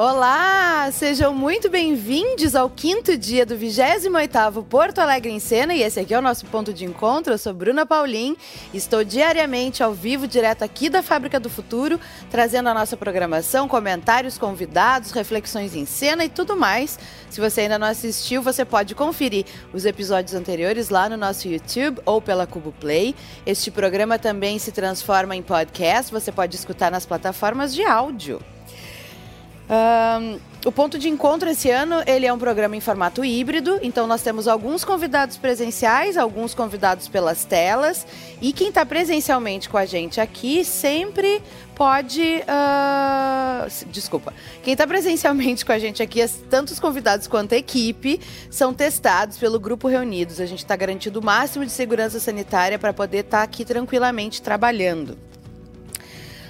Olá, sejam muito bem-vindos ao quinto dia do 28º Porto Alegre em Cena e esse aqui é o nosso ponto de encontro. Eu sou Bruna Paulin, estou diariamente ao vivo, direto aqui da Fábrica do Futuro, trazendo a nossa programação, comentários, convidados, reflexões em cena e tudo mais. Se você ainda não assistiu, você pode conferir os episódios anteriores lá no nosso YouTube ou pela Cubo Play. Este programa também se transforma em podcast, você pode escutar nas plataformas de áudio. Um, o ponto de encontro esse ano ele é um programa em formato híbrido, então nós temos alguns convidados presenciais, alguns convidados pelas telas e quem está presencialmente com a gente aqui sempre pode, uh, desculpa, quem está presencialmente com a gente aqui, tanto os convidados quanto a equipe são testados pelo grupo reunidos. A gente está garantindo o máximo de segurança sanitária para poder estar tá aqui tranquilamente trabalhando.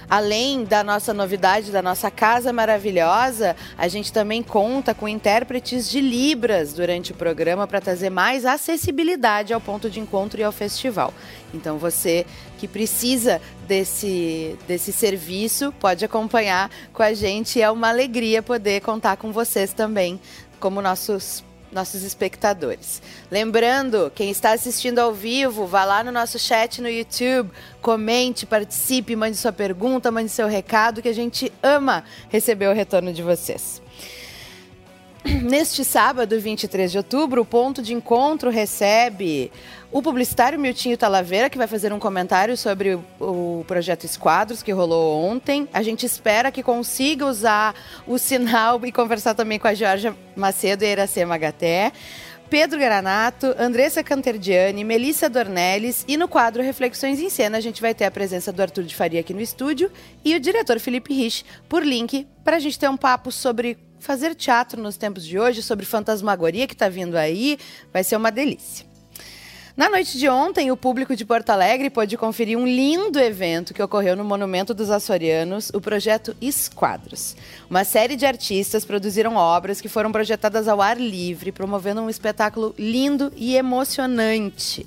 Além da nossa novidade, da nossa casa maravilhosa, a gente também conta com intérpretes de Libras durante o programa para trazer mais acessibilidade ao ponto de encontro e ao festival. Então você que precisa desse, desse serviço pode acompanhar com a gente. É uma alegria poder contar com vocês também como nossos nossos espectadores. Lembrando, quem está assistindo ao vivo, vá lá no nosso chat no YouTube, comente, participe, mande sua pergunta, mande seu recado, que a gente ama receber o retorno de vocês. Neste sábado, 23 de outubro, o ponto de encontro recebe o publicitário Miltinho Talaveira, que vai fazer um comentário sobre o, o, projeto Esquadros, que rolou ontem. A gente espera que consiga usar o sinal e conversar também com a Georgia Macedo e a Iracema Gaté. Pedro Granato, Andressa Canterdiani, Melissa Dornelles e no quadro Reflexões em Cena a gente vai ter a presença do Arthur de Faria aqui no estúdio e o diretor Felipe Rich por link para a gente ter um papo sobre fazer teatro nos tempos de hoje, sobre fantasmagoria que está vindo aí. Vai ser uma delícia. Na noite de ontem, o público de Porto Alegre pôde conferir um lindo evento que ocorreu no Monumento dos Açorianos, o projeto Esquadros. Uma série de artistas produziram obras que foram projetadas ao ar livre, promovendo um espetáculo lindo e emocionante.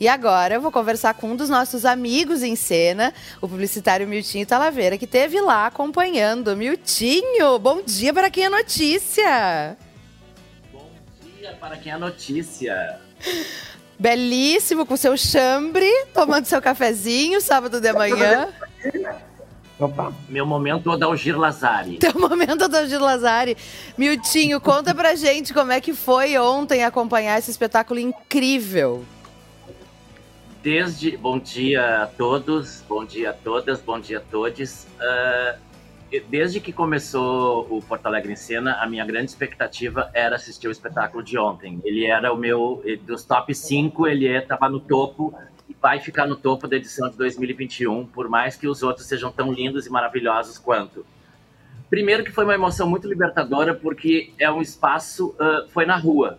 E agora eu vou conversar com um dos nossos amigos em cena, o publicitário Miltinho Talaveira, que esteve lá acompanhando. Miltinho, bom dia para quem é notícia! Bom dia para quem é notícia! Belíssimo, com seu chambre, tomando seu cafezinho, sábado de manhã. Opa. Meu momento Odalgir Lazari. Teu momento Odalgir Lazari. Miltinho, conta pra gente como é que foi ontem acompanhar esse espetáculo incrível. Desde. Bom dia a todos, bom dia a todas, bom dia a todos. Uh, desde que começou o Porto Alegre em Cena, a minha grande expectativa era assistir o espetáculo de ontem. Ele era o meu, dos top 5, ele estava no topo e vai ficar no topo da edição de 2021, por mais que os outros sejam tão lindos e maravilhosos quanto. Primeiro que foi uma emoção muito libertadora, porque é um espaço, uh, foi na rua.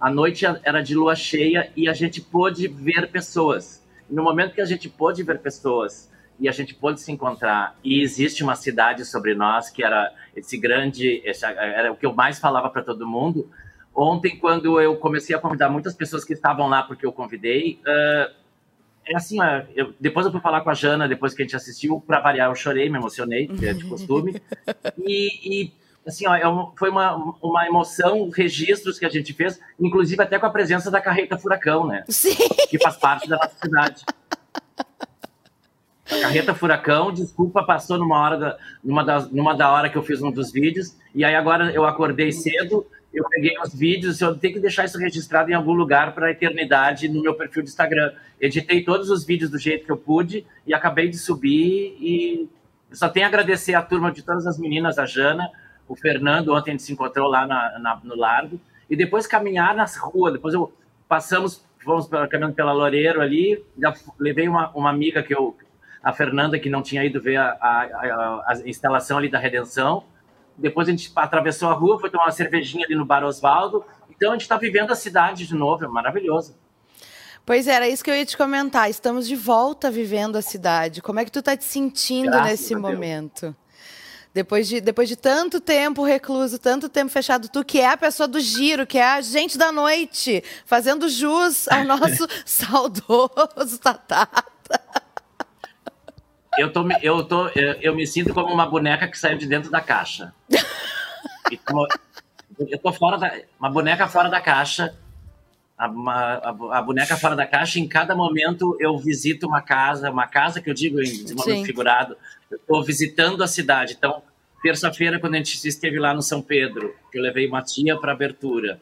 A noite era de lua cheia e a gente pôde ver pessoas. No momento que a gente pôde ver pessoas, e a gente pôde se encontrar. E existe uma cidade sobre nós que era esse grande, esse, era o que eu mais falava para todo mundo. Ontem, quando eu comecei a convidar muitas pessoas que estavam lá porque eu convidei, uh, é assim, uh, eu, depois eu fui falar com a Jana, depois que a gente assistiu, para variar, eu chorei, me emocionei, que é de costume. e, e assim, ó, é foi uma, uma emoção, registros que a gente fez, inclusive até com a presença da carreta Furacão, né? Sim. Que faz parte da nossa cidade. A carreta Furacão, desculpa, passou numa hora da, numa, numa da hora que eu fiz um dos vídeos, e aí agora eu acordei cedo, eu peguei os vídeos, eu tenho que deixar isso registrado em algum lugar para a eternidade no meu perfil do Instagram. Editei todos os vídeos do jeito que eu pude e acabei de subir e só tenho a agradecer a turma de todas as meninas, a Jana, o Fernando, ontem a gente se encontrou lá na, na, no Largo, e depois caminhar nas ruas, depois eu passamos, fomos caminhando pela Loureiro ali, levei uma, uma amiga que eu, a Fernanda, que não tinha ido ver a, a, a, instalação ali da Redenção. Depois a gente atravessou a rua, foi tomar uma cervejinha ali no Bar Osvaldo. Então a gente está vivendo a cidade de novo, é maravilhoso. Pois é, era isso que eu ia te comentar. Estamos de volta vivendo a cidade. Como é que tu está te sentindo Graças nesse momento? Depois de, depois de tanto tempo recluso, tanto tempo fechado, tu que é a pessoa do giro, que é a gente da noite, fazendo jus ao nosso saudoso Tatata eu, tô, eu, tô, eu, eu me sinto como uma boneca que saiu de dentro da caixa. eu tô fora da. Uma boneca fora da caixa. A, uma, a, a, boneca fora da caixa, em cada momento eu visito uma casa, uma casa que eu digo em modo figurado, eu estou visitando a cidade. Então, terça-feira, quando a gente esteve lá no São Pedro, que eu levei uma tia para abertura.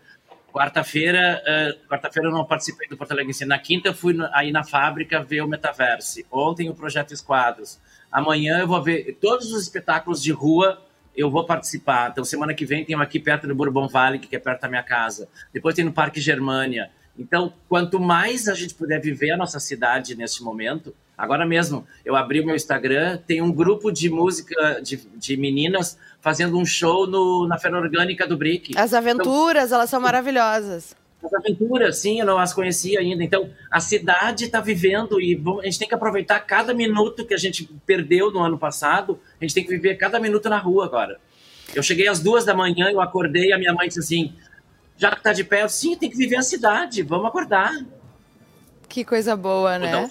Quarta-feira, uh, quarta-feira eu não participei do Porto Alegre. Na quinta eu fui aí na fábrica ver o Metaverse. Ontem o Projeto Esquadros. Amanhã eu vou ver todos os espetáculos de rua eu vou participar. Então, semana que vem tem aqui perto do Bourbon Valley, que é perto da minha casa. Depois tem no Parque Germânia. Então, quanto mais a gente puder viver a nossa cidade neste momento, agora mesmo, eu abri o meu Instagram, tem um grupo de música de, de meninas fazendo um show no, na Feira Orgânica do Brick. As aventuras, então, elas são maravilhosas. As aventuras, sim, eu não as conhecia ainda. Então, a cidade está vivendo e a gente tem que aproveitar cada minuto que a gente perdeu no ano passado. A gente tem que viver cada minuto na rua agora. Eu cheguei às duas da manhã, eu acordei e a minha mãe disse assim: já que está de pé, eu, sim, tem que viver a cidade, vamos acordar. Que coisa boa, né?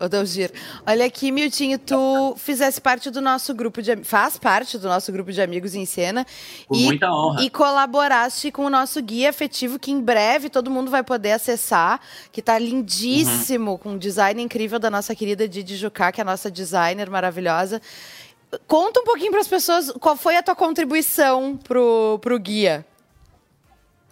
Odalgir. Olha aqui, Miltinho, tu fizesse parte do nosso grupo de faz parte do nosso grupo de amigos em cena Com e, muita honra. e colaboraste com o nosso guia afetivo que em breve todo mundo vai poder acessar, que está lindíssimo, uhum. com um design incrível da nossa querida Didi Jucá, que é a nossa designer maravilhosa. Conta um pouquinho para as pessoas qual foi a tua contribuição pro, pro guia.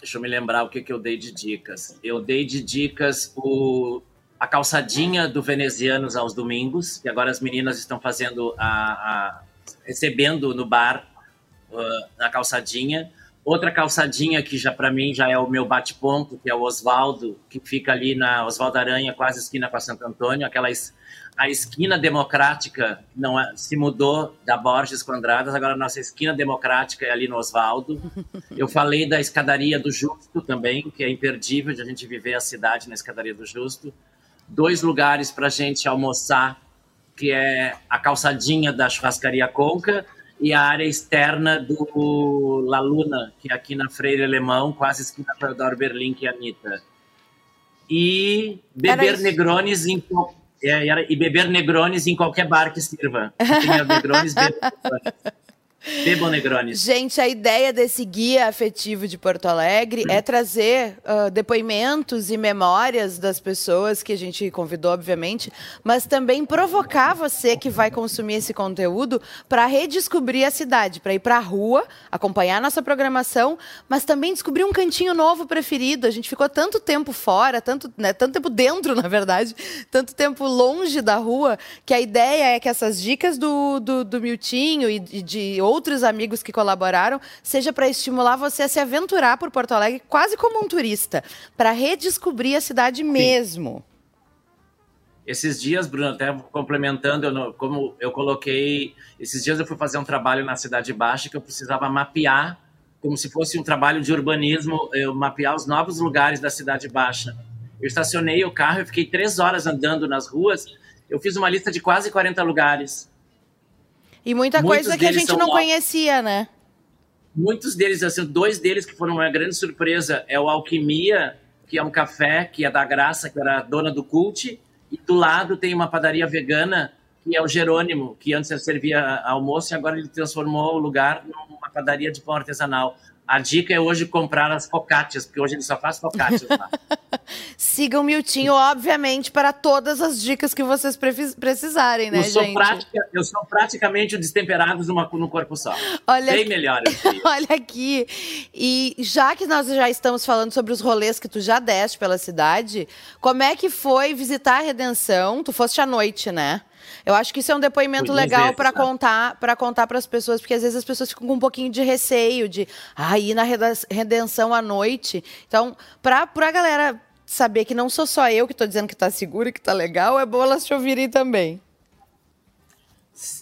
Deixa eu me lembrar o que, que eu dei de dicas. Eu dei de dicas o a calçadinha do Venezianos aos domingos, que agora as meninas estão fazendo a, a recebendo no bar uh, na calçadinha. Outra calçadinha que já para mim já é o meu bate-ponto, que é o Oswaldo, que fica ali na Oswaldo Aranha, quase esquina com a Santo Antônio, aquela a esquina democrática não é, se mudou da Borges com Andradas, agora a nossa esquina democrática é ali no Oswaldo. Eu falei da escadaria do Justo também, que é imperdível de a gente viver a cidade na escadaria do Justo dois lugares para a gente almoçar, que é a calçadinha da churrascaria Conca e a área externa do La Luna, que é aqui na Freire Alemão, quase esquina Teodoro Berlim, que é a Anitta. E beber negrones em é, e beber em qualquer bar que sirva. Beber negrones. Bebam Negrones. Gente, a ideia desse guia afetivo de Porto Alegre é trazer uh, depoimentos e memórias das pessoas que a gente convidou, obviamente, mas também provocar você que vai consumir esse conteúdo para redescobrir a cidade, para ir para a rua, acompanhar nossa programação, mas também descobrir um cantinho novo preferido. A gente ficou tanto tempo fora, tanto, né, tanto tempo dentro, na verdade, tanto tempo longe da rua, que a ideia é que essas dicas do, do, do Miltinho e de outros amigos que colaboraram, seja para estimular você a se aventurar por Porto Alegre quase como um turista, para redescobrir a cidade Sim. mesmo. Esses dias, Bruno, até complementando, eu, como eu coloquei, esses dias eu fui fazer um trabalho na Cidade Baixa que eu precisava mapear, como se fosse um trabalho de urbanismo, eu mapear os novos lugares da Cidade Baixa. Eu estacionei o carro, eu fiquei três horas andando nas ruas, eu fiz uma lista de quase 40 lugares. E muita Muitos coisa que a gente não novos. conhecia, né? Muitos deles, assim, dois deles que foram uma grande surpresa é o Alquimia, que é um café que é da Graça, que era dona do Cult, e do lado tem uma padaria vegana, que é o Jerônimo, que antes servia almoço e agora ele transformou o lugar numa padaria de pão artesanal. A dica é hoje comprar as focaccias, porque hoje ele só faz focaccias lá. Sigam o Miltinho, obviamente, para todas as dicas que vocês precisarem, né, eu sou gente? Prática, eu sou praticamente o destemperados numa, no corpo só. Olha Bem aqui, melhor. Olha aqui. E já que nós já estamos falando sobre os rolês que tu já deste pela cidade, como é que foi visitar a Redenção? Tu foste à noite, né? Eu acho que isso é um depoimento legal para contar para contar para as pessoas, porque às vezes as pessoas ficam com um pouquinho de receio de ah, ir na redenção à noite. Então, para a galera saber que não sou só eu que estou dizendo que está seguro e que está legal, é bom elas te ouvirem também.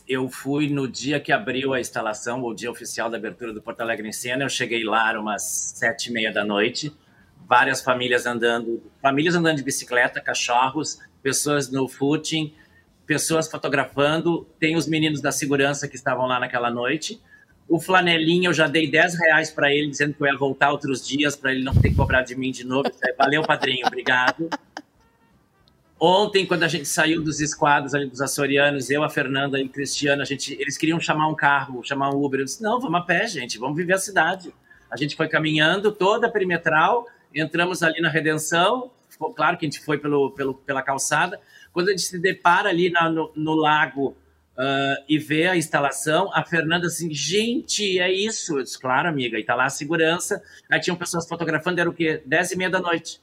Eu fui no dia que abriu a instalação, o dia oficial da abertura do Porto Alegre em Cena. Eu cheguei lá umas sete e meia da noite. Várias famílias andando, famílias andando de bicicleta, cachorros, pessoas no footing, pessoas fotografando, tem os meninos da segurança que estavam lá naquela noite. O flanelinha, eu já dei 10 reais para ele, dizendo que eu ia voltar outros dias, para ele não ter que cobrar de mim de novo. Valeu, padrinho, obrigado. Ontem, quando a gente saiu dos esquadros ali dos açorianos, eu, a Fernanda e o Cristiano, a gente, eles queriam chamar um carro, chamar um Uber. Eu disse, não, vamos a pé, gente, vamos viver a cidade. A gente foi caminhando toda a perimetral, entramos ali na Redenção, claro que a gente foi pelo, pelo, pela calçada. Quando a gente se depara ali na, no, no, lago uh, e vê a instalação, a Fernanda assim, gente, é isso. Eu disse, claro, amiga, e tá lá a segurança. Aí tinham pessoas fotografando, era o quê? Dez e meia da noite.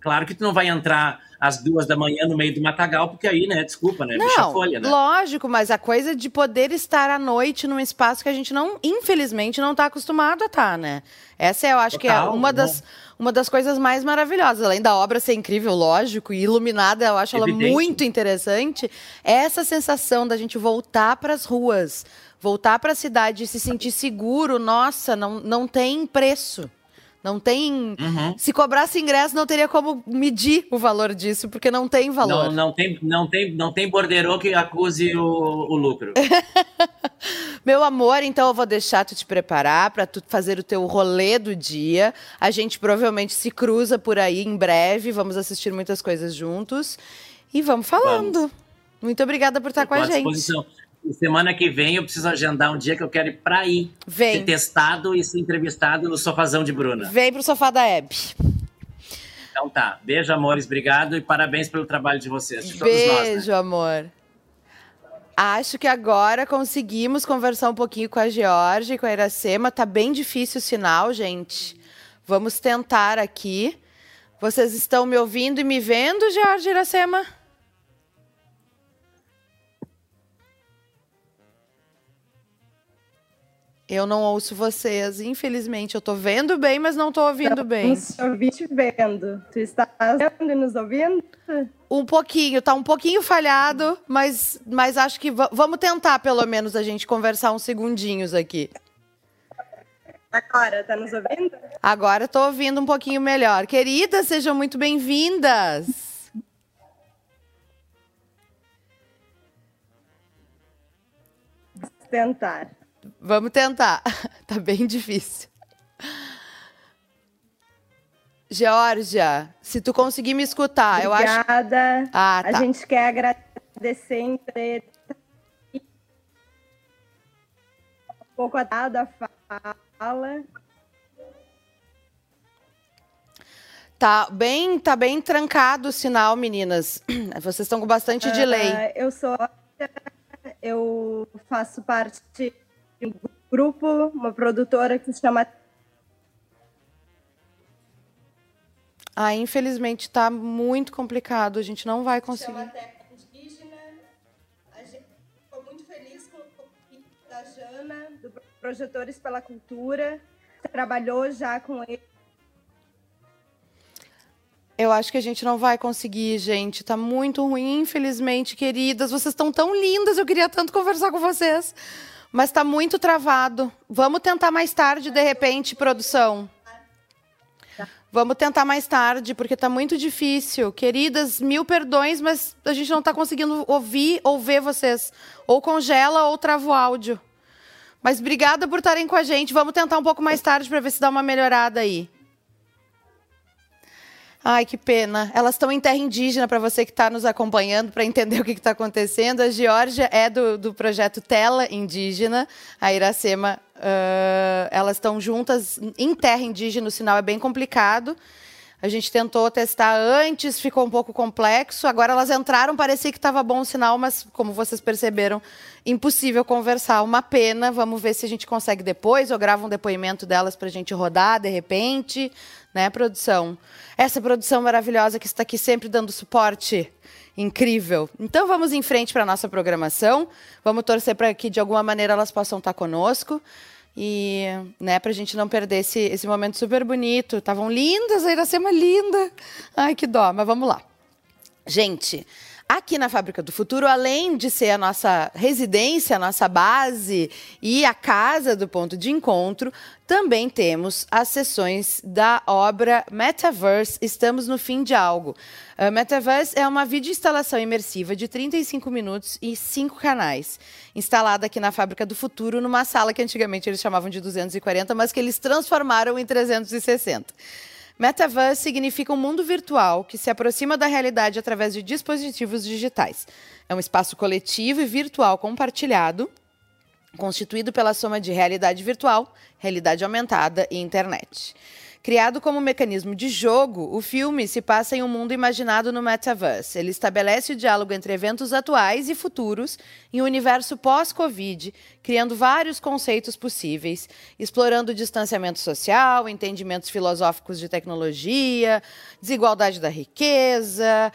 Claro que tu não vai entrar às duas da manhã no meio do matagal, porque aí, né, desculpa, né, não, folha, né? Lógico, mas a coisa de poder estar à noite num espaço que a gente não, infelizmente, não está acostumado a estar, tá, né? Essa eu acho Total, que é uma das, uma das coisas mais maravilhosas, além da obra ser incrível, lógico, e iluminada, eu acho Evidente. ela muito interessante, é essa sensação da gente voltar para as ruas, voltar para a cidade e se sentir seguro, nossa, não, não tem preço. Não tem. Uhum. Se cobrasse ingresso, não teria como medir o valor disso, porque não tem valor. Não, não tem, não tem, não tem borderô que acuse o, o lucro. Meu amor, então eu vou deixar tu te preparar para tu fazer o teu rolê do dia. A gente provavelmente se cruza por aí em breve. Vamos assistir muitas coisas juntos. E vamos falando. Vamos. Muito obrigada por estar com a gente. Semana que vem eu preciso agendar um dia que eu quero ir para aí. Vem. Ser testado e ser entrevistado no sofazão de Bruna. Vem pro sofá da Hebe. Então tá. Beijo, amores. Obrigado e parabéns pelo trabalho de vocês. De Beijo, nós, né? amor. Acho que agora conseguimos conversar um pouquinho com a Georgia e com a Iracema. Tá bem difícil o sinal, gente. Vamos tentar aqui. Vocês estão me ouvindo e me vendo, Georgia e Iracema? Eu não ouço vocês, infelizmente. Eu tô vendo bem, mas não tô ouvindo bem. Estamos te vendo. Tu está vendo e nos ouvindo? Um pouquinho, tá um pouquinho falhado, mas, mas acho que vamos tentar, pelo menos, a gente conversar uns segundinhos aqui. Agora, tá nos ouvindo? Agora tô ouvindo um pouquinho melhor. Queridas, sejam muito bem-vindas. Tentar. Vamos tentar. tá bem difícil. Georgia, se tu conseguir me escutar, Obrigada. eu acho. Obrigada. Ah, tá. A gente quer agradecer sempre um pouco a da fala. Tá bem, tá bem trancado o sinal, meninas. Vocês estão com bastante uh, delay. Eu sou eu faço parte um grupo, uma produtora que se chama. Ah, infelizmente está muito complicado, a gente não vai conseguir. Chama Indígena. A gente ficou muito feliz com o da Jana, do Projetores pela Cultura. Trabalhou já com ele. Eu acho que a gente não vai conseguir, gente. Tá muito ruim, infelizmente, queridas. Vocês estão tão lindas, eu queria tanto conversar com vocês. Mas está muito travado. Vamos tentar mais tarde, de repente, produção. Vamos tentar mais tarde, porque está muito difícil. Queridas, mil perdões, mas a gente não está conseguindo ouvir ou ver vocês. Ou congela ou trava o áudio. Mas obrigada por estarem com a gente. Vamos tentar um pouco mais tarde para ver se dá uma melhorada aí. Ai, que pena. Elas estão em terra indígena para você que está nos acompanhando para entender o que está acontecendo. A Geórgia é do, do projeto Tela Indígena. A Iracema, uh, elas estão juntas em terra indígena. O sinal é bem complicado. A gente tentou testar antes, ficou um pouco complexo. Agora elas entraram, parecia que estava bom o sinal, mas como vocês perceberam, impossível conversar. Uma pena. Vamos ver se a gente consegue depois ou grava um depoimento delas para a gente rodar de repente, né, produção? Essa produção maravilhosa que está aqui sempre dando suporte incrível. Então vamos em frente para a nossa programação. Vamos torcer para que de alguma maneira elas possam estar conosco. E, né, pra gente não perder esse, esse momento super bonito. Estavam lindas, a Iracema linda. Ai, que dó, mas vamos lá. Gente, Aqui na Fábrica do Futuro, além de ser a nossa residência, a nossa base e a casa do ponto de encontro, também temos as sessões da obra Metaverse Estamos no Fim de Algo. A Metaverse é uma videoinstalação imersiva de 35 minutos e 5 canais, instalada aqui na Fábrica do Futuro, numa sala que antigamente eles chamavam de 240, mas que eles transformaram em 360. Metaverse significa um mundo virtual que se aproxima da realidade através de dispositivos digitais. É um espaço coletivo e virtual compartilhado, constituído pela soma de realidade virtual, realidade aumentada e internet. Criado como mecanismo de jogo, o filme se passa em um mundo imaginado no metaverse. Ele estabelece o diálogo entre eventos atuais e futuros em um universo pós-Covid, criando vários conceitos possíveis, explorando o distanciamento social, entendimentos filosóficos de tecnologia, desigualdade da riqueza,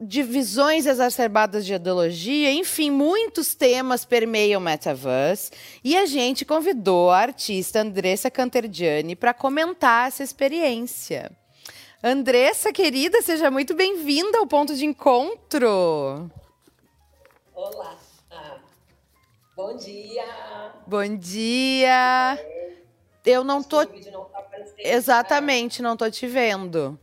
divisões exacerbadas de ideologia, enfim, muitos temas permeiam o metaverse. E a gente convidou a artista Andressa Cantergiani para comentar essa experiência. Andressa, querida, seja muito bem-vinda ao ponto de encontro. Olá. Ah, bom dia. Bom dia. Eu não tô. Tá Exatamente, não tô te vendo.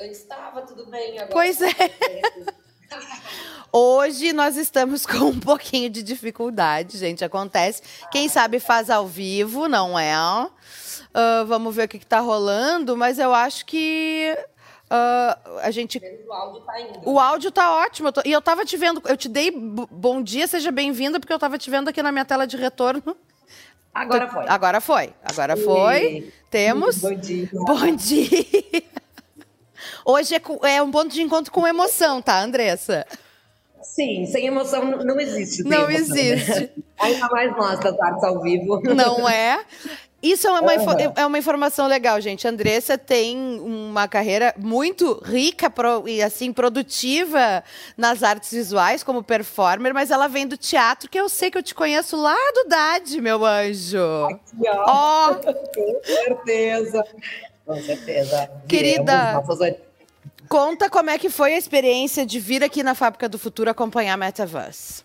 Antes estava tudo bem, agora. Pois é. Hoje nós estamos com um pouquinho de dificuldade, gente. Acontece. Quem sabe faz ao vivo, não é? Uh, vamos ver o que, está rolando, mas eu acho que. Uh, a gente. O áudio tá indo. O áudio tá ótimo. Eu tô... E eu tava te vendo. Eu te dei bom dia, seja bem-vinda, porque eu tava te vendo aqui na minha tela de retorno. Agora foi. Agora foi. Agora foi. E... Temos. Bom dia. Bom dia. Hoje é, é um ponto de encontro com emoção, tá, Andressa? Sim, sem emoção não existe. Não emoção, né? existe. Né? Ainda mais nós das artes ao vivo. Não é? Isso é uma, uhum. é uma informação legal, gente. A Andressa tem uma carreira muito rica pro, e assim produtiva nas artes visuais como performer, mas ela vem do teatro, que eu sei que eu te conheço lá do DAD, meu anjo. Aqui, ó. Oh. Com certeza. Com certeza. Querida, conta como é que foi a experiência de vir aqui na Fábrica do Futuro acompanhar a Metaverse.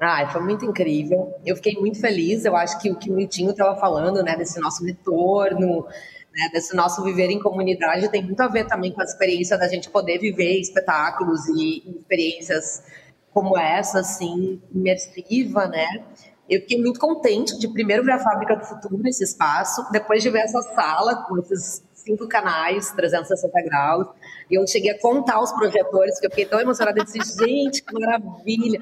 Ah, foi muito incrível. Eu fiquei muito feliz. Eu acho que o que o Miltinho estava falando, né, desse nosso retorno, né, desse nosso viver em comunidade, tem muito a ver também com a experiência da gente poder viver espetáculos e experiências como essa, assim, imersiva, né? Eu fiquei muito contente de primeiro ver a Fábrica do Futuro nesse espaço, depois de ver essa sala com esses cinco canais, 360 graus, e eu cheguei a contar os projetores, porque eu fiquei tão emocionada, eu disse, gente, que maravilha!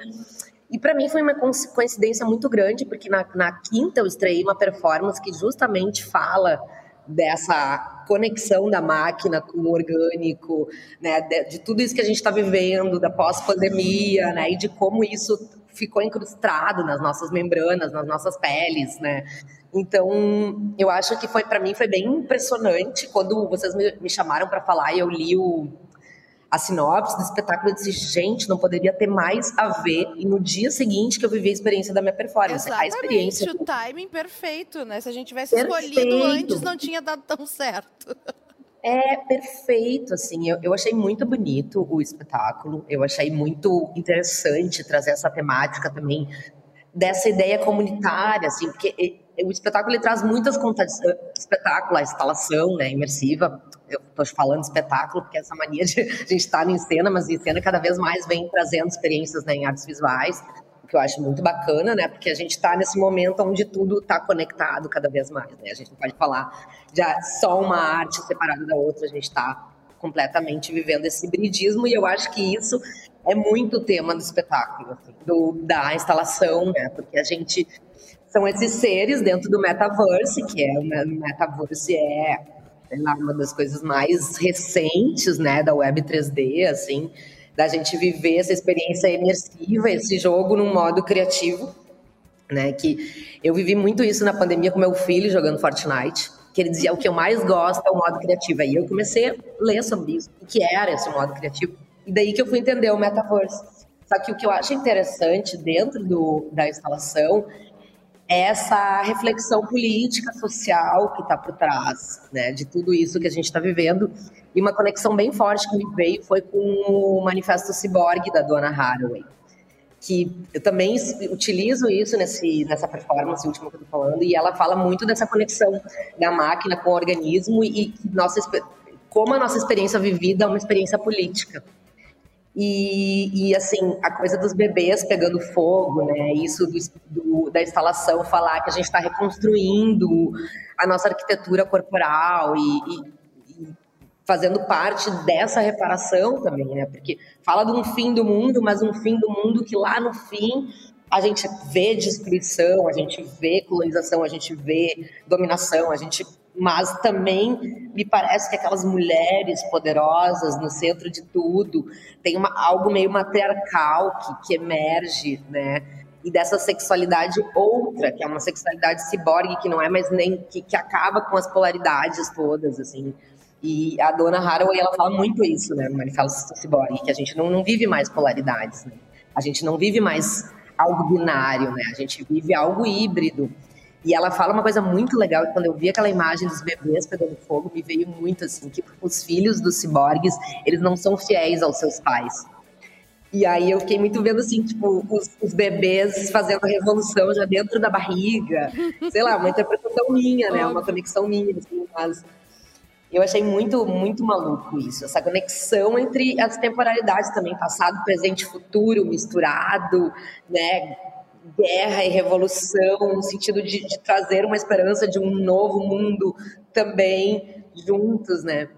E para mim foi uma coincidência muito grande, porque na, na quinta eu estreiei uma performance que justamente fala dessa conexão da máquina com o orgânico, né, de, de tudo isso que a gente está vivendo, da pós-pandemia, né, e de como isso ficou incrustado nas nossas membranas, nas nossas peles, né? Então, eu acho que foi para mim foi bem impressionante quando vocês me, me chamaram para falar e eu li o, a sinopse do espetáculo e disse, gente, não poderia ter mais a ver. E no dia seguinte que eu vivi a experiência da minha performance. Exatamente, a experiência. o timing perfeito, né? Se a gente tivesse Perfeito. escolhido antes, não tinha dado tão certo. É perfeito, assim. Eu, eu achei muito bonito o espetáculo. Eu achei muito interessante trazer essa temática também dessa ideia comunitária, assim, porque o espetáculo ele traz muitas contas, espetáculo, a instalação, né, imersiva. Eu estou falando espetáculo porque essa mania de a gente estar em cena, mas em cena cada vez mais vem trazendo experiências né, em artes visuais que eu acho muito bacana, né? Porque a gente está nesse momento onde tudo está conectado cada vez mais, né? A gente não pode falar de só uma arte separada da outra, a gente está completamente vivendo esse hibridismo e eu acho que isso é muito tema do espetáculo, assim, do, da instalação, né? Porque a gente são esses seres dentro do metaverse, que é o metaverse é lá, uma das coisas mais recentes, né, da web 3D, assim, da gente viver essa experiência imersiva, esse jogo num modo criativo, né? Que eu vivi muito isso na pandemia com meu filho jogando Fortnite, que ele dizia o que eu mais gosto é o modo criativo. Aí eu comecei a ler sobre isso, o que era esse modo criativo, e daí que eu fui entender o metaverse. Só que o que eu acho interessante dentro do, da instalação é essa reflexão política, social que está por trás né, de tudo isso que a gente está vivendo. E uma conexão bem forte que me veio foi com o Manifesto Cyborg da Dona Haraway, que eu também utilizo isso nesse, nessa performance última que eu estou falando, e ela fala muito dessa conexão da máquina com o organismo e, e nossa, como a nossa experiência vivida é uma experiência política. E, e, assim, a coisa dos bebês pegando fogo, né? Isso do, do, da instalação, falar que a gente está reconstruindo a nossa arquitetura corporal e, e, fazendo parte dessa reparação também, né? Porque fala de um fim do mundo, mas um fim do mundo que lá no fim a gente vê destruição, a gente vê colonização, a gente vê dominação, a gente mas também me parece que aquelas mulheres poderosas no centro de tudo tem uma, algo meio matriarcal que, que emerge, né? E dessa sexualidade outra, que é uma sexualidade ciborgue, que não é mais nem. que, que acaba com as polaridades todas, assim. E a dona Haraway, ela fala muito isso, né, no Manifesto Ciborgue, que a gente não, não vive mais polaridades, né? A gente não vive mais algo binário, né? A gente vive algo híbrido. E ela fala uma coisa muito legal, que quando eu vi aquela imagem dos bebês pegando fogo, me veio muito assim, que os filhos dos ciborgues, eles não são fiéis aos seus pais. E aí eu fiquei muito vendo assim, tipo, os, os bebês fazendo a revolução já dentro da barriga. Sei lá, uma interpretação minha, né? Uma conexão minha, assim, mas eu achei muito, muito maluco isso, essa conexão entre as temporalidades também, passado, presente futuro misturado, né? guerra e revolução, no sentido de, de, trazer uma esperança de um novo mundo também juntos, né?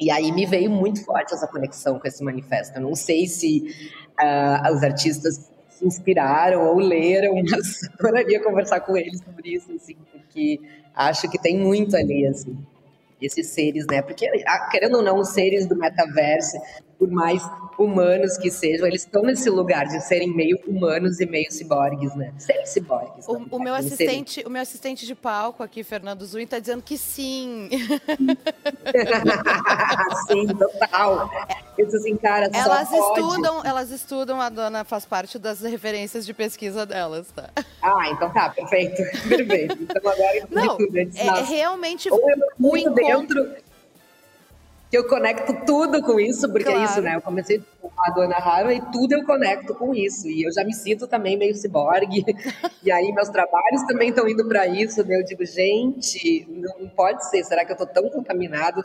E aí me veio muito forte essa conexão com esse manifesto. Eu não sei se uh, os artistas se inspiraram ou leram, mas adoraria conversar com eles sobre isso, assim, porque acho que tem muito ali, assim esses seres, né? Porque, querendo ou não, os seres do metaverso, por mais humanos que sejam, eles estão nesse lugar de serem meio humanos e meio ciborgues, né? Serem ciborgues. O, o meu assistente, o meu assistente de palco aqui, Fernando Zui, está dizendo que sim. sim, total. Eu disse assim, cara, elas estudam, elas estudam, a dona faz parte das referências de pesquisa delas, tá? Ah, então tá, perfeito. Perfeito. Então agora Não. É, é realmente Ou eu o encontro... dentro eu conecto tudo com isso, porque claro. é isso, né? Eu comecei a Dona Rara e tudo eu conecto com isso. E eu já me sinto também meio ciborgue. e aí meus trabalhos também estão indo para isso, né? Eu digo, gente, não pode ser. Será que eu estou tão contaminado?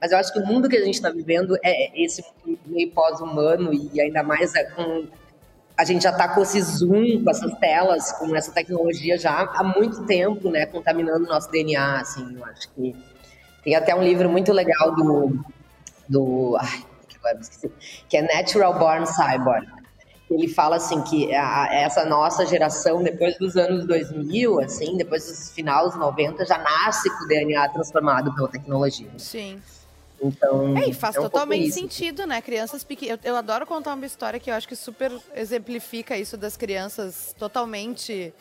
Mas eu acho que o mundo que a gente está vivendo é esse meio pós-humano e ainda mais é com a gente já está com esse zoom, com essas telas, com essa tecnologia já há muito tempo, né, contaminando o nosso DNA, assim, eu acho que tem até um livro muito legal do. do ai, agora esqueci, que é Natural Born Cyborg. Ele fala assim que a, essa nossa geração, depois dos anos 2000, assim, depois dos finais dos 90, já nasce com o DNA transformado pela tecnologia. Sim. Então, é, e faz é um totalmente sentido, né? Crianças pequenas. Eu, eu, adoro contar uma história que eu acho que super exemplifica isso das crianças totalmente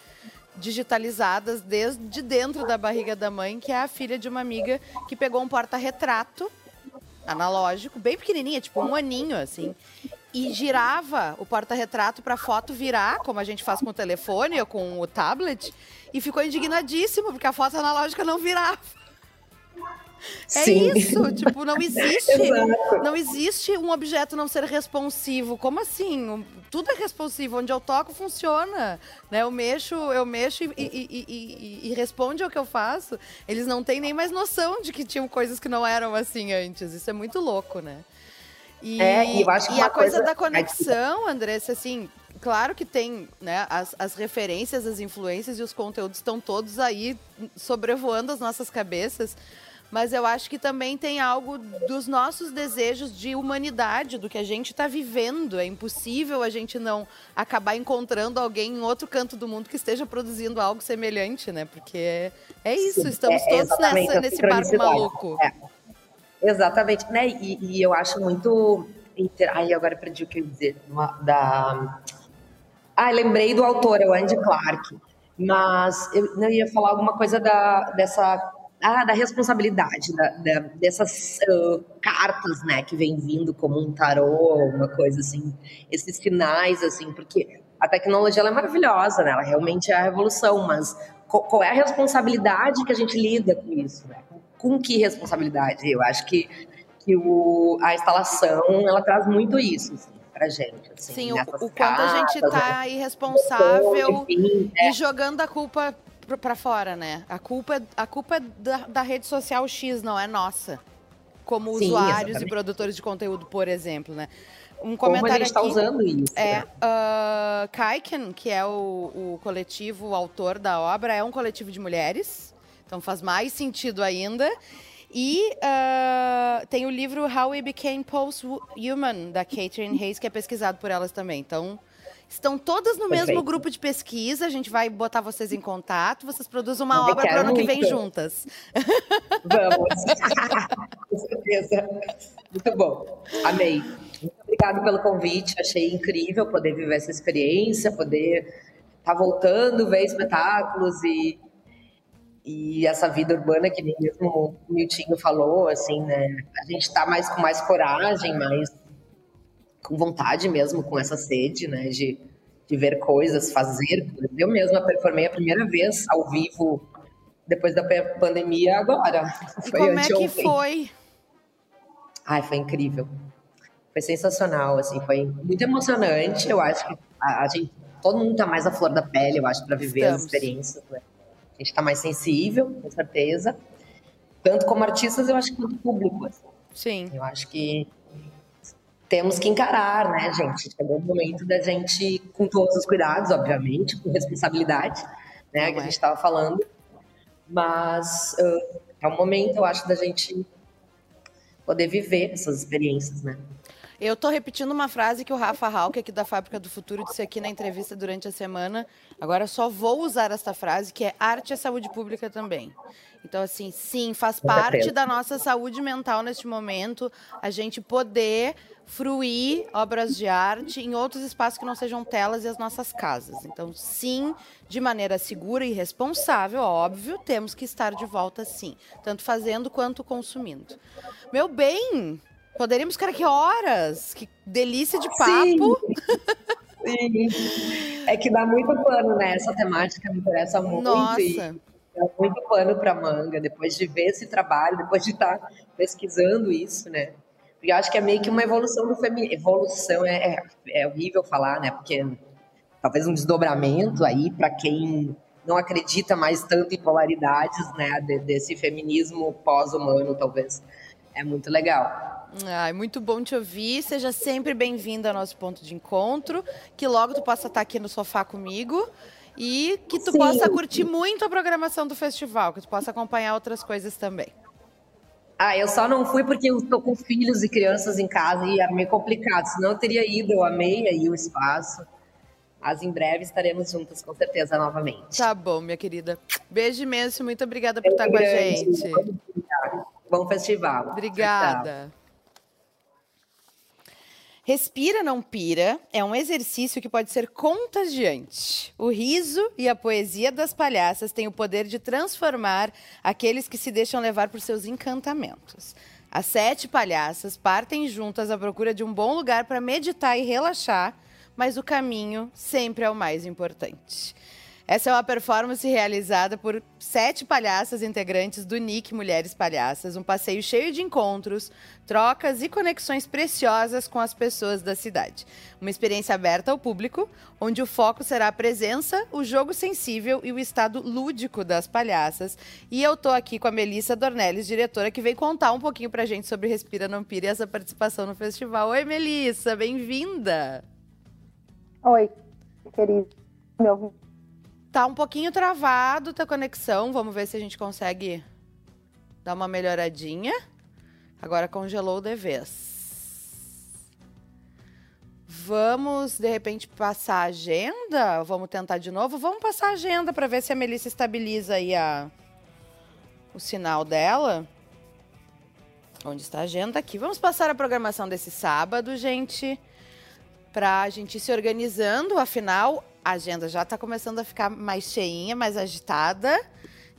digitalizadas desde dentro da barriga da mãe, que é a filha de uma amiga que pegou um porta-retrato analógico, bem pequenininha, tipo um aninho assim, e girava o porta-retrato para foto virar, como a gente faz com o telefone ou com o tablet, e ficou indignadíssimo porque a foto analógica não virava. É Sim. isso, tipo, não existe, não existe um objeto não ser responsivo. Como assim? Tudo é responsivo, onde eu toco funciona, né? Eu mexo, eu mexo e, e, e, e, responde ao que eu faço. Eles não têm nem mais noção de que tinham coisas que não eram assim antes. Isso é muito louco, né? E, é, eu acho que e a coisa, coisa da conexão, Andressa, assim, claro que tem, né? As, as referências, as influências e os conteúdos estão todos aí sobrevoando as nossas cabeças mas eu acho que também tem algo dos nossos desejos de humanidade, do que a gente está vivendo. É impossível a gente não acabar encontrando alguém em outro canto do mundo que esteja produzindo algo semelhante, né? Porque é, é isso, estamos é, todos nessa, nesse barco maluco. É. Exatamente, né? E, e, eu acho muito. Ai, agora perdi o que eu ia dizer. Da... Ah, lembrei do autor, é o Andy Clark. Mas eu não ia falar alguma coisa da, dessa ah, da responsabilidade da, da, dessas uh, cartas, né, que vem vindo como um tarô, uma coisa assim, esses sinais, assim, porque a tecnologia é maravilhosa, né, ela realmente é a revolução, mas qual, qual é a responsabilidade que a gente lida com isso, né? Com que responsabilidade? Eu acho que, que o, a instalação, ela traz muito isso, assim pra gente. Assim, Sim, o, o quanto a gente tá irresponsável enfim, é. e jogando a culpa para fora, né? A culpa, a culpa é da, da, rede social X, não é nossa. Como Sim, usuários exatamente. e produtores de conteúdo, por exemplo, né? Um comentário Como a gente está usando isso. É, né? uh, Kaiken, que é o, o coletivo, o autor da obra, é um coletivo de mulheres. Então faz mais sentido ainda. E uh, tem o livro How We Became Post-Human, da Catherine Hayes, que é pesquisado por elas também. Então, estão todas no Perfeito. mesmo grupo de pesquisa. A gente vai botar vocês em contato. Vocês produzem uma obra para o ano que vem juntas. Vamos. Com certeza. Muito bom. Amei. Muito obrigada pelo convite. Achei incrível poder viver essa experiência, poder estar tá voltando, ver espetáculos e e essa vida urbana que nem mesmo o Miltinho falou, assim, né? A gente está mais com mais coragem, mais com vontade mesmo, com essa sede, né? De, de ver coisas, fazer. Eu mesma performei a primeira vez ao vivo depois da pandemia agora. E foi como é que foi? Ai, foi incrível. Foi sensacional, assim, foi muito emocionante. Eu acho que a, a gente, todo mundo tá mais à flor da pele, eu acho, para viver Estamos. as experiências. Né? A gente está mais sensível, com certeza. Tanto como artistas, eu acho, quanto público. Assim. Sim. Eu acho que temos que encarar, né, gente? Chegou o momento da gente, com todos os cuidados, obviamente, com responsabilidade, né, que é. a gente estava falando. Mas uh, é um momento, eu acho, da gente poder viver essas experiências, né? Eu tô repetindo uma frase que o Rafa Halk, aqui da Fábrica do Futuro, disse aqui na entrevista durante a semana. Agora só vou usar esta frase, que é arte é saúde pública também. Então, assim, sim, faz parte da nossa saúde mental neste momento a gente poder fruir obras de arte em outros espaços que não sejam telas e as nossas casas. Então, sim, de maneira segura e responsável, óbvio, temos que estar de volta, sim, tanto fazendo quanto consumindo. Meu bem, Poderíamos ficar aqui horas. Que delícia de papo. Sim. Sim. É que dá muito pano, né? Essa temática me interessa muito. Nossa. E dá muito pano para manga, depois de ver esse trabalho, depois de estar tá pesquisando isso, né? Porque eu acho que é meio que uma evolução do feminismo. Evolução é, é, é horrível falar, né? Porque talvez um desdobramento aí para quem não acredita mais tanto em polaridades, né? desse feminismo pós-humano, talvez. É muito legal. Ai, muito bom te ouvir. Seja sempre bem-vindo ao nosso ponto de encontro. Que logo tu possa estar aqui no sofá comigo. E que tu Sim. possa curtir muito a programação do festival, que tu possa acompanhar outras coisas também. Ah, eu só não fui porque eu tô com filhos e crianças em casa e é meio complicado. Senão eu teria ido, eu amei aí o espaço. Mas em breve estaremos juntas, com certeza, novamente. Tá bom, minha querida. Beijo imenso, muito obrigada por é estar grande. com a gente. Bom festival. Obrigada. Tchau. Respira não pira é um exercício que pode ser contagiante. O riso e a poesia das palhaças têm o poder de transformar aqueles que se deixam levar por seus encantamentos. As sete palhaças partem juntas à procura de um bom lugar para meditar e relaxar, mas o caminho sempre é o mais importante. Essa é uma performance realizada por sete palhaças integrantes do NIC Mulheres Palhaças, um passeio cheio de encontros, trocas e conexões preciosas com as pessoas da cidade. Uma experiência aberta ao público, onde o foco será a presença, o jogo sensível e o estado lúdico das palhaças. E eu tô aqui com a Melissa Dornelles, diretora, que veio contar um pouquinho pra gente sobre Respira Não Pira e essa participação no festival. Oi, Melissa, bem-vinda! Oi, querido. Meu Tá um pouquinho travado a conexão. Vamos ver se a gente consegue dar uma melhoradinha. Agora congelou de vez. Vamos, de repente, passar a agenda? Vamos tentar de novo? Vamos passar a agenda para ver se a Melissa estabiliza aí a, o sinal dela. Onde está a agenda? Aqui. Vamos passar a programação desse sábado, gente. Para a gente ir se organizando. Afinal, a agenda já está começando a ficar mais cheinha, mais agitada.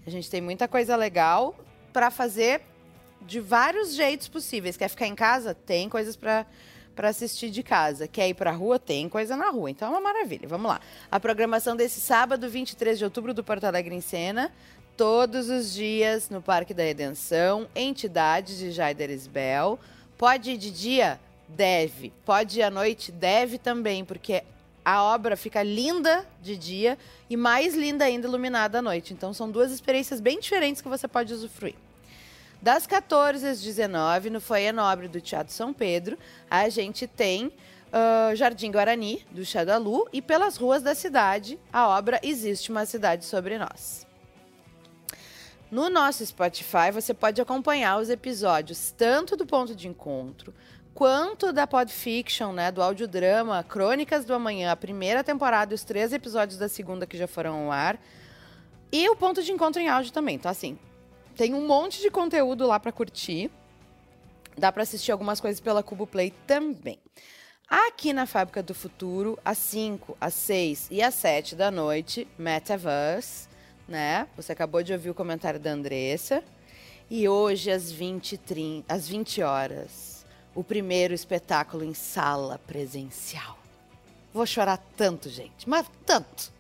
A gente tem muita coisa legal para fazer de vários jeitos possíveis. Quer ficar em casa? Tem coisas para para assistir de casa. Quer ir para a rua? Tem coisa na rua. Então é uma maravilha. Vamos lá. A programação desse sábado, 23 de outubro, do Porto Alegre em Cena. Todos os dias no Parque da Redenção, entidades de Jaiderisbel. Pode ir de dia? Deve. Pode ir à noite? Deve também, porque a obra fica linda de dia e mais linda ainda iluminada à noite. Então são duas experiências bem diferentes que você pode usufruir. Das 14 às 19, no Foyer Nobre do Teatro São Pedro, a gente tem uh, Jardim Guarani, do Xadalu, e pelas ruas da cidade, a obra Existe uma Cidade Sobre Nós. No nosso Spotify, você pode acompanhar os episódios tanto do Ponto de Encontro quanto da Podfiction, né, do audiodrama Crônicas do Amanhã, a primeira temporada e os três episódios da segunda que já foram ao ar. E o Ponto de Encontro em áudio também, então assim, tem um monte de conteúdo lá para curtir. Dá para assistir algumas coisas pela Cubo Play também. Aqui na Fábrica do Futuro, às 5, às 6 e às 7 da noite, Metaverse, né? Você acabou de ouvir o comentário da Andressa. E hoje, às 20, 30, às 20 horas, o primeiro espetáculo em sala presencial. Vou chorar tanto, gente, mas tanto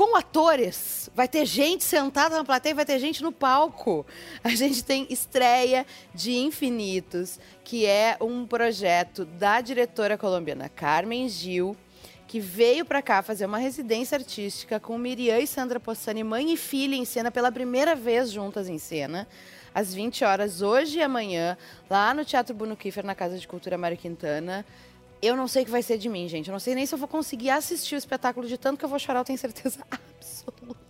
com atores. Vai ter gente sentada na plateia, vai ter gente no palco. A gente tem estreia de Infinitos, que é um projeto da diretora colombiana Carmen Gil, que veio para cá fazer uma residência artística com Miriam e Sandra Possani, mãe e filha, em cena pela primeira vez juntas em cena. Às 20 horas, hoje e amanhã, lá no Teatro Bruno Kiefer, na Casa de Cultura Mário Quintana. Eu não sei o que vai ser de mim, gente. Eu não sei nem se eu vou conseguir assistir o espetáculo de tanto que eu vou chorar, eu tenho certeza absoluta.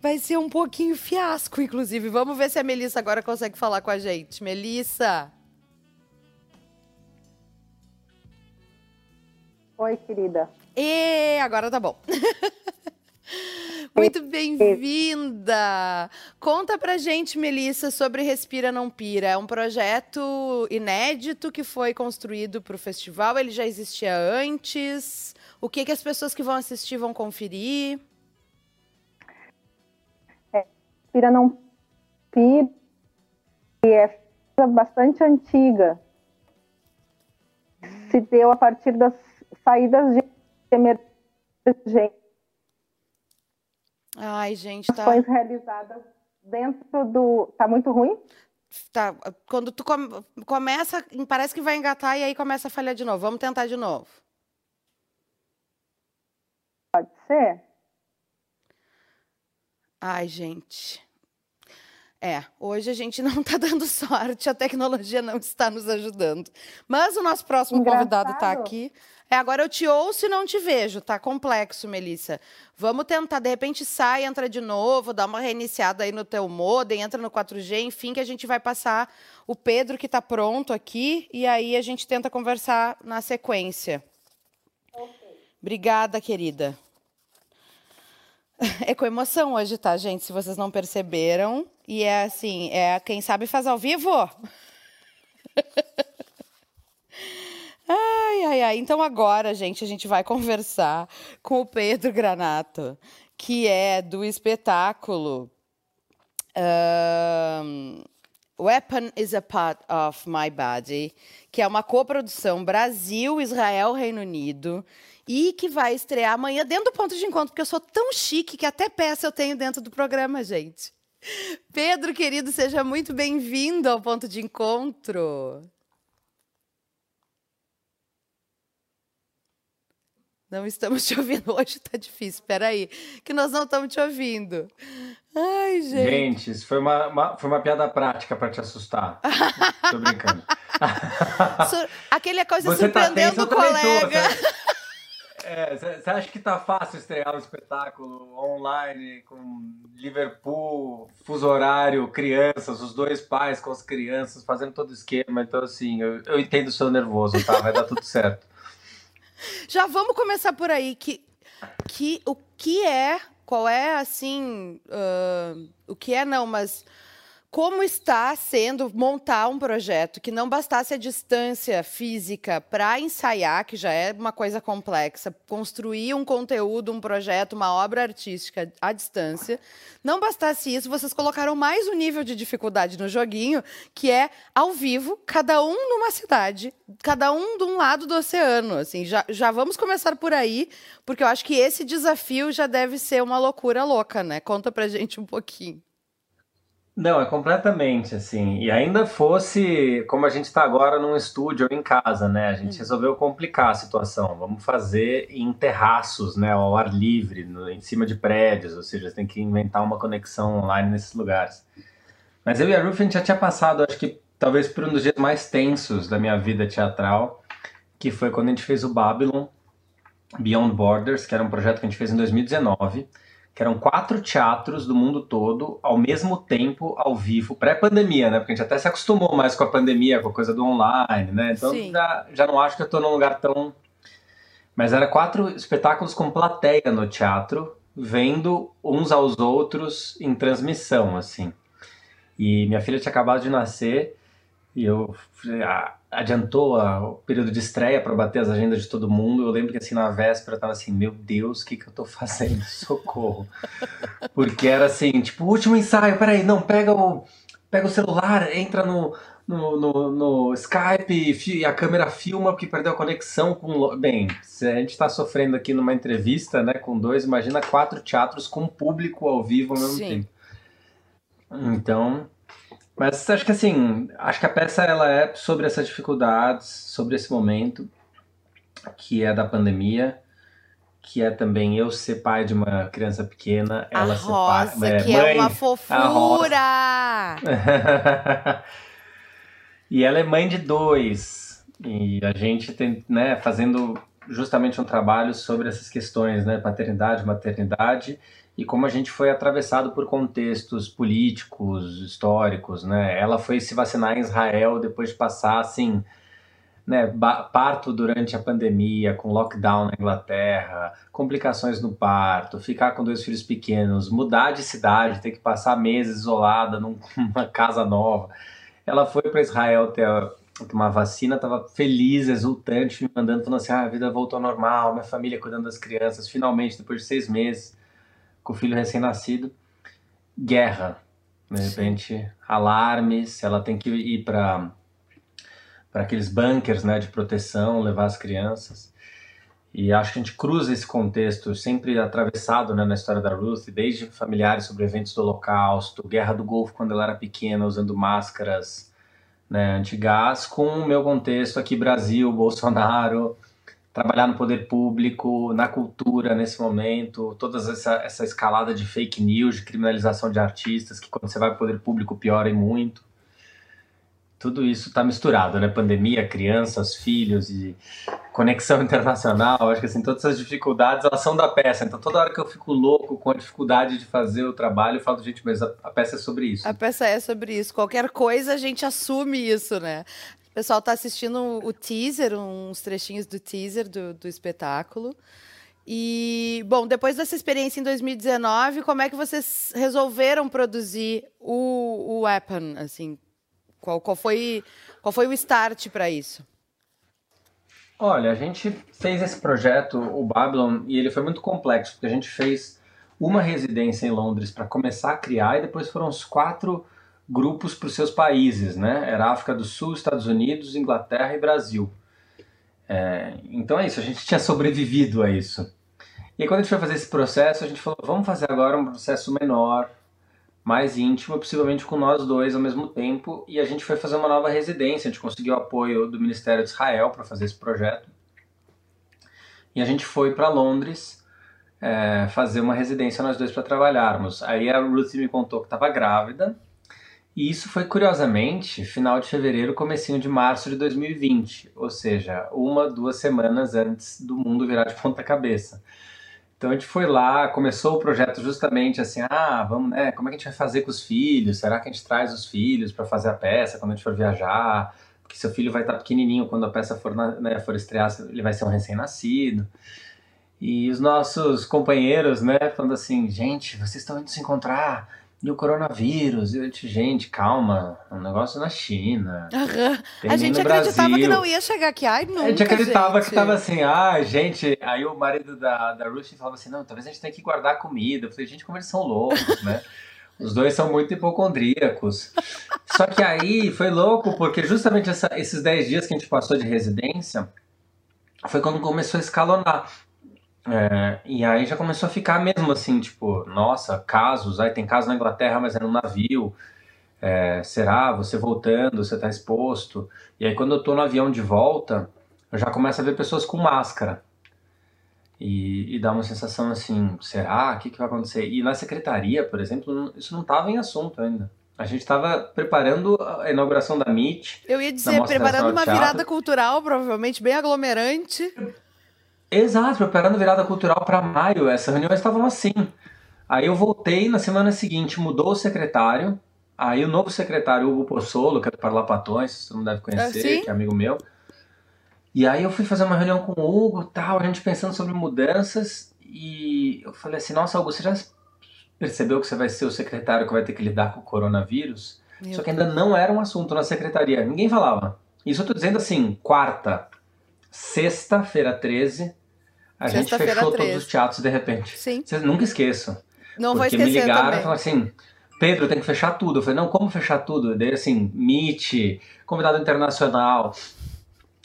Vai ser um pouquinho fiasco, inclusive. Vamos ver se a Melissa agora consegue falar com a gente. Melissa. Oi, querida. E agora tá bom. Muito bem-vinda! Conta pra gente, Melissa, sobre Respira Não Pira. É um projeto inédito que foi construído para o festival. Ele já existia antes? O que, que as pessoas que vão assistir vão conferir? É, Respira Não Pira é bastante antiga. Se deu a partir das saídas de emergência Ai, gente, tá. Ações realizadas dentro do. Tá muito ruim? Tá. Quando tu come... começa, parece que vai engatar e aí começa a falhar de novo. Vamos tentar de novo. Pode ser? Ai, gente. É, hoje a gente não está dando sorte, a tecnologia não está nos ajudando. Mas o nosso próximo Engraçado. convidado está aqui. É, agora eu te ouço e não te vejo, tá complexo, Melissa. Vamos tentar, de repente sai, entra de novo, dá uma reiniciada aí no teu modem, entra no 4G, enfim, que a gente vai passar o Pedro que está pronto aqui e aí a gente tenta conversar na sequência. Okay. Obrigada, querida. É com emoção hoje, tá, gente? Se vocês não perceberam. E é assim, é quem sabe faz ao vivo. Ai, ai, ai. Então agora, gente, a gente vai conversar com o Pedro Granato, que é do espetáculo um, Weapon is a Part of My Body, que é uma coprodução Brasil, Israel, Reino Unido, e que vai estrear amanhã dentro do ponto de encontro, porque eu sou tão chique que até peça eu tenho dentro do programa, gente. Pedro, querido, seja muito bem-vindo ao ponto de encontro. Não estamos te ouvindo. Hoje tá difícil. Espera aí, que nós não estamos te ouvindo. Ai, gente. Gente, isso foi uma, uma foi uma piada prática para te assustar. Tô brincando. Aquele coisa Você tá surpreendendo tá o colega. Você é, acha que tá fácil estrear um espetáculo online com Liverpool, fuso horário, crianças, os dois pais com as crianças, fazendo todo o esquema. Então, assim, eu, eu entendo o seu nervoso, tá? Vai dar tudo certo. Já vamos começar por aí. Que, que, o que é, qual é, assim, uh, o que é não, mas como está sendo montar um projeto que não bastasse a distância física para ensaiar, que já é uma coisa complexa, construir um conteúdo, um projeto, uma obra artística à distância. Não bastasse isso, vocês colocaram mais um nível de dificuldade no joguinho, que é ao vivo, cada um numa cidade, cada um de um lado do oceano. Assim, já, já vamos começar por aí, porque eu acho que esse desafio já deve ser uma loucura louca, né? Conta pra gente um pouquinho. Não, é completamente assim. E ainda fosse como a gente está agora num estúdio ou em casa, né? A gente hum. resolveu complicar a situação. Vamos fazer em terraços, né? Ao ar livre, no, em cima de prédios, ou seja, você tem que inventar uma conexão online nesses lugares. Mas eu e a Ruth, a gente já tinha passado, acho que talvez por um dos dias mais tensos da minha vida teatral, que foi quando a gente fez o Babylon Beyond Borders, que era um projeto que a gente fez em 2019 que eram quatro teatros do mundo todo ao mesmo tempo, ao vivo, pré-pandemia, né? Porque a gente até se acostumou mais com a pandemia, com a coisa do online, né? Então já, já não acho que eu estou num lugar tão. Mas era quatro espetáculos com plateia no teatro, vendo uns aos outros em transmissão, assim. E minha filha tinha acabado de nascer e eu ah, adiantou a, o período de estreia para bater as agendas de todo mundo. Eu lembro que assim na véspera eu tava assim, meu Deus, o que que eu tô fazendo? Socorro. Porque era assim, tipo, último ensaio, peraí, não, pega o pega o celular, entra no no, no, no Skype e a câmera filma porque perdeu a conexão com. Bem, se a gente está sofrendo aqui numa entrevista né, com dois, imagina quatro teatros com público ao vivo ao mesmo Sim. tempo. Então, mas acho que assim, acho que a peça ela é sobre essas dificuldades, sobre esse momento que é da pandemia, que é também eu ser pai de uma criança pequena, ela a ser Rosa, pai, é, que é mãe, é uma fofura. e ela é mãe de dois. E a gente tem, né, fazendo justamente um trabalho sobre essas questões, né, paternidade, maternidade e como a gente foi atravessado por contextos políticos, históricos, né? Ela foi se vacinar em Israel depois de passar, assim, né, parto durante a pandemia, com lockdown na Inglaterra, complicações no parto, ficar com dois filhos pequenos, mudar de cidade, ter que passar meses isolada numa casa nova. Ela foi para Israel ter uma vacina, estava feliz, exultante, me mandando, falando assim: ah, a vida voltou ao normal, minha família cuidando das crianças, finalmente, depois de seis meses com o filho recém-nascido, guerra. De repente, Sim. alarmes, ela tem que ir para para aqueles bunkers né, de proteção, levar as crianças. E acho que a gente cruza esse contexto sempre atravessado né, na história da Ruth, desde familiares sobre eventos do Holocausto, Guerra do Golfo quando ela era pequena, usando máscaras né, antigás, com o meu contexto aqui Brasil, Bolsonaro, trabalhar no poder público, na cultura nesse momento, toda essa, essa escalada de fake news, de criminalização de artistas, que quando você vai para o poder público piora muito. Tudo isso está misturado, né? Pandemia, crianças, filhos e conexão internacional. Acho que assim, todas essas dificuldades elas são da peça. Então toda hora que eu fico louco com a dificuldade de fazer o trabalho, eu falo, gente, mas a, a peça é sobre isso. A peça é sobre isso. Qualquer coisa a gente assume isso, né? Pessoal está assistindo o teaser, uns trechinhos do teaser do, do espetáculo. E, bom, depois dessa experiência em 2019, como é que vocês resolveram produzir o, o Weapon? Assim, qual, qual, foi, qual foi o start para isso? Olha, a gente fez esse projeto, o Babylon, e ele foi muito complexo, porque a gente fez uma residência em Londres para começar a criar, e depois foram os quatro grupos para os seus países, né? Era África do Sul, Estados Unidos, Inglaterra e Brasil. É, então é isso, a gente tinha sobrevivido a isso. E aí, quando a gente foi fazer esse processo, a gente falou, vamos fazer agora um processo menor, mais íntimo, possivelmente com nós dois ao mesmo tempo. E a gente foi fazer uma nova residência, a gente conseguiu o apoio do Ministério de Israel para fazer esse projeto. E a gente foi para Londres é, fazer uma residência nós dois para trabalharmos. Aí a Ruth me contou que estava grávida e isso foi curiosamente final de fevereiro, comecinho de março de 2020, ou seja, uma, duas semanas antes do mundo virar de ponta cabeça. Então a gente foi lá, começou o projeto justamente assim, ah, vamos, né, como é que a gente vai fazer com os filhos? Será que a gente traz os filhos para fazer a peça quando a gente for viajar? Porque seu filho vai estar pequenininho quando a peça for, né, for estrear, ele vai ser um recém-nascido. E os nossos companheiros, né, falando assim, gente, vocês estão indo se encontrar, e o coronavírus, e eu disse, gente, calma, é um negócio na China. Uhum. A gente acreditava Brasil. que não ia chegar aqui, ai, nunca, A gente acreditava gente. que tava assim, ah, gente... Aí o marido da, da Ruth falava assim, não, talvez a gente tenha que guardar comida. Eu falei, gente, como eles são loucos, né? Os dois são muito hipocondríacos. Só que aí foi louco, porque justamente essa, esses 10 dias que a gente passou de residência, foi quando começou a escalonar. É, e aí já começou a ficar mesmo assim, tipo, nossa, casos, aí tem casos na Inglaterra, mas é no navio. É, será? Você voltando, você está exposto. E aí quando eu tô no avião de volta, eu já começo a ver pessoas com máscara. E, e dá uma sensação assim, será? O que, que vai acontecer? E na secretaria, por exemplo, isso não estava em assunto ainda. A gente estava preparando a inauguração da MIT. Eu ia dizer, preparando uma virada cultural, provavelmente bem aglomerante. Exato, preparando virada cultural para maio, essas reuniões estavam assim. Aí eu voltei na semana seguinte, mudou o secretário. Aí o novo secretário, Hugo Pozzolo, que é do Parlapatões, você não deve conhecer, Ah, que é amigo meu. E aí eu fui fazer uma reunião com o Hugo, tal, a gente pensando sobre mudanças, e eu falei assim, nossa, Hugo, você já percebeu que você vai ser o secretário que vai ter que lidar com o coronavírus? Meu Só que ainda não era um assunto na secretaria, ninguém falava. Isso eu tô dizendo assim, quarta, sexta-feira 13, a gente Sexta-feira fechou 13. todos os teatros de repente. Sim. Vocês nunca esqueçam. Não vou Porque me esquecer ligaram e falaram assim, Pedro, tem que fechar tudo. Eu falei, não, como fechar tudo? Daí assim, Meet, convidado internacional,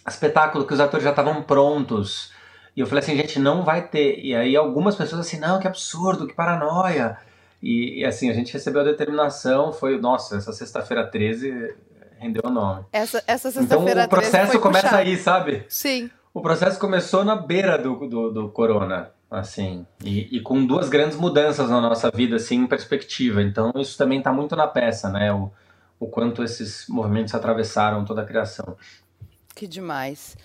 espetáculo que os atores já estavam prontos. E eu falei assim, gente, não vai ter. E aí algumas pessoas assim, não, que absurdo, que paranoia. E, e, assim, a gente recebeu a determinação, foi, nossa, essa sexta-feira 13 rendeu o nome. Essa, essa Então sexta-feira o 13 processo começa puxado. aí, sabe? Sim. O processo começou na beira do, do, do corona, assim, e, e com duas grandes mudanças na nossa vida, assim, em perspectiva. Então, isso também está muito na peça, né? O, o quanto esses movimentos atravessaram toda a criação. Que demais.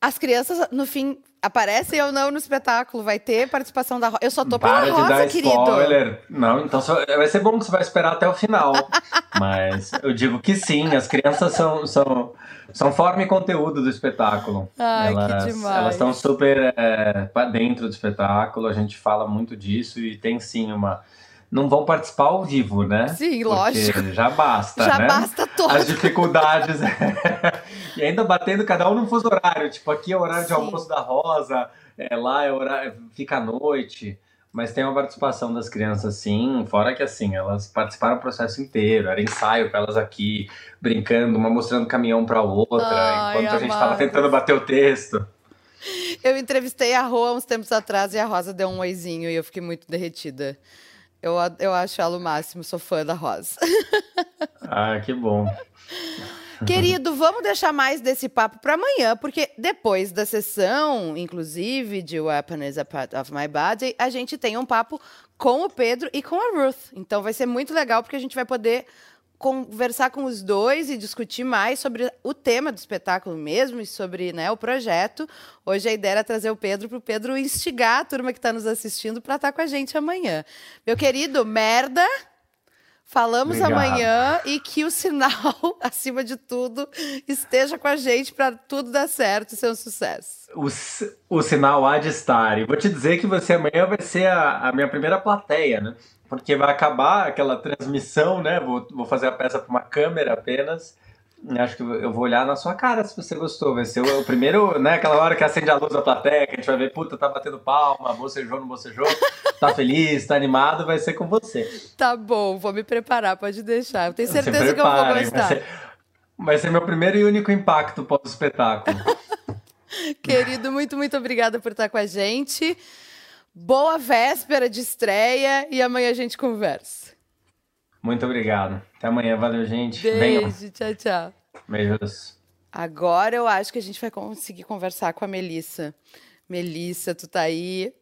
As crianças, no fim, aparecem ou não no espetáculo? Vai ter participação da Rosa? Eu só tô pela Para de Rosa, querido. spoiler. Não, então só- vai ser bom que você vai esperar até o final. Mas eu digo que sim, as crianças são, são, são forma e conteúdo do espetáculo. Ai, que elas, demais. Elas estão super é, para dentro do espetáculo, a gente fala muito disso e tem sim uma. Não vão participar ao vivo, né? Sim, Porque lógico. já basta, Já né? basta todo. As dificuldades. e ainda batendo cada um no fuso horário. Tipo, aqui é o horário de Sim. almoço da Rosa, é, lá é horário, fica à noite. Mas tem uma participação das crianças, sim. Fora que, assim, elas participaram do processo inteiro. Era ensaio pra elas aqui, brincando, uma mostrando caminhão pra outra, Ai, enquanto a gente tava amadas. tentando bater o texto. Eu entrevistei a Rô há uns tempos atrás e a Rosa deu um oizinho e eu fiquei muito derretida. Eu, eu acho ela o máximo, sou fã da Rosa. Ah, que bom. Querido, vamos deixar mais desse papo para amanhã, porque depois da sessão, inclusive, de Weapon is a Part of My Body, a gente tem um papo com o Pedro e com a Ruth. Então vai ser muito legal, porque a gente vai poder conversar com os dois e discutir mais sobre o tema do espetáculo mesmo e sobre né, o projeto. Hoje a ideia era trazer o Pedro para o Pedro instigar a turma que está nos assistindo para estar com a gente amanhã. Meu querido, merda! Falamos Obrigado. amanhã e que o sinal, acima de tudo, esteja com a gente para tudo dar certo e ser um sucesso. O, o sinal há de estar. E vou te dizer que você amanhã vai ser a, a minha primeira plateia, né? Porque vai acabar aquela transmissão, né? Vou, vou fazer a peça para uma câmera apenas. Acho que eu vou olhar na sua cara se você gostou. Vai ser o, o primeiro, né? Aquela hora que acende a luz da plateia, que a gente vai ver, puta, tá batendo palma, bocejou, não bocejou, tá feliz, tá animado, vai ser com você. Tá bom, vou me preparar, pode deixar. Eu tenho certeza que eu vou gostar. Vai ser, vai ser meu primeiro e único impacto pós-espetáculo. Querido, muito, muito obrigada por estar com a gente. Boa véspera de estreia e amanhã a gente conversa. Muito obrigado. Até amanhã. Valeu, gente. Venham. Beijo, tchau, tchau. Beijos. Agora eu acho que a gente vai conseguir conversar com a Melissa. Melissa, tu tá aí?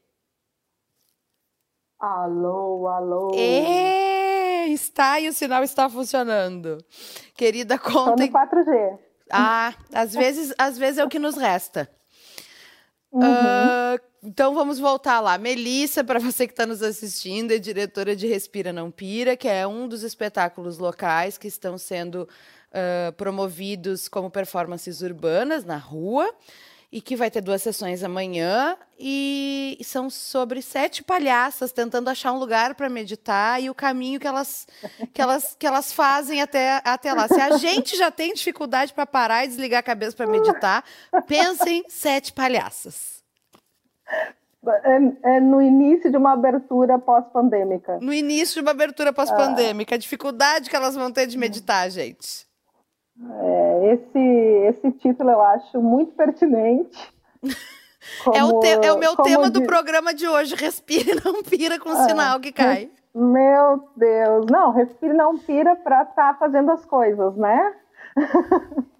Alô, alô. É, está e o sinal está funcionando. Querida, Tô no contem. 4G. Ah, às vezes, às vezes é o que nos resta. Uhum. Ah, então vamos voltar lá. Melissa, para você que está nos assistindo, é diretora de Respira Não Pira, que é um dos espetáculos locais que estão sendo ah, promovidos como performances urbanas na rua e que vai ter duas sessões amanhã e são sobre sete palhaças tentando achar um lugar para meditar e o caminho que elas que elas que elas fazem até até lá. Se a gente já tem dificuldade para parar e desligar a cabeça para meditar, pensem sete palhaças. É, é no início de uma abertura pós-pandêmica. No início de uma abertura pós-pandêmica, a dificuldade que elas vão ter de meditar, gente. É, esse, esse título eu acho muito pertinente. é, o Como- te- é o meu como tema do di- programa de hoje. Respire não pira com o Ah, sinal que cai. Meu Deus. Não, respira e não pira para estar fazendo as coisas, né?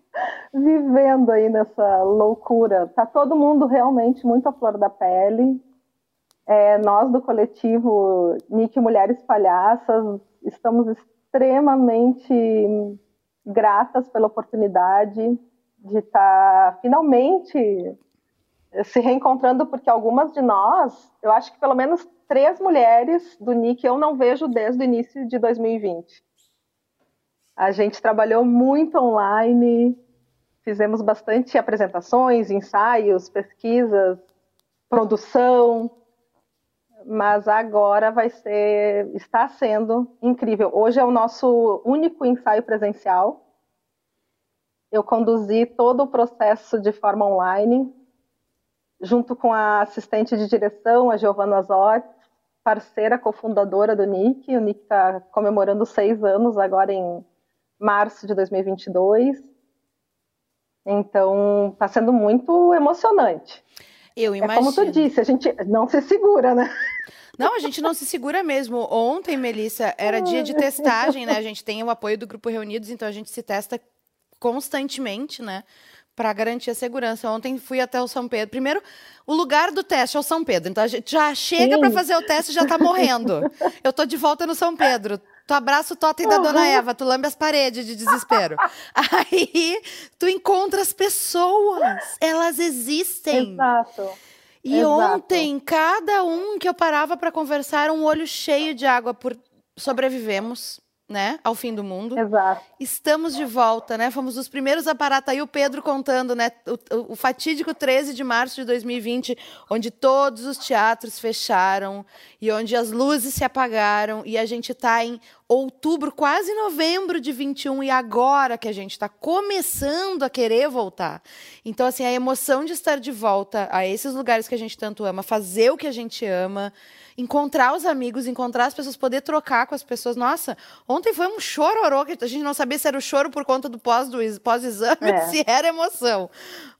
Vivendo aí nessa loucura. Tá todo mundo realmente muito à flor da pele. É, nós do coletivo Nick Mulheres Palhaças estamos extremamente gratas pela oportunidade de estar finalmente se reencontrando, porque algumas de nós, eu acho que pelo menos três mulheres do NIC eu não vejo desde o início de 2020. A gente trabalhou muito online, fizemos bastante apresentações, ensaios, pesquisas, produção, mas agora vai ser, está sendo incrível. Hoje é o nosso único ensaio presencial. Eu conduzi todo o processo de forma online, junto com a assistente de direção, a Giovanna Zott, parceira cofundadora do NIC. O NIC está comemorando seis anos agora em março de 2022. Então, está sendo muito emocionante. Eu imagino. É como tu disse, a gente não se segura, né? Não, a gente não se segura mesmo. Ontem, Melissa, era dia de testagem, né? A gente tem o apoio do Grupo Reunidos, então a gente se testa constantemente, né? Para garantir a segurança. Ontem fui até o São Pedro. Primeiro, o lugar do teste é o São Pedro. Então a gente já chega para fazer o teste e já está morrendo. Eu tô de volta no São Pedro. Tu abraça o totem da Dona Eva, tu lambe as paredes de desespero. Aí tu encontra as pessoas, elas existem. Exato. E Exato. ontem, cada um que eu parava para conversar era um olho cheio de água por sobrevivemos né, ao fim do mundo. Exato. Estamos de volta, né? Fomos os primeiros a parar. Tá aí o Pedro contando, né? O, o, fatídico 13 de março de 2020, onde todos os teatros fecharam e onde as luzes se apagaram e a gente está em outubro, quase novembro de 21 e agora que a gente está começando a querer voltar. Então, assim, a emoção de estar de volta a esses lugares que a gente tanto ama, fazer o que a gente ama encontrar os amigos, encontrar as pessoas, poder trocar com as pessoas. Nossa, ontem foi um chororô, que a gente não sabia se era o choro por conta do pós-exame, pós é. se era emoção.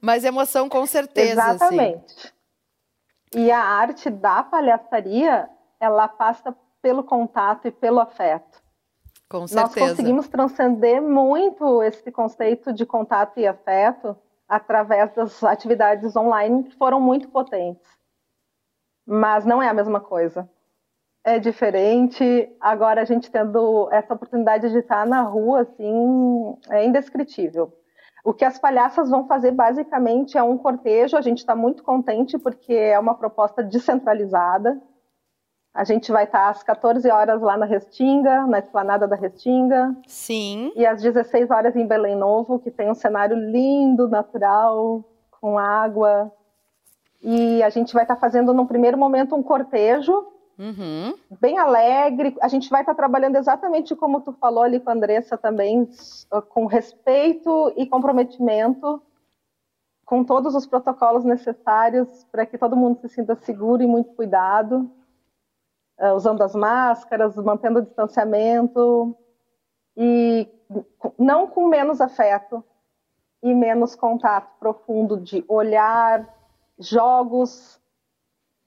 Mas emoção com certeza. Assim. Exatamente. Assim. E a arte da palhaçaria, ela passa pelo contato e pelo afeto. Com certeza. Nós conseguimos transcender muito esse conceito de contato e afeto através das atividades online que foram muito potentes mas não é a mesma coisa. É diferente. Agora a gente tendo essa oportunidade de estar na rua, assim, é indescritível. O que as palhaças vão fazer basicamente é um cortejo. A gente está muito contente porque é uma proposta descentralizada. A gente vai estar às 14 horas lá na Restinga, na esplanada da Restinga. Sim. E às 16 horas em Belém Novo, que tem um cenário lindo, natural, com água, e a gente vai estar tá fazendo, num primeiro momento, um cortejo uhum. bem alegre. A gente vai estar tá trabalhando exatamente como tu falou ali com a Andressa também, com respeito e comprometimento, com todos os protocolos necessários para que todo mundo se sinta seguro e muito cuidado, uh, usando as máscaras, mantendo o distanciamento e não com menos afeto e menos contato profundo de olhar, jogos.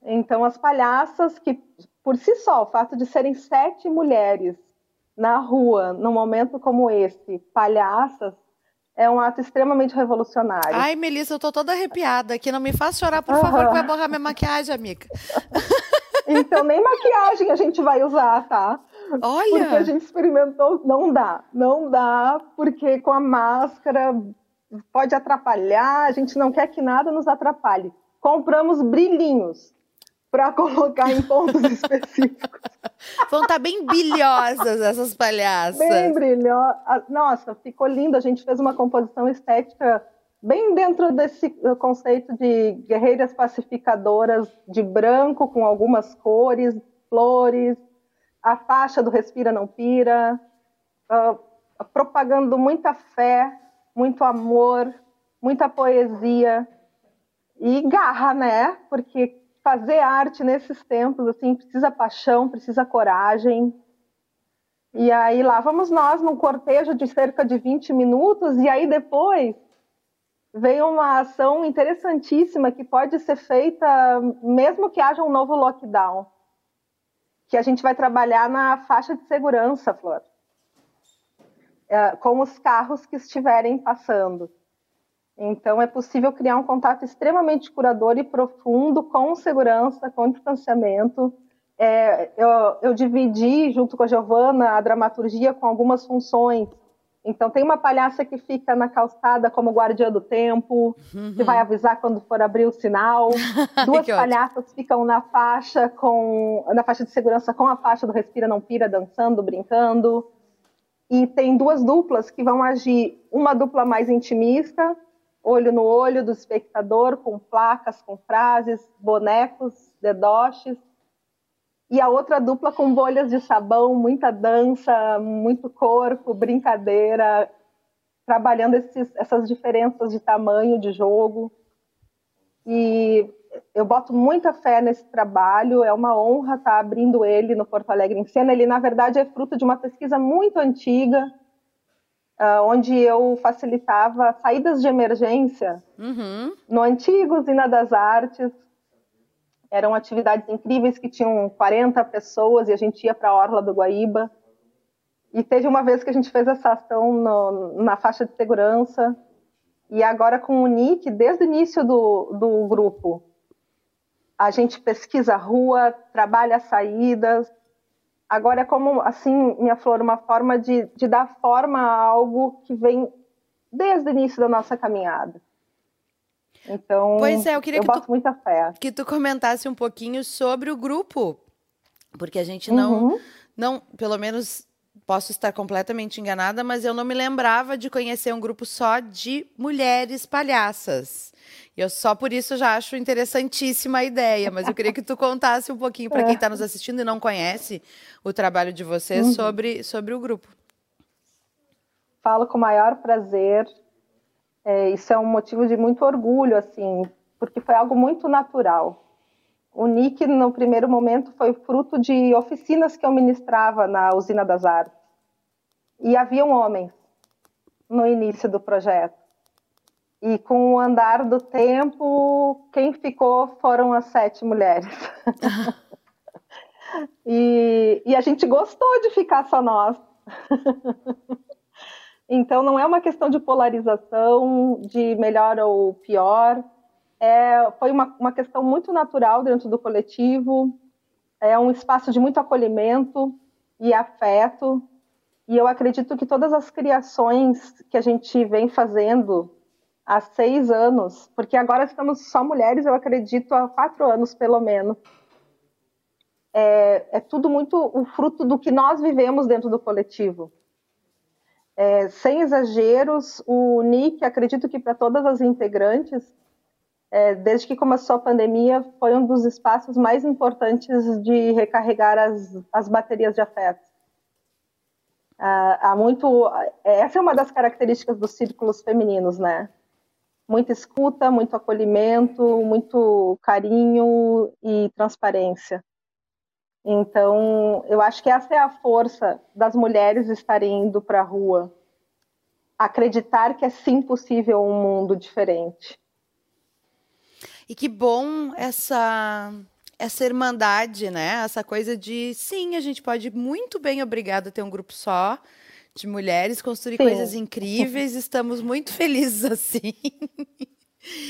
Então, as palhaças, que por si só, o fato de serem sete mulheres na rua, num momento como esse, palhaças, é um ato extremamente revolucionário. Ai, Melissa, eu tô toda arrepiada aqui. Não me faz chorar, por favor, que vai borrar minha maquiagem, amiga. Então, nem maquiagem a gente vai usar, tá? Olha! Porque a gente experimentou, não dá. Não dá, porque com a máscara pode atrapalhar, a gente não quer que nada nos atrapalhe compramos brilhinhos para colocar em pontos específicos. Vão estar tá bem brilhosas essas palhaças. Bem brilhosas. Nossa, ficou lindo. A gente fez uma composição estética bem dentro desse conceito de guerreiras pacificadoras de branco com algumas cores, flores, a faixa do Respira Não Pira, uh, propagando muita fé, muito amor, muita poesia e garra, né? Porque fazer arte nesses tempos assim precisa paixão, precisa coragem. E aí lá vamos nós num cortejo de cerca de 20 minutos e aí depois vem uma ação interessantíssima que pode ser feita mesmo que haja um novo lockdown. Que a gente vai trabalhar na faixa de segurança, Flor. É, com os carros que estiverem passando. Então, é possível criar um contato extremamente curador e profundo, com segurança, com distanciamento. É, eu, eu, dividi, junto com a Giovana, a dramaturgia com algumas funções Então tem uma palhaça que fica na calçada como guardiã do tempo, uhum. que vai avisar quando for abrir o sinal. Duas palhaças ótimo. ficam na faixa com na faixa de segurança com a faixa do respira não pira dançando, brincando. E tem duas duplas que vão agir, uma dupla mais intimista, olho no olho do espectador, com placas, com frases, bonecos, dedoches, e a outra dupla com bolhas de sabão, muita dança, muito corpo, brincadeira, trabalhando esses, essas diferenças de tamanho de jogo. E eu boto muita fé nesse trabalho, é uma honra estar abrindo ele no Porto Alegre em Cena. Ele, na verdade, é fruto de uma pesquisa muito antiga, uh, onde eu facilitava saídas de emergência uhum. no antigo Usina das Artes, eram atividades incríveis que tinham 40 pessoas e a gente ia para a Orla do Guaíba. E teve uma vez que a gente fez essa ação no, na faixa de segurança. E agora com o Nick, desde o início do, do grupo, a gente pesquisa a rua, trabalha saídas. Agora é como, assim, minha flor, uma forma de, de dar forma a algo que vem desde o início da nossa caminhada. Então, pois é, eu queria eu que tu, muita fé. Que tu comentasse um pouquinho sobre o grupo, porque a gente não, uhum. não, pelo menos posso estar completamente enganada, mas eu não me lembrava de conhecer um grupo só de mulheres palhaças. E eu só por isso já acho interessantíssima a ideia, mas eu queria que tu contasse um pouquinho para quem está nos assistindo e não conhece o trabalho de vocês uhum. sobre, sobre o grupo. Falo com o maior prazer. É, isso é um motivo de muito orgulho, assim, porque foi algo muito natural. O Nick, no primeiro momento, foi fruto de oficinas que eu ministrava na Usina das Artes. E haviam homens no início do projeto. E com o andar do tempo, quem ficou foram as sete mulheres. e, e a gente gostou de ficar só nós. Então, não é uma questão de polarização, de melhor ou pior. É, foi uma, uma questão muito natural dentro do coletivo. É um espaço de muito acolhimento e afeto. E eu acredito que todas as criações que a gente vem fazendo há seis anos, porque agora estamos só mulheres, eu acredito, há quatro anos pelo menos. É, é tudo muito o fruto do que nós vivemos dentro do coletivo. É, sem exageros, o NIC, acredito que para todas as integrantes, é, desde que começou a pandemia, foi um dos espaços mais importantes de recarregar as, as baterias de afeto. Há muito, essa é uma das características dos círculos femininos, né? Muita escuta, muito acolhimento, muito carinho e transparência. Então, eu acho que essa é a força das mulheres estarem indo para a rua. Acreditar que é sim possível um mundo diferente. E que bom essa essa irmandade, né? Essa coisa de sim, a gente pode muito bem obrigado a ter um grupo só de mulheres, construir sim. coisas incríveis. Estamos muito felizes assim.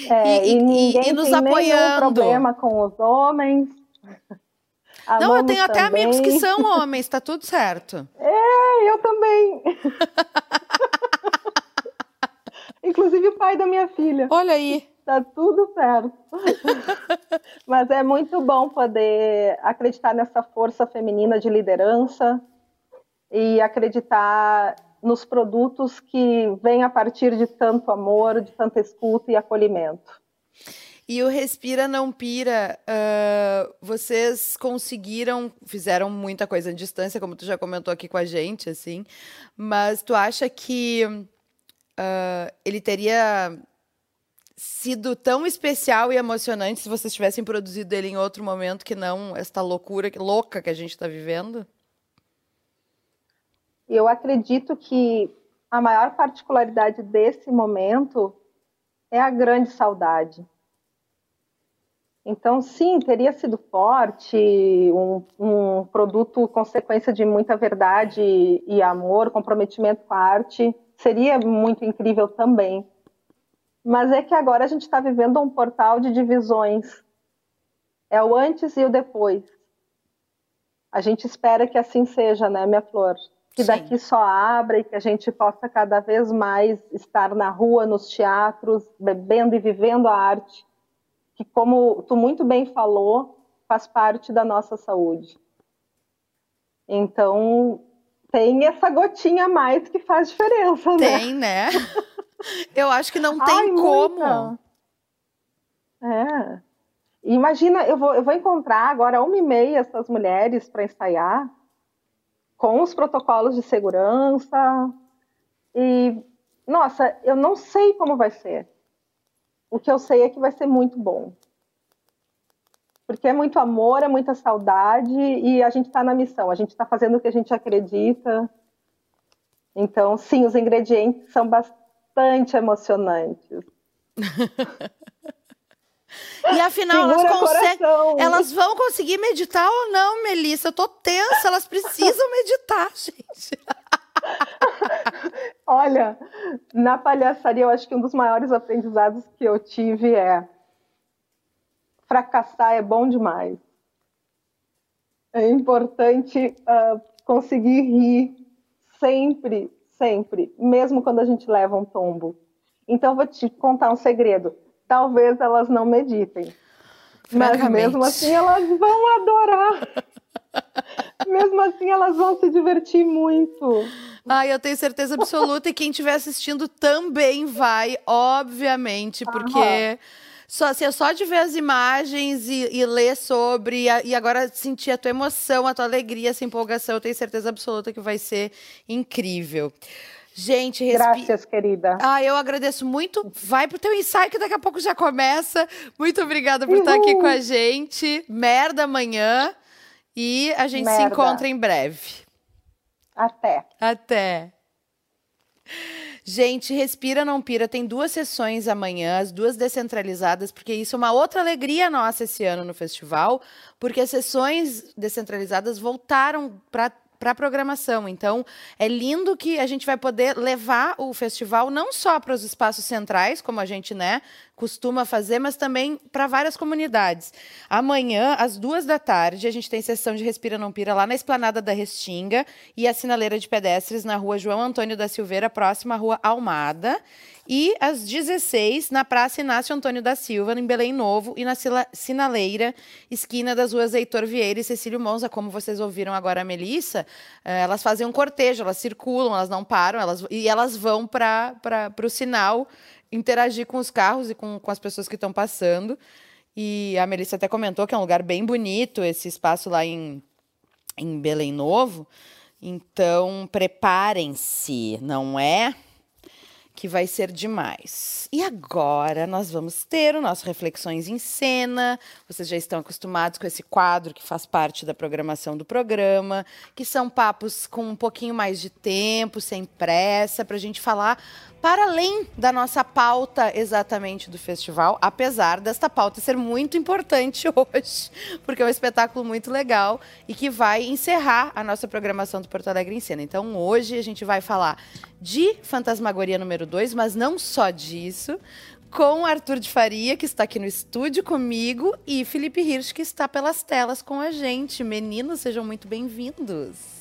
É, e, e, ninguém e, e nos tem apoiando. problema com os homens. Não, eu tenho até amigos que são homens, tá tudo certo. É, eu também. Inclusive o pai da minha filha. Olha aí. Tá tudo certo. Mas é muito bom poder acreditar nessa força feminina de liderança e acreditar nos produtos que vêm a partir de tanto amor, de tanta escuta e acolhimento. E o Respira Não Pira, uh, vocês conseguiram, fizeram muita coisa à distância, como tu já comentou aqui com a gente, assim, mas tu acha que uh, ele teria sido tão especial e emocionante se vocês tivessem produzido ele em outro momento que não esta loucura louca que a gente está vivendo? Eu acredito que a maior particularidade desse momento é a grande saudade então, sim, teria sido forte, um, um, produto consequência de muita verdade e amor, comprometimento com a arte, seria muito incrível também. Mas é que agora a gente está vivendo um portal de divisões. É o antes e o depois. A gente espera que assim seja, né, minha flor? que daqui só abra e que a gente possa cada vez mais estar na rua, nos teatros, bebendo e vivendo a arte, que como tu muito bem falou, faz parte da nossa saúde. Então, tem essa gotinha a mais que faz diferença, né? Tem, né? Eu acho que não tem Ai, como. Muita. É. Imagina, eu vou, eu vou encontrar agora uma e meia essas mulheres para ensaiar com os protocolos de segurança. E, nossa, eu não sei como vai ser. O que eu sei é que vai ser muito bom. Porque é muito amor, é muita saudade e a gente está na missão, a gente está fazendo o que a gente acredita. Então, sim, os ingredientes são bastante emocionantes. E afinal, elas, elas, vão conseguir meditar ou não, Melissa? Eu tô tensa, elas precisam meditar, gente. Olha, na palhaçaria, eu acho que um dos maiores aprendizados que eu tive é fracassar é bom demais. É importante uh, conseguir rir sempre, sempre, mesmo quando a gente leva um tombo. Então, vou te contar um segredo talvez elas não meditem. Mas mesmo assim elas vão adorar. mesmo assim elas vão se divertir muito. Ah, eu tenho certeza absoluta e quem estiver assistindo também vai, obviamente, porque só, assim, é só de ver as imagens e, e ler sobre e, agora sentir a tua emoção, a tua alegria, essa empolgação, eu tenho certeza absoluta que vai ser incrível. Gente, respi... Graças, querida. Ah, eu agradeço muito. Vai pro teu ensaio que daqui a pouco já começa. Muito obrigada por Uhul. estar aqui com a gente. Merda amanhã. E a gente Merda. se encontra em breve. Até. Até. Gente, Respira Não Pira tem duas sessões amanhã, as duas descentralizadas, porque isso é uma outra alegria nossa esse ano no festival, porque as sessões descentralizadas voltaram para para a programação. Então, é lindo que a gente vai poder levar o festival não só para os espaços centrais, como a gente né, costuma fazer, mas também para várias comunidades. Amanhã, às duas da tarde, a gente tem sessão de Respira Não Pira lá na Esplanada da Restinga e a sinaleira de pedestres na rua João Antônio da Silveira, próxima à rua Almada. E às 16, na Praça Inácio Antônio da Silva, em Belém Novo, e na Sinaleira, esquina das ruas Heitor Vieira e Cecílio Monza, como vocês ouviram agora a Melissa, eh, elas fazem um cortejo, elas circulam, elas não param, elas, e elas vão para o sinal interagir com os carros e com, com as pessoas que estão passando. E a Melissa até comentou que é um lugar bem bonito, esse espaço lá em, em Belém Novo. Então, preparem-se, não é? que vai ser demais. E agora nós vamos ter o nosso Reflexões em Cena. Vocês já estão acostumados com esse quadro que faz parte da programação do programa, que são papos com um pouquinho mais de tempo, sem pressa, para a gente falar para além da nossa pauta exatamente do festival, apesar desta pauta ser muito importante hoje, porque é um espetáculo muito legal e que vai encerrar a nossa programação do Porto Alegre em Cena. Então, hoje a gente vai falar de Fantasmagoria número 2, mas não só disso, com Arthur de Faria, que está aqui no estúdio comigo, e Felipe Hirsch, que está pelas telas com a gente. Meninos, sejam muito bem-vindos.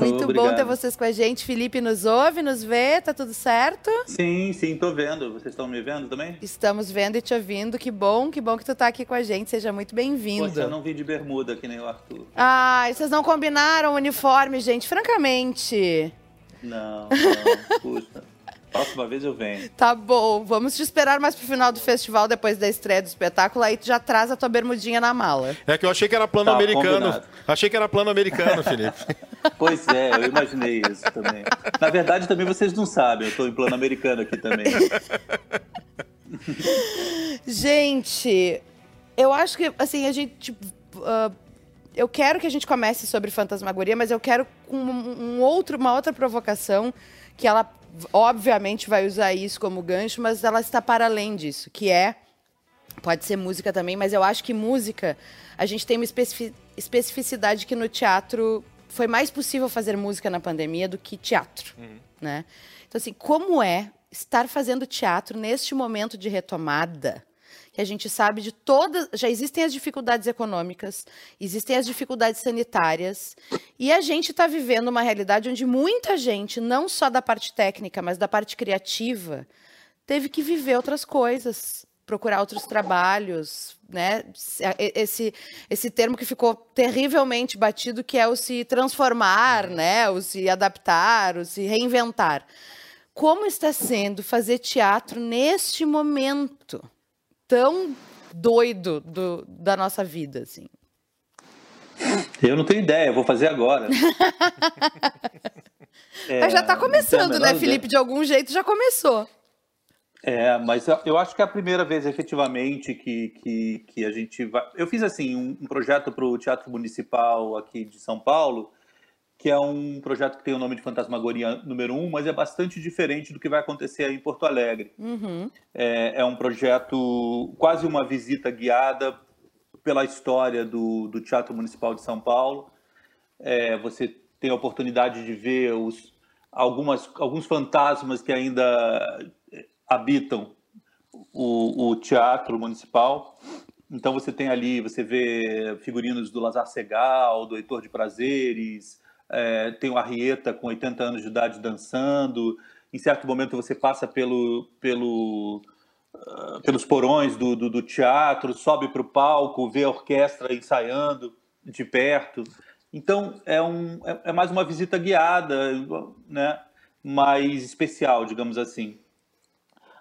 Muito Obrigado. bom ter vocês com a gente. Felipe nos ouve, nos vê, tá tudo certo? Sim, sim, tô vendo. Vocês estão me vendo também? Estamos vendo e te ouvindo. Que bom, que bom que tu tá aqui com a gente. Seja muito bem-vindo. Eu não vim de bermuda, que nem o Arthur. Ah, vocês não combinaram o uniforme, gente, francamente. Não, não, puxa. Próxima vez eu venho. Tá bom, vamos te esperar mais pro final do festival, depois da estreia do espetáculo, aí tu já traz a tua bermudinha na mala. É que eu achei que era plano tá, americano. Combinado. Achei que era plano americano, Felipe. Pois é, eu imaginei isso também. Na verdade, também vocês não sabem, eu tô em plano americano aqui também. gente, eu acho que, assim, a gente... Uh, eu quero que a gente comece sobre fantasmagoria, mas eu quero com um, um outro, uma outra provocação que ela obviamente vai usar isso como gancho, mas ela está para além disso, que é pode ser música também, mas eu acho que música a gente tem uma especificidade que no teatro foi mais possível fazer música na pandemia do que teatro, uhum. né? Então assim, como é estar fazendo teatro neste momento de retomada? Que a gente sabe de todas. Já existem as dificuldades econômicas, existem as dificuldades sanitárias, e a gente está vivendo uma realidade onde muita gente, não só da parte técnica, mas da parte criativa, teve que viver outras coisas, procurar outros trabalhos, né? Esse, esse termo que ficou terrivelmente batido, que é o se transformar, né? O se adaptar, o se reinventar. Como está sendo fazer teatro neste momento tão doido do, da nossa vida, assim? Eu não tenho ideia, vou fazer agora. é, Mas já está começando, né, Felipe? De algum jeito já começou. É, mas eu acho que é a primeira vez efetivamente que, que, que a gente vai. Eu fiz assim um, um projeto para o Teatro Municipal aqui de São Paulo, que é um projeto que tem o nome de Fantasmagoria número um, mas é bastante diferente do que vai acontecer aí em Porto Alegre. Uhum. É, é, um projeto, quase uma visita guiada pela história do, do Teatro Municipal de São Paulo. É, você tem a oportunidade de ver os, algumas, alguns fantasmas que ainda habitam o, o teatro municipal. Então você tem ali, você vê figurinos do Lazar Segal, do Heitor de Prazeres, é, tem o Arrieta com 80 anos de idade dançando. Em certo momento você passa pelo, pelo, uh, pelos porões do, do, do teatro, sobe para o palco, vê a orquestra ensaiando de perto. Então é, um, é, é mais uma visita guiada, né? mais especial, digamos assim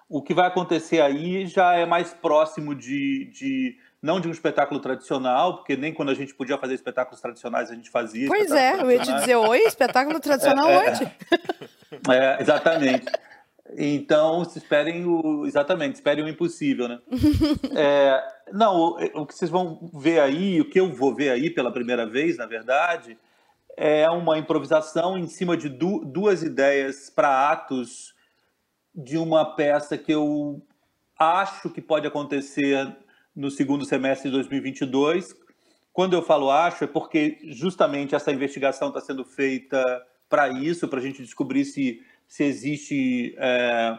o que vai acontecer aí já é mais próximo de, de não de um espetáculo tradicional, porque nem quando a gente podia fazer espetáculos tradicionais a gente fazia. Pois é, eu ia te dizer, oi, espetáculo tradicional é, é, onde? É, exatamente. Então, esperem o. Exatamente, esperem o impossível, né? É, não, o, o, que vocês vão ver aí, o que eu vou ver aí pela primeira vez, na verdade, é uma improvisação em cima de du, duas ideias para atos de uma peça que eu acho que pode acontecer no segundo semestre de 2022. Quando eu falo acho, é porque justamente essa investigação está sendo feita para isso, para a gente descobrir se, se existe é,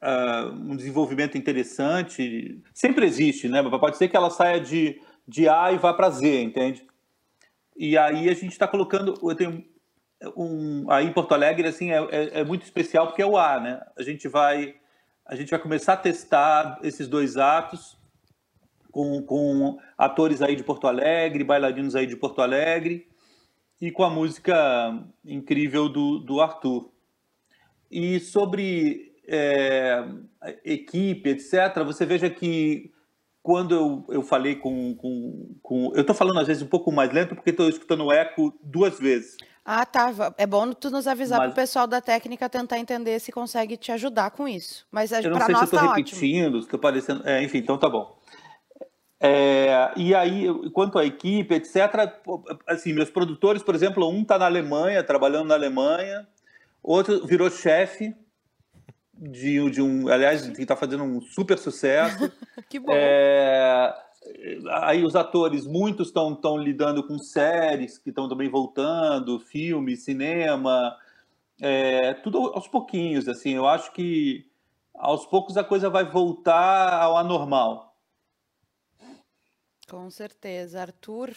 é, um desenvolvimento interessante. Sempre existe, né? Pode ser que ela saia de, de A e vá para Z, entende? E aí a gente está colocando. Eu tenho um, aí em Porto Alegre assim é, é, é, muito especial porque é o A, né? A gente vai a gente vai começar a testar esses dois atos com, com atores aí de Porto Alegre, bailarinos aí de Porto Alegre e com a música incrível do, do Arthur. E sobre é, equipe, etc., você veja que quando eu, eu falei com, com, com Eu estou falando às vezes um pouco mais lento porque estou escutando o eco duas vezes. Ah, tá. É bom tu nos avisar para o pessoal da técnica tentar entender se consegue te ajudar com isso. Mas eu não sei nós se eu estou tá repetindo, se estou parecendo. É, enfim, então tá bom. É, e aí, quanto à equipe, etc., assim, meus produtores, por exemplo, um está na Alemanha, trabalhando na Alemanha, outro virou chefe de, de um, aliás, que está fazendo um super sucesso. que bom. É, aí os atores, muitos estão lidando com séries que estão também voltando, filme, cinema, é, tudo aos pouquinhos, assim, eu acho que aos poucos a coisa vai voltar ao anormal. Com certeza. Arthur?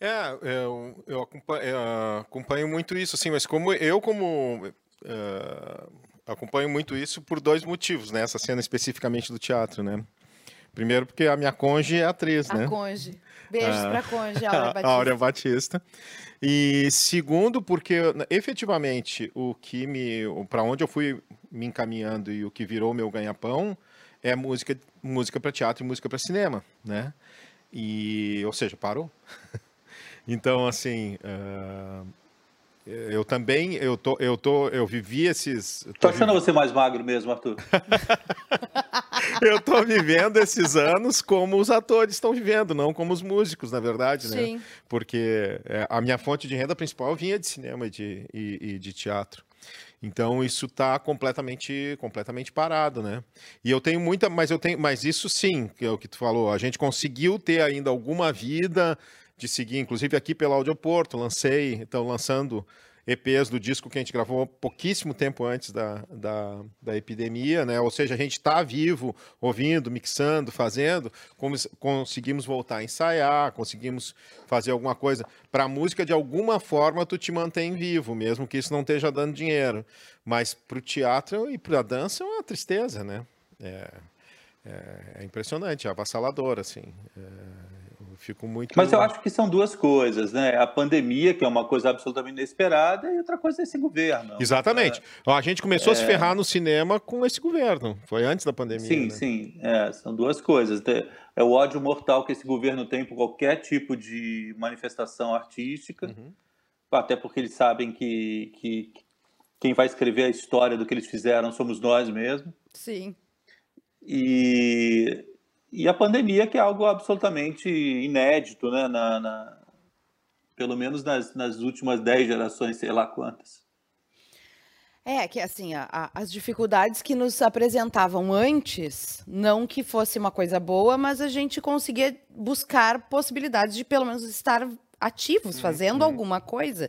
É, eu, eu acompanho, eu acompanho, muito isso, assim, mas como eu, como uh, acompanho muito isso por dois motivos, né? Essa cena especificamente do teatro, né? Primeiro porque a minha conge é atriz, a né? A conge. Beijos ah, pra conge, Áurea Batista. Áurea Batista. E segundo porque efetivamente o que me para onde eu fui me encaminhando e o que virou meu ganha-pão é música música para teatro e música para cinema, né? E ou seja, parou. então assim, uh, eu também, eu tô, eu tô, eu vivi esses. Tô, tô achando você mais magro mesmo, Arthur. eu tô vivendo esses anos como os atores estão vivendo, não como os músicos, na verdade, né? Sim. Porque é, a minha fonte de renda principal vinha de cinema e de, e, e de teatro. Então isso está completamente, completamente parado, né? E eu tenho muita, mas eu tenho, mas isso sim, que é o que tu falou. A gente conseguiu ter ainda alguma vida de seguir, inclusive aqui pelo Audioporto, lancei, estão lançando EPs do disco que a gente gravou pouquíssimo tempo antes da, da, da epidemia, né? Ou seja, a gente está vivo, ouvindo, mixando, fazendo, conseguimos voltar a ensaiar, conseguimos fazer alguma coisa. Para a música, de alguma forma, tu te mantém vivo, mesmo que isso não esteja dando dinheiro. Mas para o teatro e para a dança é uma tristeza, né? É, é, é impressionante, é avassalador, assim. É fico muito. Mas eu acho que são duas coisas, né? A pandemia, que é uma coisa absolutamente inesperada, e outra coisa é esse governo. Exatamente. É... A gente começou é... a se é. ferrar no cinema com esse governo. Foi antes da pandemia. Sim, né? sim. É, são duas coisas. É o ódio mortal que esse governo tem por qualquer tipo de manifestação artística, uhum. até porque eles sabem que, que quem vai escrever a história do que eles fizeram somos nós mesmos. Sim. E e a pandemia, que é algo absolutamente inédito, né? Na, na pelo menos nas, nas últimas dez gerações, sei lá quantas. É, que assim, a, a, as dificuldades que nos apresentavam antes, não que fosse uma coisa boa, mas a gente conseguia buscar possibilidades de pelo menos estar ativos, fazendo uhum. alguma coisa.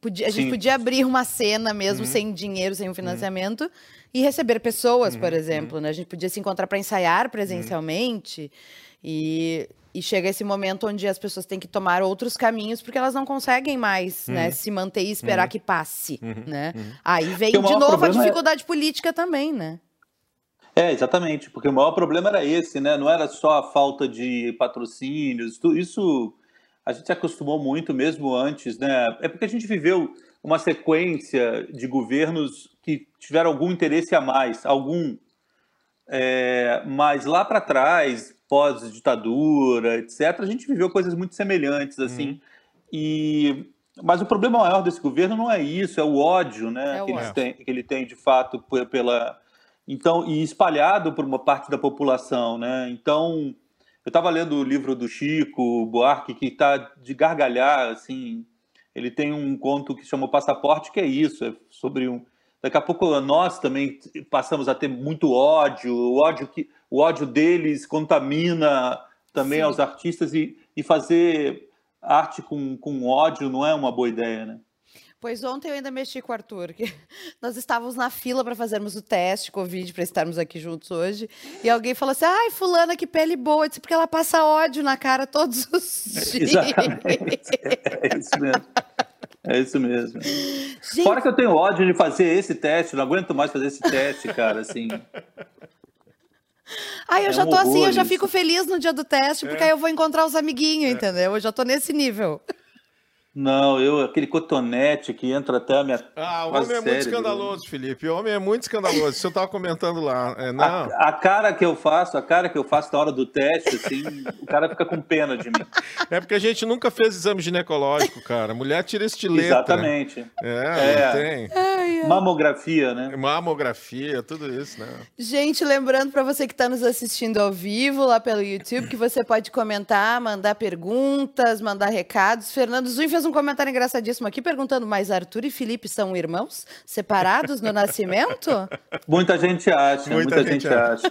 Podia, a gente Sim. podia abrir uma cena mesmo uhum. sem dinheiro, sem um financiamento, uhum e receber pessoas, uhum, por exemplo, uhum. né? A gente podia se encontrar para ensaiar presencialmente uhum. e, e chega esse momento onde as pessoas têm que tomar outros caminhos porque elas não conseguem mais, né, uhum. se manter e esperar uhum. que passe, uhum. né? Aí vem de novo a é dificuldade é... política também, né? É, exatamente, porque o maior problema era esse, né? Não era só a falta de patrocínios, isso a gente se acostumou muito mesmo antes, né? É porque a gente viveu uma sequência de governos que tiveram algum interesse a mais, algum. É, mas lá para trás, pós-ditadura, etc., a gente viveu coisas muito semelhantes, assim. Uhum. E, mas o problema maior desse governo não é isso, é o ódio, né, é que, Ele tem, que ele tem de fato pela, então e espalhado por uma parte da população, né? Então, eu estava lendo o livro do Chico Buarque que está de gargalhar, assim. Ele tem um conto que chama Passaporte, que é isso, é sobre um Daqui a pouco nós também passamos a ter muito ódio, o ódio que o ódio deles contamina também Sim. aos artistas e, e fazer arte com, com ódio não é uma boa ideia, né? Pois ontem eu ainda mexi com o Arthur, que nós estávamos na fila para fazermos o teste Covid, para estarmos aqui juntos hoje. E alguém falou assim: ai, Fulana, que pele boa. Eu disse, porque ela passa ódio na cara todos os dias. Exatamente. É isso mesmo. É isso mesmo. Gente... Fora que eu tenho ódio de fazer esse teste, não aguento mais fazer esse teste, cara, assim. Ai, eu é já tô um assim, eu já fico feliz no dia do teste, porque é. aí eu vou encontrar os amiguinhos, é. entendeu? Eu já tô nesse nível. Não, eu, aquele cotonete que entra até a minha. Ah, o homem é muito escandaloso, Felipe. O homem é muito escandaloso. Isso eu estava comentando lá. É, não. A, a, cara que eu faço, a cara que eu faço na hora do teste, assim, o cara fica com pena de mim. É porque a gente nunca fez exame ginecológico, cara. Mulher tira estileta. Exatamente. É, é. tem. Ai, ai. Mamografia, né? Mamografia, tudo isso, né? Gente, lembrando para você que está nos assistindo ao vivo lá pelo YouTube, que você pode comentar, mandar perguntas, mandar recados. Fernando Zui fez um comentário engraçadíssimo aqui perguntando: mas Arthur e Felipe são irmãos? Separados no nascimento? Muita gente acha, muita, muita gente, gente, acha.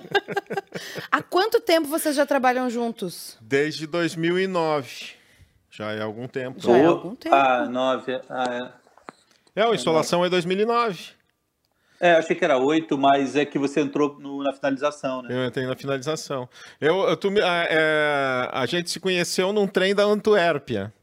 Há quanto tempo vocês já trabalham juntos? Desde 2009. Já é algum tempo. Já é algum tempo. Ah, nove. Ah, é. é, a instalação é 2009. É, achei que era oito, mas é que você entrou no, na finalização, né? Eu entrei na finalização. Eu, eu tu, a, é, a gente se conheceu num trem da Antuérpia.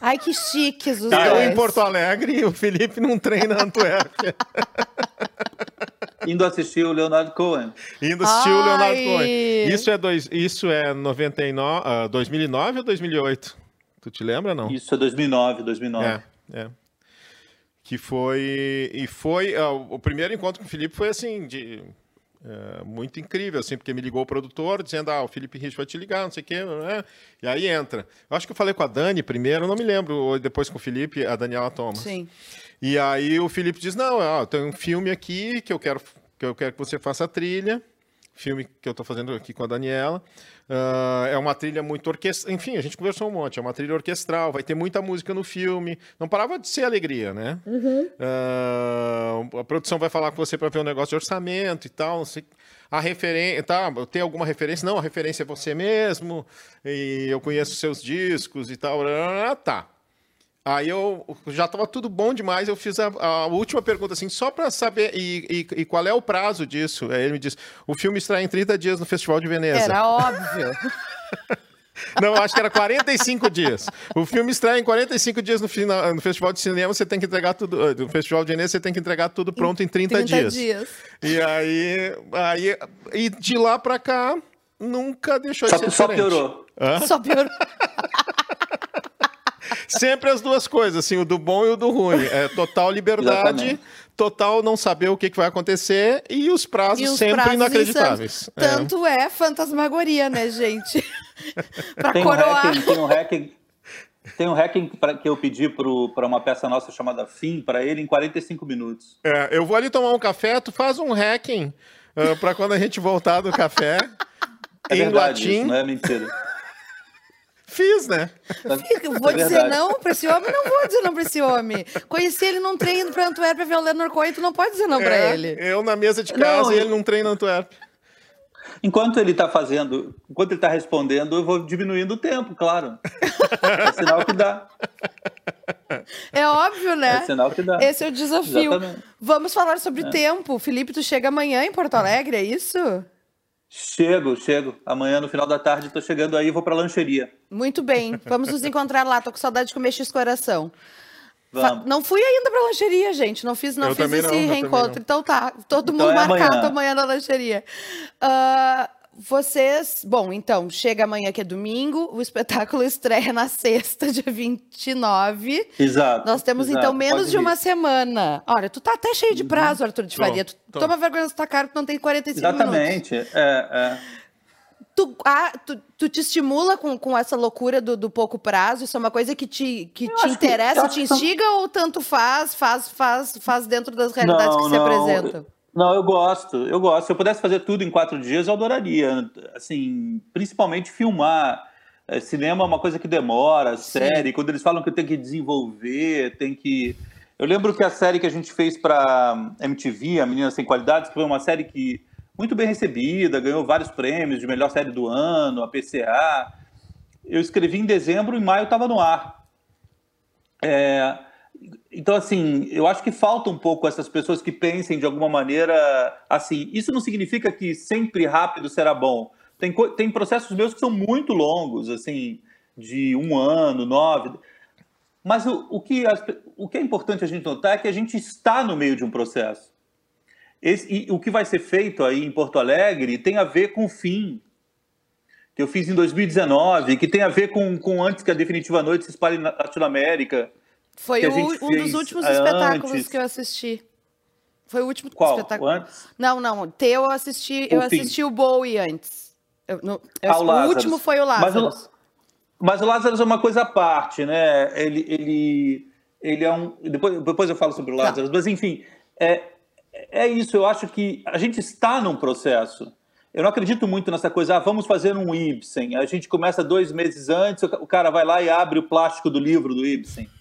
Ai, que chiques os tá, dois. Eu em Porto Alegre e o Felipe num trem na Antuérpia. Indo assistir o Leonardo Cohen. Indo assistir Ai. o Leonardo Cohen. Isso é, dois, isso é 99, uh, 2009 ou 2008? Tu te lembra, não? Isso é 2009, 2009. É, é. Que foi... E foi... Uh, o primeiro encontro com o Felipe foi assim, de é, muito incrível, assim, porque me ligou o produtor dizendo, ah, o Felipe Rich vai te ligar, não sei o quê, né? E aí entra. Eu acho que eu falei com a Dani primeiro, não me lembro, ou depois com o Felipe, a Daniela Thomas. Sim. E aí o Felipe diz, não, ó, tem um filme aqui que eu quero que eu quero que você faça a trilha, filme que eu estou fazendo aqui com a Daniela. Uh, é uma trilha muito orquestral. Enfim, a gente conversou um monte. É uma trilha orquestral, vai ter muita música no filme. Não parava de ser alegria, né? Uhum. Uh, a produção vai falar com você para ver um negócio de orçamento e tal. A referência. Tá, tem alguma referência? Não, a referência é você mesmo. E eu conheço seus discos e tal. Tá. Aí eu já estava tudo bom demais. Eu fiz a, a última pergunta, assim, só para saber e, e, e, qual é o prazo disso. Aí ele me disse: o filme estreia em 30 dias no Festival de Veneza. Era óbvio. Não, acho que era 45 dias. O filme estreia em 45 dias no, final, no Festival de Cinema, você tem que entregar tudo. Eh, no Festival de Veneza, você tem que entregar tudo pronto em 30, 30 dias. dias. E aí, aí. E de lá para cá, nunca deixou só, de ser Só piorou. Hã? Só piorou. Sempre as duas coisas, assim, o do bom e o do ruim. É total liberdade, Exatamente. total não saber o que, que vai acontecer e os prazos e os sempre prazos inacreditáveis. É. Tanto é. é fantasmagoria, né, gente? pra tem coroar. Um hacking, tem um hacking, tem um hacking pra, que eu pedi para uma peça nossa chamada Fim para ele em 45 minutos. É, eu vou ali tomar um café, tu faz um hacking uh, para quando a gente voltar do café. É em verdade, latim. Isso, não é mentira. Fiz, né? Vou é dizer não pra esse homem? Não vou dizer não pra esse homem. Conheci ele num trem indo pra Antuérpia ver o Leonard Cohen, tu não pode dizer não é, pra ele. Eu na mesa de casa não, e ele num trem na Antuérpia. Enquanto ele está fazendo, enquanto ele está respondendo, eu vou diminuindo o tempo, claro. É sinal que dá. É óbvio, né? É sinal que dá. Esse é o desafio. Exatamente. Vamos falar sobre é. tempo. Felipe, tu chega amanhã em Porto Alegre, é isso? Chego, chego. Amanhã, no final da tarde, estou chegando aí e vou para a lancheria. Muito bem. Vamos nos encontrar lá. Tô com saudade de comer X-coração. Não fui ainda pra lancheria, gente. Não fiz, não eu fiz esse não, reencontro. Então tá, todo então mundo é marcado amanhã. amanhã na lancheria. Uh, vocês. Bom, então, chega amanhã que é domingo, o espetáculo estreia na sexta, dia 29. Exato. Nós temos exato, então menos de uma semana. Olha, tu tá até cheio de uhum. prazo, Arthur de Faria. Tu tô. toma vergonha na tua cara que não tem 45 Exatamente. minutos. Exatamente. É, é. Tu, ah, tu, tu, te estimula com, com essa loucura do, do pouco prazo? Isso é uma coisa que te, que te interessa, que, te instiga ou tanto faz, faz, faz, faz dentro das realidades não, que se não. apresentam? Não, eu gosto, eu gosto. Se eu pudesse fazer tudo em quatro dias, eu adoraria. Assim, principalmente filmar. É, cinema é uma coisa que demora, série. Sim. Quando eles falam que tem que desenvolver, tem que. Eu lembro que a série que a gente fez para MTV, A Menina Sem Qualidades, que foi uma série que muito bem recebida, ganhou vários prêmios de melhor série do ano, a PCA. Eu escrevi em dezembro, em maio estava no ar. É, então, assim, eu acho que falta um pouco essas pessoas que pensem de alguma maneira assim. Isso não significa que sempre rápido será bom. Tem, tem processos meus que são muito longos, assim, de um ano, nove. Mas o, o, que, o que é importante a gente notar é que a gente está no meio de um processo. Esse, e o que vai ser feito aí em Porto Alegre tem a ver com o fim que eu fiz em 2019, que tem a ver com, com antes que a Definitiva Noite se espalhe na Latinoamérica foi o, um dos últimos espetáculos antes. que eu assisti. Foi o último Qual? espetáculo. Antes? Não, não. Teu eu assisti, o eu assisti o Bowie antes. Eu, no, eu, ah, o, o último foi o Lázaro. Mas o, mas o Lázaro é uma coisa à parte, né? Ele, ele, ele é um. Depois, depois eu falo sobre o tá. Lázaro, tá. mas enfim, é, é isso. Eu acho que a gente está num processo. Eu não acredito muito nessa coisa, ah, vamos fazer um Ibsen. A gente começa dois meses antes, o cara vai lá e abre o plástico do livro do Ibsen se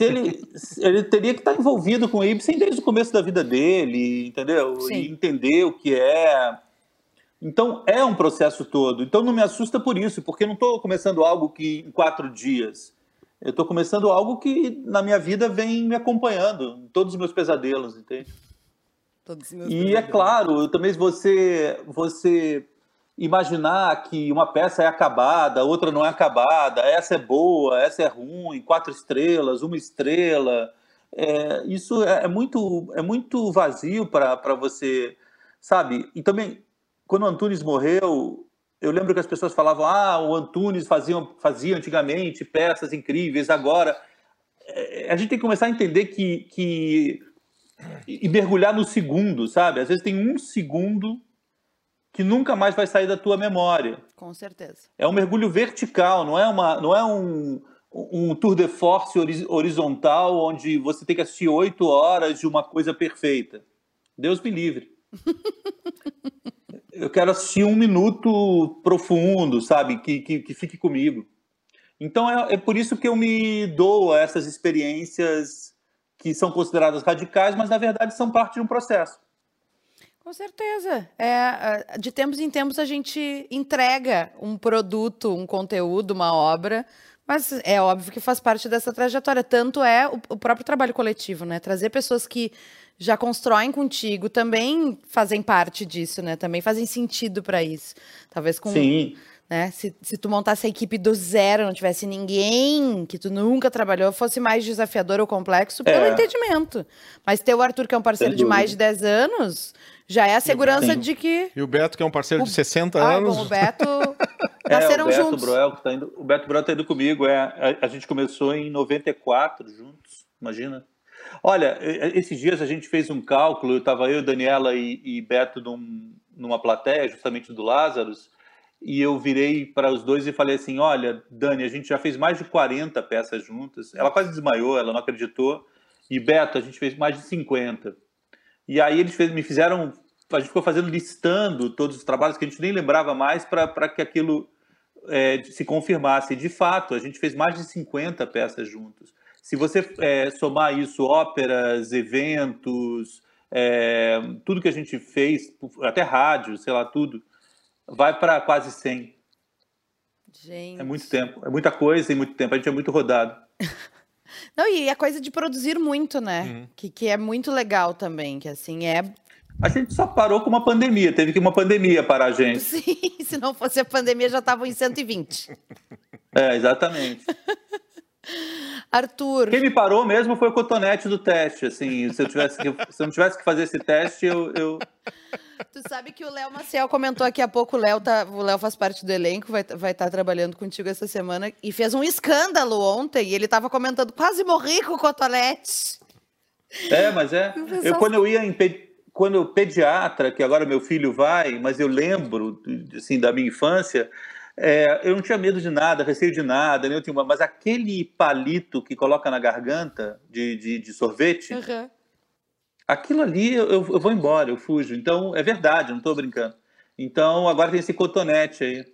ele, ele teria que estar envolvido com o Ibsen desde o começo da vida dele, entendeu? Sim. E entender o que é. Então, é um processo todo. Então, não me assusta por isso, porque não estou começando algo que em quatro dias. Eu estou começando algo que na minha vida vem me acompanhando, em todos os meus pesadelos, entende? Todos os meus e é pesadelos. é claro, também você, você imaginar que uma peça é acabada, outra não é acabada, essa é boa, essa é ruim, quatro estrelas, uma estrela. É, isso é, é, muito, é muito vazio para você, sabe? E também, quando o Antunes morreu, eu lembro que as pessoas falavam: ah, o Antunes fazia, fazia antigamente peças incríveis, agora. É, a gente tem que começar a entender que. que e mergulhar no segundo, sabe? Às vezes tem um segundo que nunca mais vai sair da tua memória. Com certeza. É um mergulho vertical, não é, uma, não é um, um tour de force horizontal onde você tem que assistir oito horas de uma coisa perfeita. Deus me livre. Eu quero assistir um minuto profundo, sabe? Que, que, que fique comigo. Então é, é por isso que eu me dou a essas experiências que são consideradas radicais, mas na verdade são parte de um processo. Com certeza. É, de tempos em tempos a gente entrega um produto, um conteúdo, uma obra Mas é óbvio que faz parte dessa trajetória. Tanto é o, o próprio trabalho coletivo, né? Trazer pessoas que já constroem contigo também fazem parte disso, né? Também fazem sentido para isso. Talvez com. Sim. Né? Se, se tu montasse a equipe do zero, não tivesse ninguém que tu nunca trabalhou, fosse mais desafiador ou complexo pelo É. entendimento. Mas ter o Arthur, que é um parceiro de mais de 10 anos, já é a segurança Sim. de que. E o Beto, que é um parceiro de 60 Ah, anos. bom, o Beto. É, Nasceram o Beto juntos. Broel, que tá indo, o Beto Broel tá indo comigo. É, a, a gente começou em 94 juntos, imagina. Olha, esses dias a gente fez um cálculo, eu tava eu, Daniela e, e Beto num- numa plateia, justamente do Lázaros, e eu virei para os dois e falei assim: Olha, Dani, a gente já fez mais de 40 peças juntas. Ela quase desmaiou, ela não acreditou. E Beto, a gente fez mais de 50. E aí eles fez- me fizeram. A gente ficou fazendo, listando todos os trabalhos que a gente nem lembrava mais para que aquilo é, se confirmasse. E, de fato, a gente fez mais de 50 peças juntos. Se você é, somar isso, óperas, eventos, é, tudo que a gente fez, até rádio, sei lá, tudo, vai para quase 100. Gente. É muito tempo. É muita coisa em muito tempo. A gente é muito rodado. Não, e a coisa de produzir muito, né? Uhum. Que, que é muito legal também, que assim, é. A gente só parou com uma pandemia. Teve que uma pandemia parar a gente. Sim, se não fosse a pandemia, já estavam em 120. É, exatamente. Arthur, Quem me parou mesmo foi o cotonete do teste. Assim, se eu, tivesse que, se eu não tivesse que fazer esse teste, eu, eu... tu sabe que o Léo Maciel comentou aqui há pouco, o Léo, tá, o Léo faz parte do elenco, vai estar vai tá trabalhando contigo essa semana, e fez um escândalo ontem, e ele tava comentando, quase morri com o cotonete. É, mas é. Eu, quando eu ia em quando eu pediatra, que agora meu filho vai, mas eu lembro assim da minha infância, é, eu não tinha medo de nada, receio de nada, né? eu tinha uma- mas aquele palito que coloca na garganta de, de, de sorvete, Uhum. aquilo ali eu, eu vou embora, eu fujo. Então é verdade, não estou brincando. Então agora tem esse cotonete aí.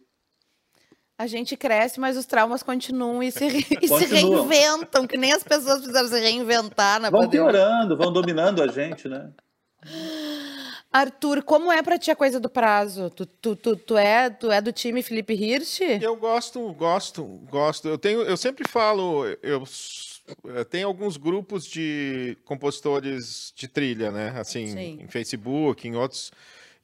A gente cresce, mas os traumas continuam e se, e se reinventam, que nem as pessoas precisaram se reinventar na Vão pandemia. piorando, vão dominando a gente, né? Arthur, como é pra ti a coisa do prazo? Tu, tu, tu, tu, é, tu é do time Felipe Hirsch? Eu gosto, gosto, gosto. Eu tenho, eu sempre falo, eu, eu tenho alguns grupos de compositores de trilha, né? Assim, Sim. em Facebook, em outros.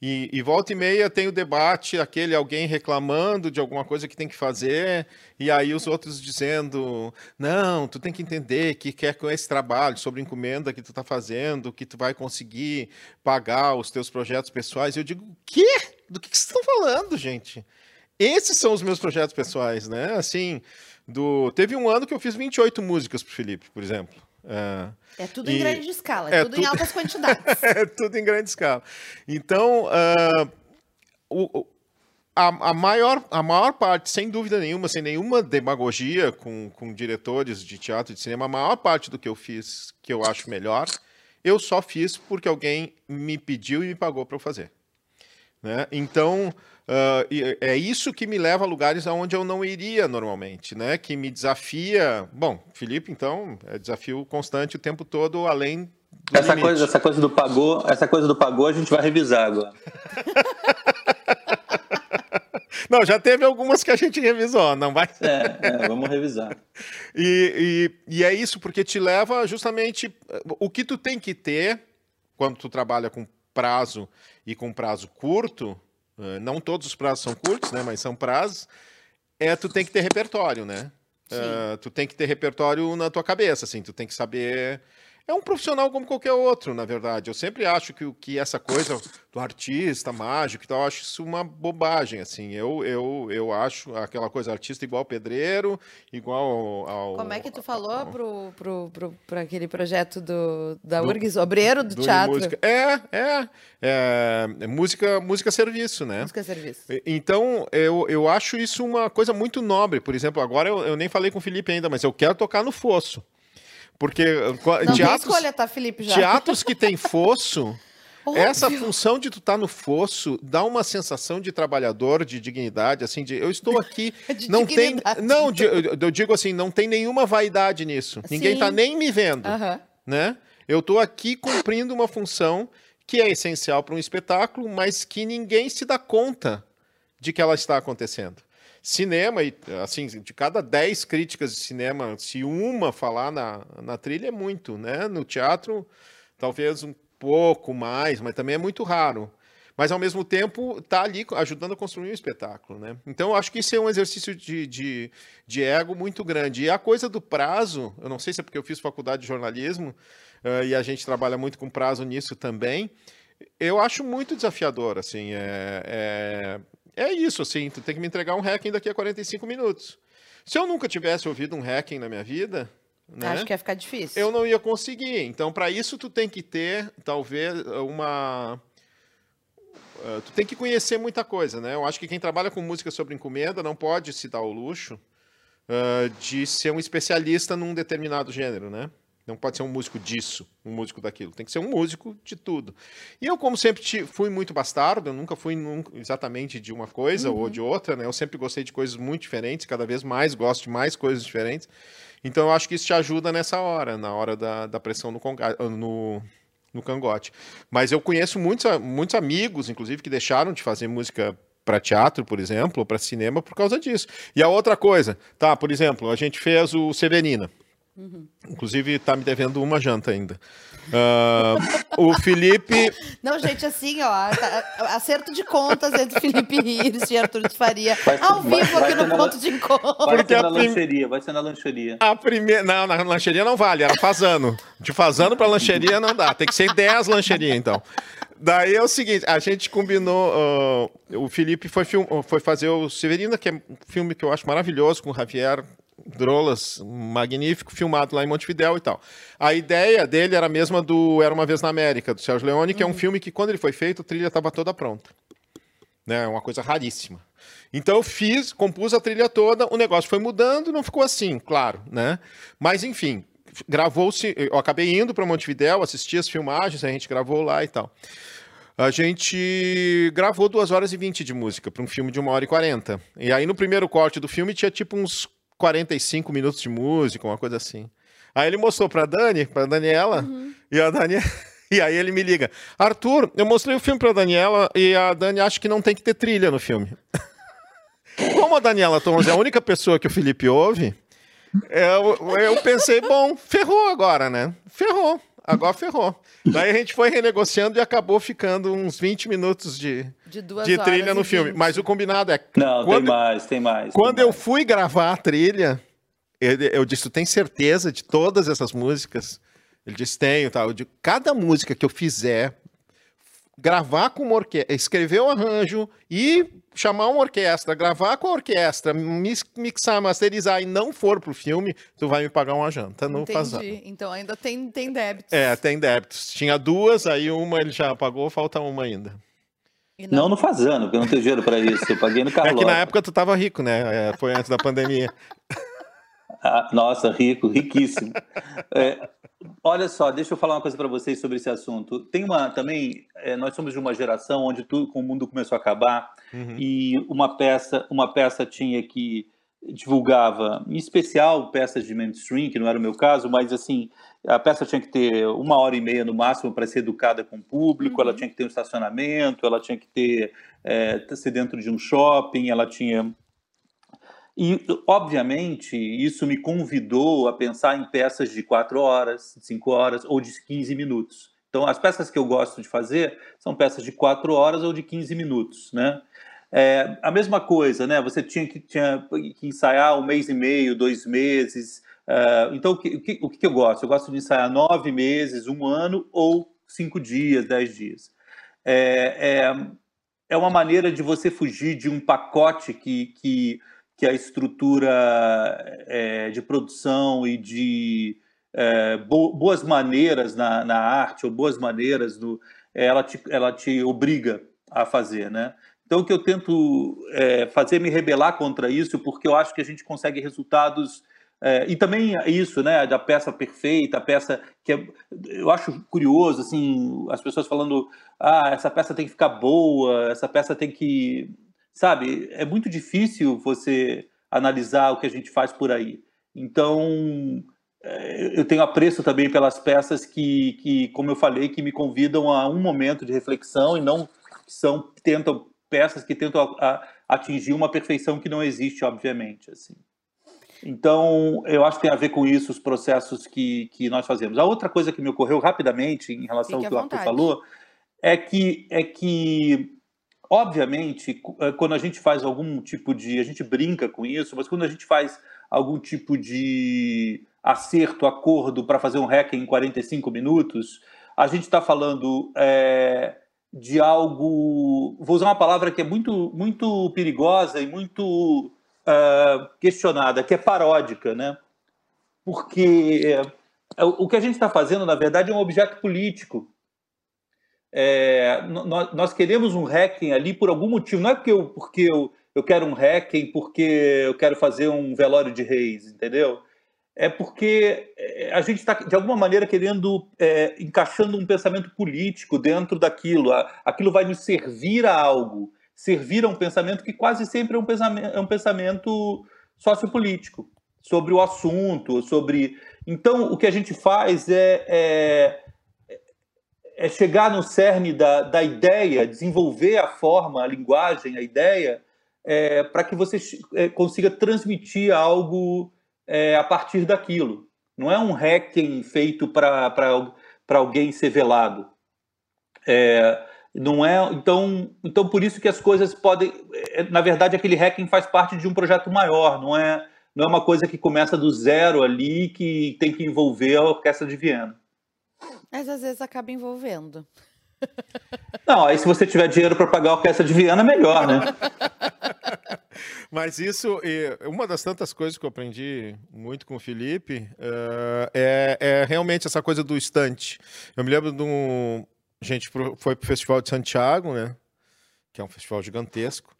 E, e volta e meia tem o debate, aquele alguém reclamando de alguma coisa que tem que fazer, e aí os outros dizendo, não, tu tem que entender que quer com esse trabalho sobre encomenda que tu tá fazendo, que tu vai conseguir pagar os teus projetos pessoais. Eu digo, quê? Do que, que vocês estão falando, gente? Esses são os meus projetos pessoais, né? Assim, do... teve um ano que eu fiz 28 músicas pro Felipe, por exemplo. É, É tudo em E- grande escala, é, é tudo em tudo- altas quantidades. é tudo em grande escala. Então, o- o- a, a maior, a maior parte, sem dúvida nenhuma, sem nenhuma demagogia com, com diretores de teatro e de cinema, a maior parte do que eu fiz, que eu acho melhor, eu só fiz porque alguém me pediu e me pagou para eu fazer. Né? Então, e é isso que me leva a lugares aonde eu não iria normalmente, né? Que me desafia. Bom, Felipe, então, é desafio constante o tempo todo, além Essa limite. coisa, essa coisa do pagou, essa coisa do pagou a gente vai revisar agora. Não, já teve algumas que a gente revisou, não vai. É, é, vamos revisar. E, e, e é isso, porque te leva justamente o que tu tem que ter quando tu trabalha com prazo e com prazo curto, não todos os prazos são curtos, né, mas são prazos, é tu tem que ter repertório, né? Eh, tu tem que ter repertório na tua cabeça, assim, tu tem que saber. É um profissional como qualquer outro, na verdade. Eu sempre acho que, o- que essa coisa do artista mágico e tal, eu acho isso uma bobagem, assim. Eu, eu, eu acho aquela coisa artista igual pedreiro, igual ao... ao- Como é que tu falou pro, pro, pro, pra aquele projeto do, da Do- URGS, obreiro do, do teatro? música. É, é, é, é música, música serviço, né? Música serviço. Então, eu, eu acho isso uma coisa muito nobre. Por exemplo, agora eu, eu nem falei com o Felipe ainda, mas eu quero tocar no fosso. Porque co- Não tem teatros, escolha, tá, Felipe? Já. teatros que tem fosso, essa função de tu estar no fosso dá uma sensação de trabalhador, de dignidade, assim, de eu estou aqui, não tem, não, de- eu, digo assim, não tem nenhuma vaidade nisso. Ninguém Sim. tá nem me vendo Aham. né? Eu estou aqui cumprindo uma função que é essencial para um espetáculo, mas que ninguém se dá conta de que ela está acontecendo. Cinema, e assim, de cada 10 críticas de cinema, se uma falar na, na trilha é muito, né? No teatro, talvez um pouco mais, mas também é muito raro. Mas ao mesmo tempo está ali ajudando a construir um espetáculo, né? Então acho que isso é um exercício de, de, de, ego muito grande. E a coisa do prazo, eu não sei se é porque eu fiz faculdade de jornalismo uh, e a gente trabalha muito com prazo nisso também. Eu acho muito desafiador, assim, é, é, é isso, assim, tu tem que me entregar um hacking daqui a 45 minutos. Se eu nunca tivesse ouvido um hacking na minha vida, né, Acho que ia ficar difícil. Eu não ia conseguir. Então, para isso, tu tem que ter, talvez, uma. Uh, tu tem que conhecer muita coisa, né? Eu acho que quem trabalha com música sobre encomenda não pode se dar o luxo uh, de ser um especialista num determinado gênero, né? Não pode ser um músico disso, um músico daquilo. Tem que ser um músico de tudo. E eu, como sempre, fui muito bastardo, eu nunca fui nunca, exatamente de uma coisa uhum. ou de outra, né? Eu sempre gostei de coisas muito diferentes, cada vez mais gosto de mais coisas diferentes. Então eu acho que isso te ajuda nessa hora, na hora da, da pressão no, no, no cangote. Mas eu conheço muitos, muitos amigos, inclusive, que deixaram de fazer música para teatro, por exemplo, ou para cinema por causa disso. E a outra coisa, tá, por exemplo, a gente fez o Severina. Uhum. Inclusive, tá me devendo uma janta ainda. Uh, o Felipe. Não, gente, assim, ó, tá, acerto de contas entre Felipe Rires e Arthur de Faria, vai, ao vivo vai, aqui no ponto de encontro. Vai Porque ser na prim... lancheria, vai ser na lancheria. A primeira. Não, na lancheria não vale, era fazano. De fazano para lancheria não dá, tem que ser 10 lancheria, então. Daí é o seguinte, a gente combinou. Uh, o Felipe foi, film, foi fazer o Severina, que é um filme que eu acho maravilhoso, com o Javier Drolas, magnífico, filmado lá em Montevidéu e tal. A ideia dele era a mesma do Era Uma Vez na América, do Sérgio Leone, que uhum. é um uhum. filme que, quando ele foi feito, a trilha estava toda pronta. Né? É uma coisa raríssima. Então eu fiz, compus a trilha toda, o negócio foi mudando, não ficou assim, claro, né? Mas enfim, gravou-se, eu acabei indo para Montevidéu, assisti as filmagens, a gente gravou lá e tal. A gente gravou 2 horas e 20 de música para um filme de 1 hora e 40. E aí no primeiro corte do filme tinha tipo uns 45 minutos de música, uma coisa assim. Aí ele mostrou pra Dani, pra Daniela, uhum. e a Dani. E aí ele me liga: Arthur, eu mostrei o filme pra Daniela e a Dani acha que não tem que ter trilha no filme. Como a Daniela Thomas é a única pessoa que o Felipe ouve, eu, eu pensei, bom, ferrou agora, né? Ferrou. Agora ferrou. Daí a gente foi renegociando e acabou ficando uns 20 minutos de, de, de trilha no filme. Mas o combinado é. Não, quando, tem mais, tem mais. Quando tem eu mais. fui gravar a trilha, eu, eu disse: Tu tem certeza de todas essas músicas? Ele disse: Tenho. Tá. Eu digo, cada música que eu fizer, gravar com uma orquestra, escrever o arranjo e chamar uma orquestra, gravar com a orquestra, mixar, masterizar e não for pro filme, tu vai me pagar uma janta no Entendi. Então ainda tem, tem débitos. É, tem débitos. Tinha duas, aí uma ele já pagou, falta uma ainda. Não? não no Fazano, porque eu não tenho dinheiro para isso. Eu paguei no Carlos. É que na época tu tava rico, né? É, foi antes da pandemia. Ah, nossa, rico, riquíssimo. É, Olha só, deixa eu falar uma coisa para vocês sobre esse assunto. Tem uma também, é, nós somos de uma geração onde tudo, o mundo começou a acabar uhum. e uma peça, uma peça tinha que divulgava, em especial peças de mainstream, que não era o meu caso, mas assim a peça tinha que ter uma hora e meia no máximo para ser educada com o público, uhum. ela tinha que ter um estacionamento, ela tinha que ter é, ser dentro de um shopping, ela tinha e, obviamente, isso me convidou a pensar em peças de quatro horas, cinco horas ou de 15 minutos. Então, as peças que eu gosto de fazer são peças de quatro horas ou de 15 minutos, né? É, a mesma coisa, né? Você tinha que, tinha que ensaiar um mês e meio, dois meses. Uh, então, o que, o, que, o que eu gosto? Eu gosto de ensaiar nove meses, um ano ou cinco dias, dez dias. É, é, é uma maneira de você fugir de um pacote que, que que a estrutura é, de produção e de é, boas maneiras na, na, arte ou boas maneiras no, ela, te, ela te obriga a fazer, né? Então, o que eu tento é, fazer é me rebelar contra isso, porque eu acho que a gente consegue resultados é, e também isso, né, da peça perfeita, a peça que é, eu acho curioso, assim, as pessoas falando, ah, essa peça tem que ficar boa, essa peça tem que sabe? É muito difícil você analisar o que a gente faz por aí. Então, é, eu tenho apreço também pelas peças que, que, como eu falei, que me convidam a um momento de reflexão e não são tentam peças que tentam a, a, atingir uma perfeição que não existe, obviamente. Assim. Então, eu acho que tem a ver com isso os processos que, que nós fazemos. A outra coisa que me ocorreu rapidamente em relação Fique ao que o Arthur falou é que, é que, obviamente, eh, quando a gente faz algum tipo de. A gente brinca com isso, mas quando a gente faz algum tipo de acerto, acordo para fazer um hack em 45 minutos, a gente está falando é, de algo. Vou usar uma palavra que é muito, muito perigosa e muito uh, questionada, que é paródica, né? Porque o que a gente está fazendo, na verdade, é um objeto político. É, nós, nós, queremos um hacking ali por algum motivo, não é porque eu, porque eu, eu quero um hacking, porque eu quero fazer um velório de reis, entendeu? É porque é, a gente está, de alguma maneira, querendo, é, encaixando um pensamento político dentro daquilo. Aquilo vai nos servir a algo servir a um pensamento que quase sempre é um pensamento, é um pensamento sociopolítico, sobre o assunto, sobre. Então, o que a gente faz é, é, é chegar no cerne da, da ideia, desenvolver a forma, a linguagem, a ideia, é, para que você é, consiga transmitir algo é, a partir daquilo. Não é um hacking feito para alguém ser velado. É, não é, então, então por isso que as coisas podem, é, na verdade, aquele hacking faz parte de um projeto maior, não é, não é uma coisa que começa do zero ali que tem que envolver a orquestra de Viena. Mas às vezes acaba envolvendo. Não, aí se você tiver dinheiro para pagar a orquestra de Viena, melhor, né? Mas isso, uma das tantas coisas que eu aprendi muito com o Felipe uh, é, é, realmente essa coisa do estante. Eu me lembro de um, a gente foi para o Festival de Santiago, né? Que é um festival gigantesco.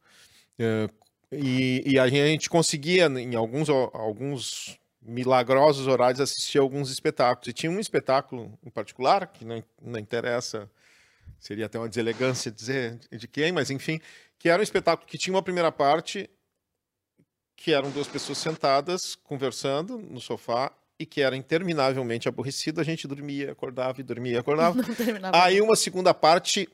É, e, e, a gente conseguia, em alguns, alguns milagrosos horários, assistir alguns espetáculos. E tinha um espetáculo em particular, que não, não interessa, seria até uma deselegância dizer de quem, mas enfim, que era um espetáculo que tinha uma primeira parte, que eram duas pessoas sentadas, conversando no sofá, e que era interminavelmente aborrecido, a gente dormia, acordava e dormia, acordava. Aí uma segunda parte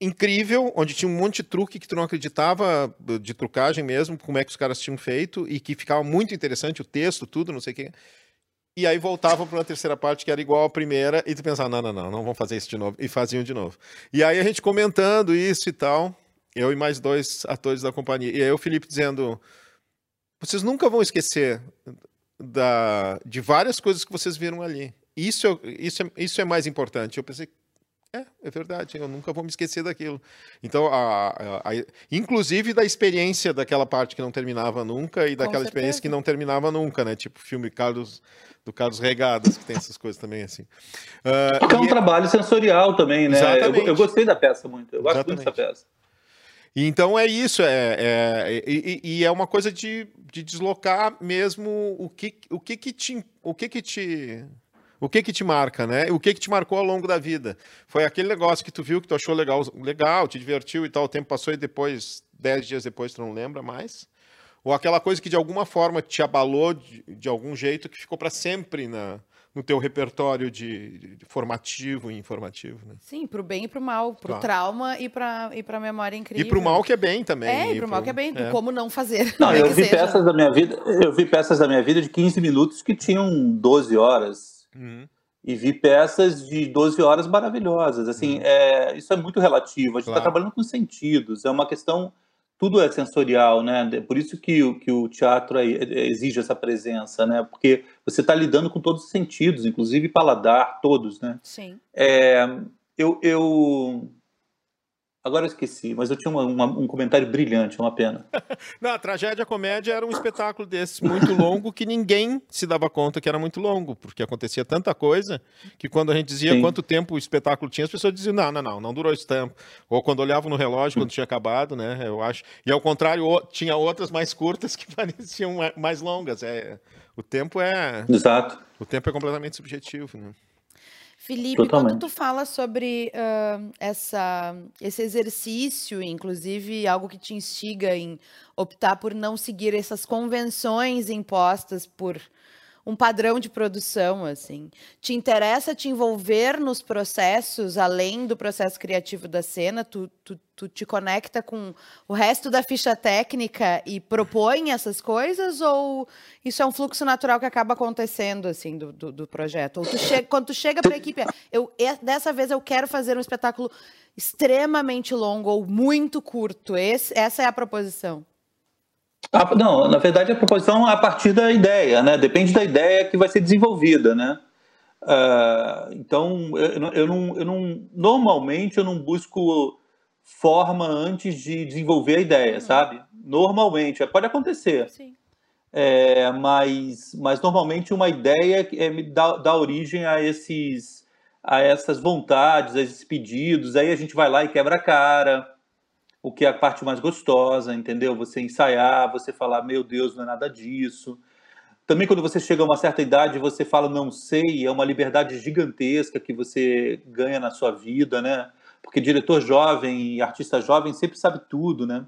incrível, onde tinha um monte de truque que tu não acreditava, de trucagem mesmo, como é que os caras tinham feito, e que ficava muito interessante o texto, tudo, não sei o quê. E aí voltavam para uma terceira parte que era igual à primeira, e tu pensava, não, não, não, não vamos fazer isso de novo. E faziam de novo. E aí a gente comentando isso e tal, eu e mais dois atores da companhia. E aí o Felipe dizendo, vocês nunca vão esquecer da, de várias coisas que vocês viram ali. Isso, isso, é, isso é mais importante. Eu pensei, é, é verdade, eu nunca vou me esquecer daquilo. Então, a, a, a, inclusive da experiência daquela parte que não terminava nunca e daquela experiência que não terminava nunca, né? Tipo filme Carlos, do Carlos Regadas, que tem essas coisas também, assim. Uh, é um e... trabalho sensorial também, né? Eu, eu, gostei da peça muito, eu gosto Exatamente. muito dessa peça. Então é isso, é, é e, e, é uma coisa de, de deslocar mesmo o que, o que que te, o que que te, o que que te marca, né? O que que te marcou ao longo da vida? Foi aquele negócio que tu viu que tu achou legal, legal, te divertiu e tal, o tempo passou e depois, dez dias depois, tu não lembra mais? Ou aquela coisa que de alguma forma te abalou de, de algum jeito que ficou para sempre na, no teu repertório de, de formativo e informativo, né? Sim, pro bem e pro mal, pro claro. trauma e pra, e pra memória incrível. E pro mal que é bem também. É, e, e pro, mal que é bem, é. como não fazer. Não, eu vi peças da minha vida, eu vi peças da minha vida de 15 minutos que tinham 12 horas. Uhum. E vi peças de 12 horas maravilhosas. Assim, uhum. é, isso é muito relativo. A gente está claro. trabalhando com sentidos. É uma questão tudo é sensorial, né? Por isso que, o, que o teatro exige essa presença, né? Porque você está lidando com todos os sentidos, inclusive paladar, todos, né? Sim. É, eu, eu Agora eu esqueci, mas eu tinha uma, uma, um comentário brilhante, é uma pena. Não, a Tragédia Comédia era um espetáculo desse muito longo que ninguém se dava conta que era muito longo, porque acontecia tanta coisa que quando a gente dizia Sim. quanto tempo o espetáculo tinha, as pessoas diziam, não, não, não, não durou esse tempo. Ou quando olhavam no relógio, quando tinha acabado, né, eu acho. E ao contrário, tinha outras mais curtas que pareciam mais longas. É, o tempo é... Exato. O tempo é completamente subjetivo, né? Felipe, Totalmente. quando tu fala sobre uh, essa, esse exercício, inclusive algo que te instiga em optar por não seguir essas convenções impostas por um padrão de produção, assim. Te interessa te envolver nos processos, além do processo criativo da cena? Tu, tu, tu te conecta com o resto da ficha técnica e propõe essas coisas? Ou isso é um fluxo natural que acaba acontecendo, assim, do, do, do projeto? Ou tu quando tu chega para a equipe, eu, dessa vez eu quero fazer um espetáculo extremamente longo ou muito curto. Esse, essa é a proposição. Ah, não, na verdade a proposição é a partir da ideia, né? Depende da ideia que vai ser desenvolvida, né? Uh, então, eu, eu, não, eu não, normalmente eu não busco forma antes de desenvolver a ideia, uhum. sabe? Normalmente, pode acontecer. Sim. É, mas, mas normalmente uma ideia é, dá, dá origem a esses a essas vontades, a esses pedidos, aí a gente vai lá e quebra a cara, o que é a parte mais gostosa, entendeu? Você ensaiar, você falar, meu Deus, não é nada disso. Também quando você chega a uma certa idade, você fala não sei, é uma liberdade gigantesca que você ganha na sua vida, né? Porque diretor jovem e artista jovem sempre sabe tudo, né?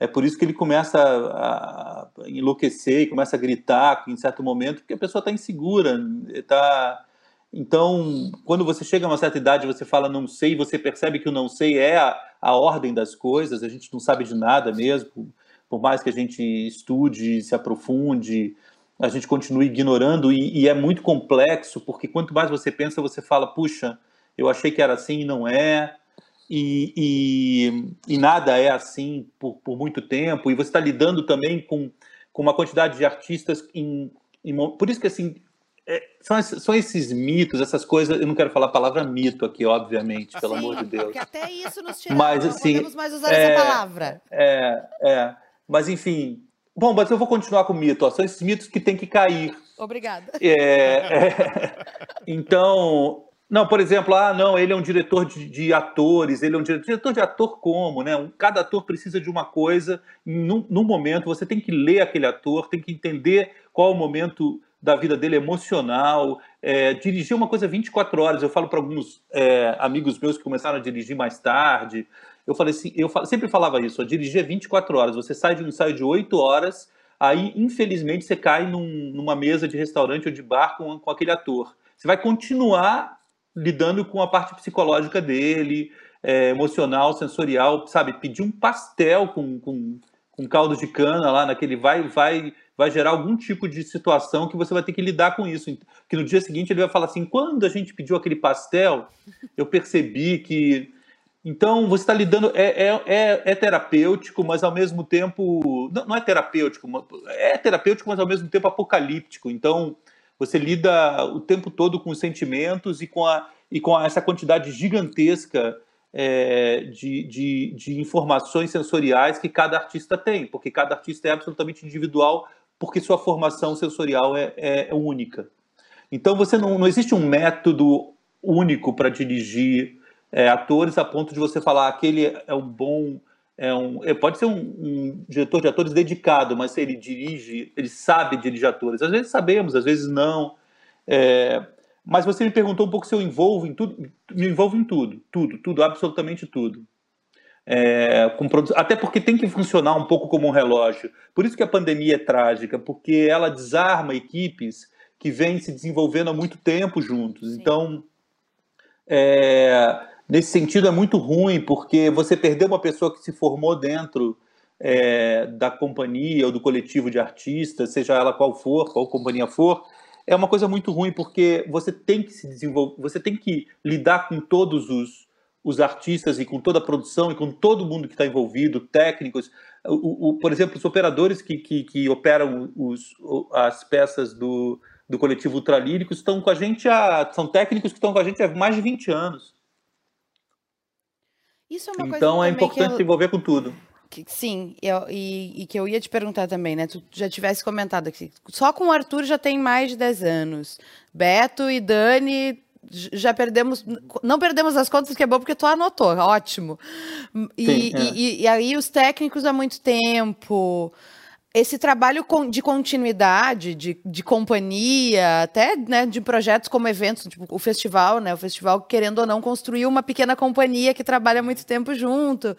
É por isso que ele começa a enlouquecer e começa a gritar em certo momento, porque a pessoa está insegura, está então, quando você chega a uma certa idade, você fala não sei, você percebe que o não sei é a, a ordem das coisas, a gente não sabe de nada mesmo, por mais que a gente estude, se aprofunde, a gente continua ignorando e, e é muito complexo, porque quanto mais você pensa, você fala, puxa, eu achei que era assim e não é, e, e, e nada é assim por, por muito tempo, e você está lidando também com, com uma quantidade de artistas em, por isso que assim é, são, são, esses mitos, essas coisas. Eu não quero falar a palavra mito aqui, obviamente, pelo Sim, amor de Deus. Porque até isso nos tira. Mas, assim, não podemos mais usar é, essa palavra. É, é. Mas, enfim. Bom, mas eu vou continuar com o mito. Ó. São esses mitos que têm que cair. Obrigada. É, é. então, não, por exemplo, ah, não, ele é um diretor de, de, atores, ele é um diretor, diretor de ator como, né? Cada ator precisa de uma coisa, num, num momento, você tem que ler aquele ator, tem que entender qual o momento da vida dele emocional. É, dirigir uma coisa 24 horas. Eu falo para alguns é, amigos meus que começaram a dirigir mais tarde. Eu falei assim, eu sempre falava isso: dirigir é 24 horas. Você sai de um ensaio de 8 horas, aí infelizmente você cai num, numa mesa de restaurante ou de bar com, com aquele ator. Você vai continuar lidando com a parte psicológica dele, é, emocional, sensorial, sabe? Pedir um pastel com, com, com caldo de cana lá naquele vai, vai vai gerar algum tipo de situação que você vai ter que lidar com isso. Que no dia seguinte ele vai falar assim: quando a gente pediu aquele pastel, eu percebi que. Então você está lidando. É, é, é, é, terapêutico, mas ao mesmo tempo. Não, não é terapêutico, é terapêutico, mas ao mesmo tempo apocalíptico. Então você lida o tempo todo com os sentimentos e com, a, e com essa quantidade gigantesca é, de, de, de, informações sensoriais que cada artista tem, porque cada artista é absolutamente individual porque sua formação sensorial é, é, é única. Então você não, não existe um método único para dirigir é, atores a ponto de você falar aquele é um bom é um é, pode ser um, um, diretor de atores dedicado, mas ele dirige, ele sabe dirigir atores. Às vezes sabemos, às vezes não. É, mas você me perguntou um pouco se eu envolvo em tudo, me envolvo em tudo, tudo, tudo, absolutamente tudo. É, até porque tem que funcionar um pouco como um relógio. Por isso que a pandemia é trágica, porque ela desarma equipes que vêm se desenvolvendo há muito tempo juntos. Sim. Então, é, nesse sentido, é muito ruim, porque você perdeu uma pessoa que se formou dentro é, da companhia ou do coletivo de artistas, seja ela qual for, qual companhia for, é uma coisa muito ruim, porque você tem que se desenvolver, você tem que lidar com todos os os artistas e com toda a produção e com todo mundo que está envolvido, técnicos, o, o, por exemplo, os operadores que, que, que operam os, as peças do, do coletivo Ultralírico estão com a gente há, são técnicos que estão com a gente há mais de 20 anos. Isso é uma então é importante eu... se envolver com tudo. Que, sim, eu, e, e, que eu ia te perguntar também, né? Tu já tivesse comentado aqui. Só com o Arthur já tem mais de 10 anos. Beto e Dani já perdemos, não perdemos as contas, que é bom porque tu anotou, ótimo. E, Sim, é. e, e, aí os técnicos há muito tempo, esse trabalho de continuidade, de, de companhia, até né, de projetos como eventos, tipo o festival, né? O festival, querendo ou não, construiu uma pequena companhia que trabalha muito tempo junto.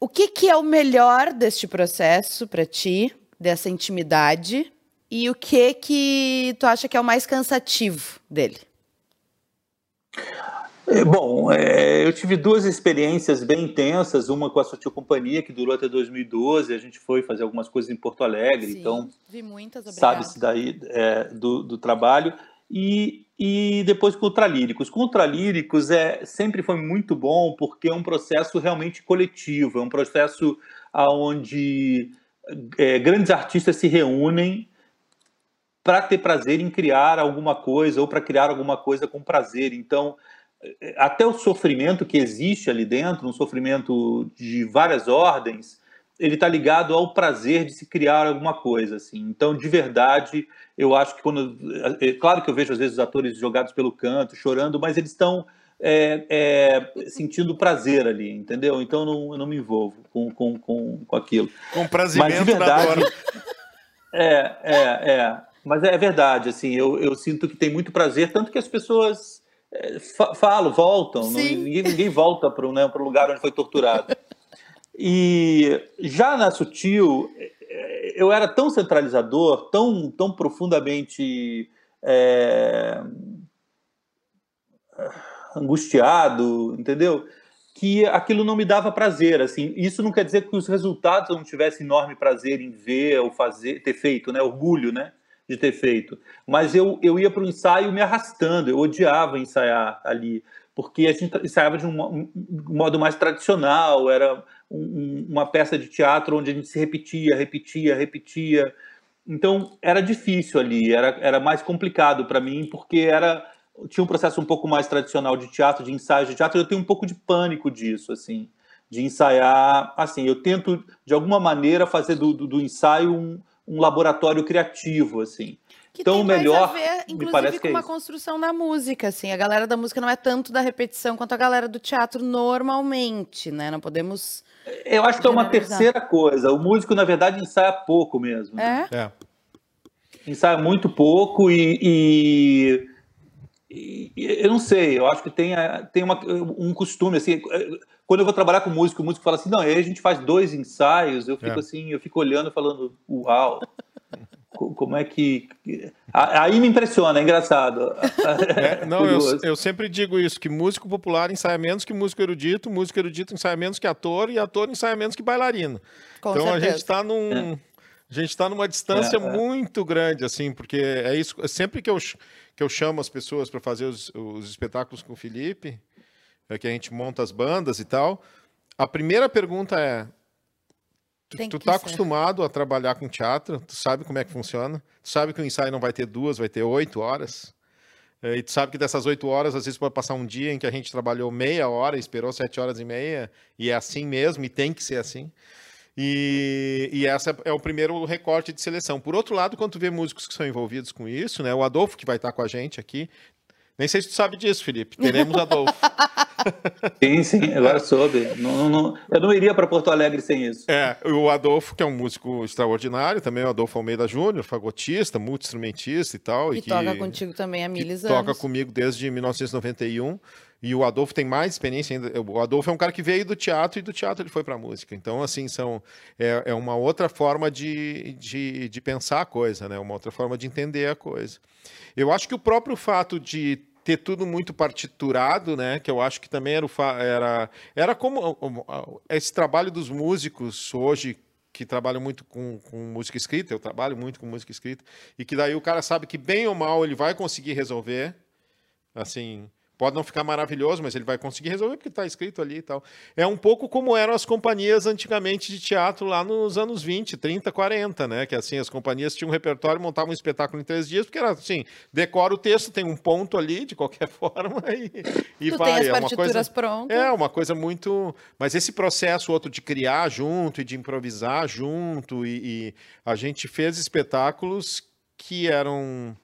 O que, que é o melhor deste processo para ti, dessa intimidade? e o que que tu acha que é o mais cansativo dele? É, bom, é, eu tive duas experiências bem intensas, uma com a Sutil Companhia, que durou até 2012, a gente foi fazer algumas coisas em Porto Alegre, Sim, então sabe-se daí é, do, do, trabalho, e, e depois com Ultralíricos. Com Ultralíricos é, sempre foi muito bom, porque é um processo realmente coletivo, é um processo onde é, grandes artistas se reúnem para ter prazer em criar alguma coisa ou para criar alguma coisa com prazer. Então, é, até o sofrimento que existe ali dentro, um sofrimento de várias ordens, ele está ligado ao prazer de se criar alguma coisa, assim. Então, de verdade, eu acho que quando, é, é claro que eu vejo às vezes os atores jogados pelo canto, chorando, mas eles estão é, é, sentindo prazer ali, entendeu? Então, não, eu não me envolvo com, com, com, com aquilo. Com prazer mas de verdade, é, é, é. Mas é verdade, assim, eu, eu sinto que tem muito prazer, tanto que as pessoas é, falam, voltam, não, ninguém, ninguém volta para o né, lugar onde foi torturado. E já na Sutil, é, eu era tão centralizador, tão, tão profundamente é, angustiado, entendeu? Que aquilo não me dava prazer, assim. Isso não quer dizer que os resultados eu não tivesse enorme prazer em ver ou fazer, ter feito, né? Orgulho, né? de ter feito. Mas eu, eu ia para o ensaio me arrastando, eu odiava ensaiar ali, porque a gente ensaiava de um, modo mais tradicional, era um, uma peça de teatro onde a gente se repetia, repetia, repetia. Então era difícil ali, era, era mais complicado para mim, porque era tinha um processo um pouco mais tradicional de teatro, de ensaio de teatro, eu tenho um pouco de pânico disso, assim, de ensaiar, assim, eu tento, de alguma maneira, fazer do, do, do ensaio um, um laboratório criativo, assim. Que então, tem melhor, mais a ver, inclusive, me parece com que é uma isso. construção da música, assim. A galera da música não é tanto da repetição quanto a galera do teatro normalmente, né? Não podemos... Eu acho que é uma terceira coisa. O músico, na verdade, ensaia pouco mesmo. né? É? É. Ensaia muito pouco e, e- e- eu não sei, eu acho que tem, tem uma- um costume, assim, quando eu vou trabalhar com músico, o músico fala assim, não, aí a gente faz dois ensaios, eu fico É. assim, eu fico olhando falando, uau, como é que... A- Aí me impressiona, é engraçado. É, não, eu, eu sempre digo isso, que músico popular ensaia menos que músico erudito, músico erudito ensaia menos que ator e ator ensaia menos que bailarino. Com então a certeza. gente está num. A gente está numa distância É, é. muito grande, assim, porque é isso. Sempre que eu, que eu chamo as pessoas para fazer os, os espetáculos com o Felipe, é que a gente monta as bandas e tal, a primeira pergunta é: Tem tu que tá ser. acostumado a trabalhar com teatro? Tu sabe como é que funciona? Tu sabe que o ensaio não vai ter duas, vai ter oito horas? É, E tu sabe que dessas oito horas, às vezes pode passar um dia em que a gente trabalhou meia hora, esperou sete horas e meia, e é assim mesmo, e tem que ser assim. E, e essa é o primeiro recorte de seleção. Por outro lado, quando tu vê músicos que são envolvidos com isso, né? O Adolfo, que vai estar com a gente aqui. Nem sei se tu sabe disso, Felipe. Teremos Adolfo. Sim, sim, agora soube. Não, não- não- eu não iria para Porto Alegre sem isso. É, o Adolfo, que é um músico extraordinário, também o Adolfo Almeida Júnior, fagotista, multi-instrumentista e tal. Que e que toca contigo também há que miles toca anos. comigo desde 1991. E o Adolfo tem mais experiência ainda. O Adolfo é um cara que veio do teatro e do teatro ele foi para a música. Então, assim, são, é, é uma outra forma de, de, de pensar a coisa, né? Uma outra forma de entender a coisa. Eu acho que o próprio fato de ter tudo muito partiturado, né? Que eu acho que também era o era era como esse trabalho dos músicos hoje que trabalham muito com, com música escrita, eu trabalho muito com música escrita, e que daí o cara sabe que bem ou mal ele vai conseguir resolver, assim, pode não ficar maravilhoso, mas ele vai conseguir resolver porque está escrito ali e tal. É um pouco como eram as companhias antigamente de teatro lá nos anos 20, 30, 40, né? Que assim, as companhias tinham um repertório, montavam um espetáculo em três dias, porque era assim, decora o texto, tem um ponto ali, de qualquer forma, e, e Tu vai. tem as é uma partituras coisa... prontas. É, uma coisa muito. Mas esse processo outro de criar junto e de improvisar junto, e, e a gente fez espetáculos que eram.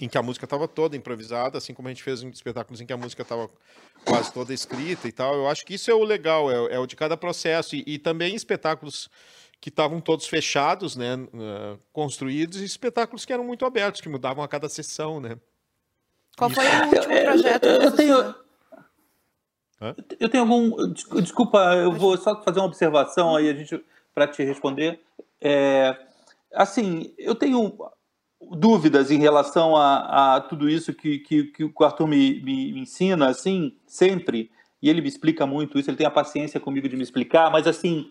Em que a música estava toda improvisada, assim como a gente fez espetáculos em que a música estava quase toda escrita e tal. Eu acho que isso é o legal, é, é o de cada processo. E, e também espetáculos que estavam todos fechados, né, uh, construídos, e espetáculos que eram muito abertos, que mudavam a cada sessão, né. Qual foi o último projeto eu- eu você tenho- fez? Eu tenho algum. des- Desculpa, eu vou só fazer uma observação aí a gente para te responder. É, assim, eu tenho dúvidas em relação a, a tudo isso que, que, que o Arthur me, me, ensina, assim, sempre, e ele me explica muito isso, ele tem a paciência comigo de me explicar, mas assim,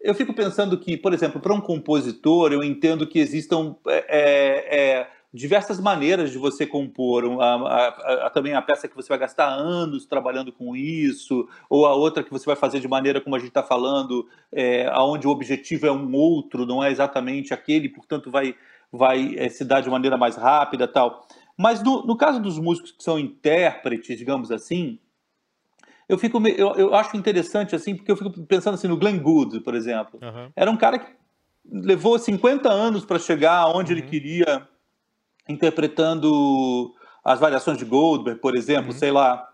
eu fico pensando que, por exemplo, para um compositor, eu entendo que existam é, é, é diversas maneiras de você compor. A, a, a, também a peça que você vai gastar anos trabalhando com isso, ou a outra que você vai fazer de maneira como a gente está falando, é, onde o objetivo é um outro, não é exatamente aquele, portanto vai, vai é, se dar de maneira mais rápida tal. Mas no, no caso dos músicos que são intérpretes, digamos assim, eu fico eu, eu acho interessante assim porque eu fico pensando assim no Glenn Gould por exemplo uhum. era um cara que levou 50 anos para chegar onde uhum. ele queria interpretando as variações de Goldberg, por exemplo, uhum. sei lá,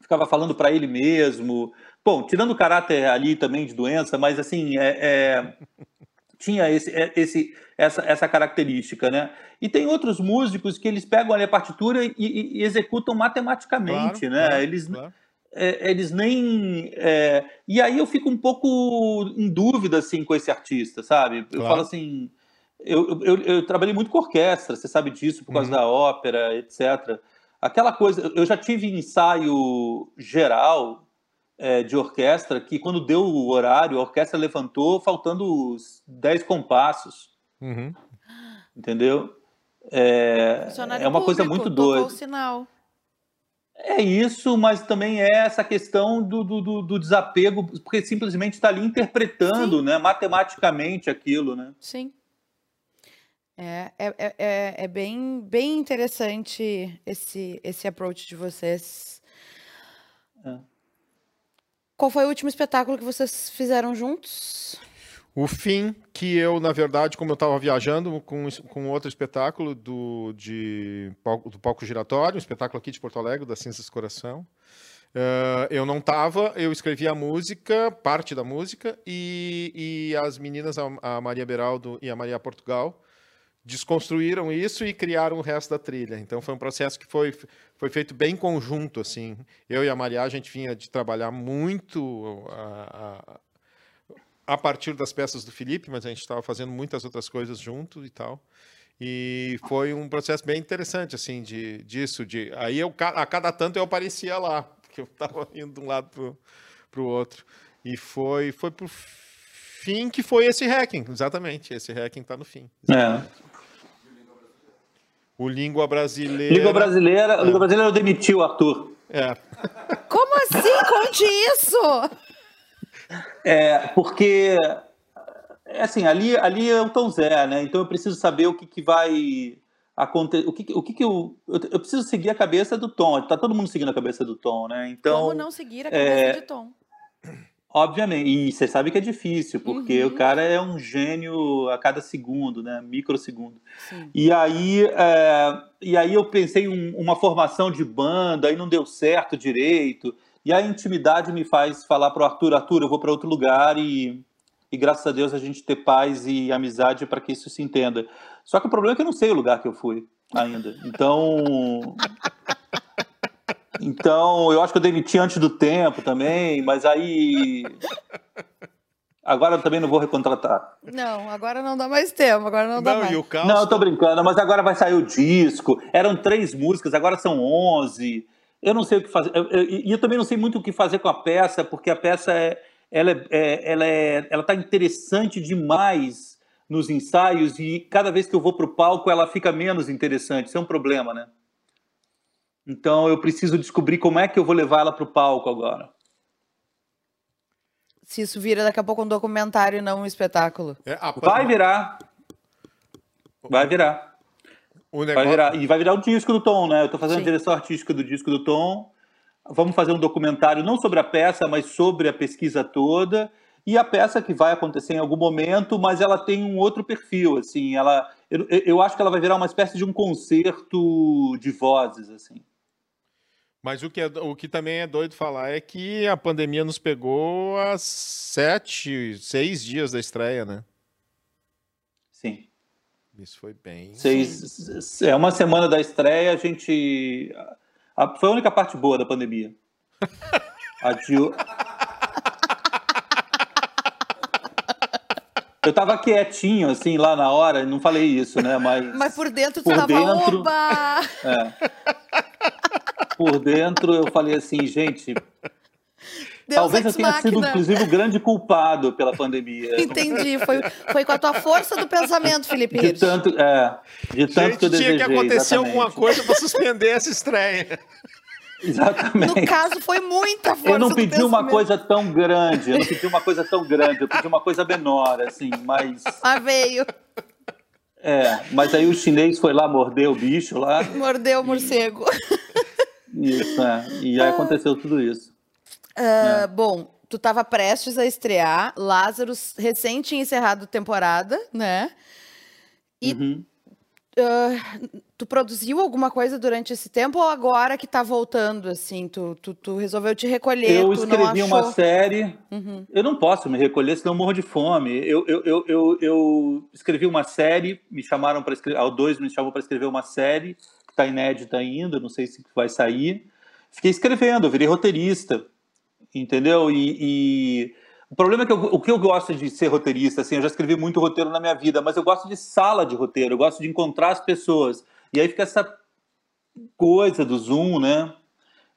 ficava falando para ele mesmo. Bom, tirando o caráter ali também de doença, mas assim, é, é, tinha esse, é, esse, essa, essa característica, né? E tem outros músicos que eles pegam ali a partitura e, e, e executam matematicamente, claro, né? Claro, eles, claro. É, eles nem. É, e aí eu fico um pouco em dúvida assim com esse artista, sabe? Eu falo assim eu, eu, eu, trabalhei muito com orquestra, você sabe disso, por causa uhum. da ópera, etc. Aquela coisa, eu já tive ensaio geral é, de orquestra que, quando deu o horário, a orquestra levantou faltando 10 compassos. Uhum. Entendeu? É, é uma coisa muito doida. sinal. É isso, mas também é essa questão do, do, do desapego, porque simplesmente está ali interpretando né, matematicamente aquilo. Né? Sim. É, é, é, é, é bem, bem interessante esse, esse approach de vocês. É. Qual foi o último espetáculo que vocês fizeram juntos? O fim, que eu, na verdade, como eu estava viajando com, com outro espetáculo do, de, do Palco Giratório, um espetáculo aqui de Porto Alegre, da Cinzas Coração, uh, eu não estava, eu escrevi a música, parte da música, e, e as meninas, a, a Maria Beraldo e a Maria Portugal, desconstruíram isso e criaram o resto da trilha. Então foi um processo que foi, foi feito bem conjunto, assim. Eu e a Maria, a gente vinha de trabalhar muito a, a, a partir das peças do Felipe, mas a gente estava fazendo muitas outras coisas junto e tal. E foi um processo bem interessante, assim, de, disso. De, aí eu, a cada tanto eu aparecia lá, porque eu estava indo de um lado para o outro. E foi, foi para o fim que foi esse hacking, exatamente. Esse hacking está no fim. É. O Língua Brasileira. Língua Brasileira, é. Língua Brasileira demitiu o Arthur. É. Como assim? Conte isso! É, porque é assim, ali, ali é o Tom Zé, né? Então eu preciso saber o que, que vai acontecer. O que, o que, que eu, eu. Eu preciso seguir a cabeça do Tom. Tá todo mundo seguindo a cabeça do Tom, né? Então. Como não seguir a cabeça é... de Tom? Obviamente, e você sabe que é difícil, porque uhum. o cara é um gênio a cada segundo, né? Microsegundo. Sim. E aí, é, e aí eu pensei em uma formação de banda, aí não deu certo direito. E a intimidade me faz falar para o Arthur, Arthur, eu vou para outro lugar e, e graças a Deus a gente ter paz e amizade para que isso se entenda. Só que o problema é que eu não sei o lugar que eu fui ainda. Então, então, eu acho que eu demiti antes do tempo também, mas aí. Agora eu também não vou recontratar. Não, agora não dá mais tempo, agora não, não dá mais. Caos... Não, eu tô brincando, mas agora vai sair o disco. Eram três músicas, agora são onze. Eu não sei o que fazer. E eu, eu, também não sei muito o que fazer com a peça, porque a peça é, ela é, é, ela é, ela tá interessante demais nos ensaios e cada vez que eu vou pro palco ela fica menos interessante. Isso é um problema, né? Então eu preciso descobrir como é que eu vou levar ela para o palco agora. Se isso vira daqui a pouco um documentário e não um espetáculo. É, Vai virar. Vai virar. Negócio... Vai virar. E vai virar o disco do Tom, né? Eu estou fazendo Sim. a direção artística do disco do Tom. Vamos fazer um documentário não sobre a peça, mas sobre a pesquisa toda. E a peça que vai acontecer em algum momento, mas ela tem um outro perfil, assim. Ela, eu, eu acho que ela vai virar uma espécie de um concerto de vozes, assim. Mas o que, é, o que também é doido falar é que a pandemia nos pegou há sete, seis dias da estreia, né? Sim. Isso foi bem. Seis, é uma semana da estreia, a gente. A, foi a única parte boa da pandemia. A, Eu tava quietinho, assim, lá na hora, não falei isso, né? Mas, Mas por dentro tu por tava, dentro, oba! é. Por dentro eu falei assim, gente, Deus talvez eu tenha sido, machina. inclusive, o grande culpado pela pandemia. Entendi, foi, foi com a tua força do pensamento, Felipe De Hirsch. tanto, é, de tanto Gente, que eu tinha desejei. que acontecer exatamente. alguma coisa para suspender essa estreia. Exatamente. No caso, foi muita força Eu não do pedi uma coisa tão grande, eu não pedi uma coisa tão grande, eu pedi uma coisa menor, assim, mas. Mas veio, É, mas aí o chinês foi lá morder o bicho lá, mordeu o morcego. isso, é, e aí aconteceu tudo isso. Ah, bom, tu tava prestes a estrear, Lázaros recém tinha encerrado temporada, né? E- Uhum. Ah, tu produziu alguma coisa durante esse tempo ou agora que tá voltando, assim? Tu, tu, tu resolveu te recolher, Eu escrevi achou... uma série. Uhum. Eu não posso me recolher, senão eu morro de fome. Eu, eu, eu, eu, eu escrevi uma série, me chamaram para escrever, ao dois me chamou para escrever uma série, está inédita ainda, não sei se vai sair. Fiquei escrevendo, virei roteirista, entendeu? E, e o problema é que eu, o que eu gosto de ser roteirista, assim, eu já escrevi muito roteiro na minha vida, mas eu gosto de sala de roteiro, eu gosto de encontrar as pessoas. E aí fica essa coisa do Zoom, né?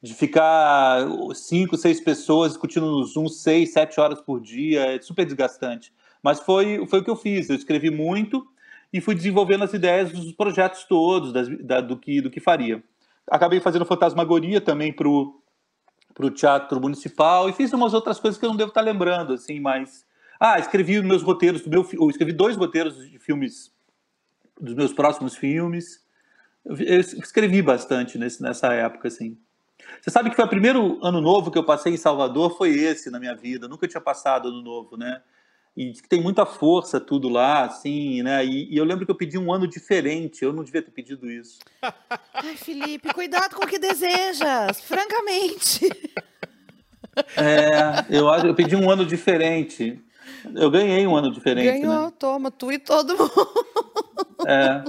de ficar cinco, seis pessoas discutindo no Zoom seis, sete horas por dia, é super desgastante. Mas foi, foi o que eu fiz. Eu escrevi muito e fui desenvolvendo as ideias dos projetos todos, das, da, do, que, do que faria. Acabei fazendo Fantasmagoria também para o Teatro Municipal e fiz umas outras coisas que eu não devo estar lembrando, assim, mas... Ah, escrevi meus roteiros, meu, escrevi dois roteiros de filmes, dos meus próximos filmes. Eu, escrevi bastante nesse, nessa época, assim. Você sabe que foi o primeiro ano novo que eu passei em Salvador, foi esse na minha vida. Nunca tinha passado ano novo, né? E diz que tem muita força tudo lá, assim, né? E, e eu lembro que eu pedi um ano diferente. Eu não devia ter pedido isso. Ai, Felipe, cuidado com o que desejas, francamente. É, eu eu pedi um ano diferente. Eu ganhei um ano diferente, Ganhou, né? toma, tu e todo mundo. É,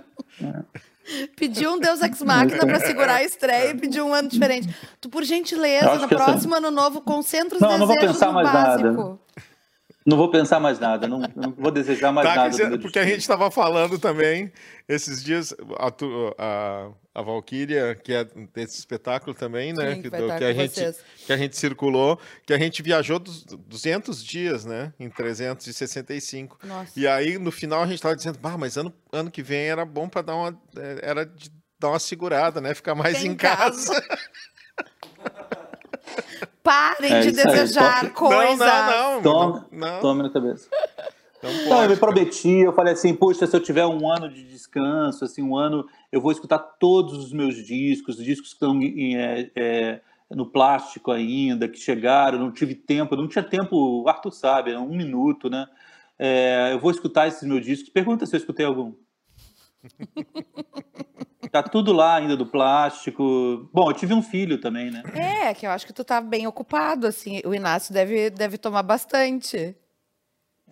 Pediu um Deus Ex Machina pra segurar a estreia e pediu um ano diferente. Tu, por gentileza, no que essa- próximo ano novo, concentra os Não, eu não vou desejos pensar no mais nada. Não vou pensar mais nada, não, não vou desejar mais Tá, nada. dizer, porque a destino. gente estava falando também esses dias, a, a, a Valkyria, que é desse espetáculo também, né? Sim, que, do- que a gente, vocês. que a gente circulou, que a gente viajou dos 200 dias, né? Em 365. Nossa. E aí, no final, a gente estava dizendo, bah, mas ano, ano que vem era bom para dar uma. eh, Era de dar uma segurada, né? Ficar mais Fica em em casa. Parem É de aí, desejar toque- coisas. Não, não, Tome, não. não. tome na cabeça. Não Não, eu me prometi, eu falei assim, poxa, se eu tiver um ano de descanso, assim, um ano, eu vou escutar todos os meus discos, os discos que estão em, é, é, no plástico ainda, que chegaram, não tive tempo, não tinha tempo, o Arthur sabe, um minuto, né? É, eu vou escutar esses meus discos, pergunta se eu escutei algum. tá tudo lá ainda do plástico. Bom, eu tive um filho também, né? É, que eu acho que tu tá bem ocupado, assim. O Inácio deve, deve tomar bastante.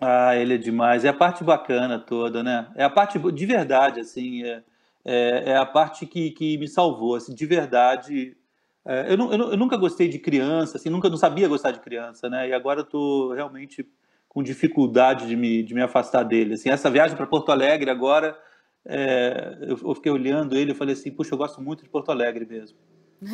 Ah, ele é demais. É a parte bacana toda, né? É a parte de verdade, assim. É, é, é a parte que, que me salvou, assim, de verdade. É, eu, nu- eu eu nunca gostei de criança, assim, nunca não sabia gostar de criança, né? E agora eu tô realmente com dificuldade de me, de me afastar dele. Assim, essa viagem para Porto Alegre agora, é, eu, fiquei olhando ele e falei assim, puxa, eu gosto muito de Porto Alegre mesmo.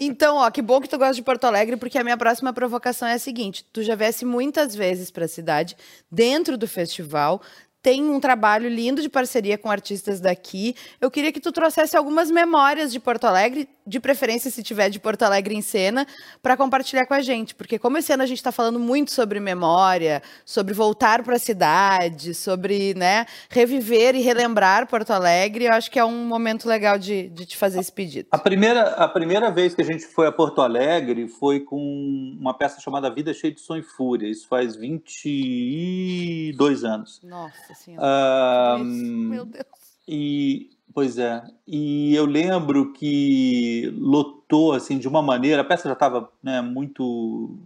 Então, ó, que bom que tu gosta de Porto Alegre, porque a minha próxima provocação é a seguinte: tu já viesse muitas vezes para a cidade, dentro do festival, tem um trabalho lindo de parceria com artistas daqui. Eu queria que tu trouxesse algumas memórias de Porto Alegre, de preferência se tiver de Porto Alegre em cena, para compartilhar com a gente, porque como esse ano a gente está falando muito sobre memória, sobre voltar para a cidade, sobre, né, reviver e relembrar Porto Alegre, eu acho que é um momento legal de, de te fazer esse pedido. A primeira, a primeira vez que a gente foi a Porto Alegre foi com uma peça chamada Vida Cheia de Som e Fúria. Isso faz 22 anos. Nossa senhora. Ah. Meu Deus. e, pois é. E eu lembro que lotou assim de uma maneira. A peça já estava né, muito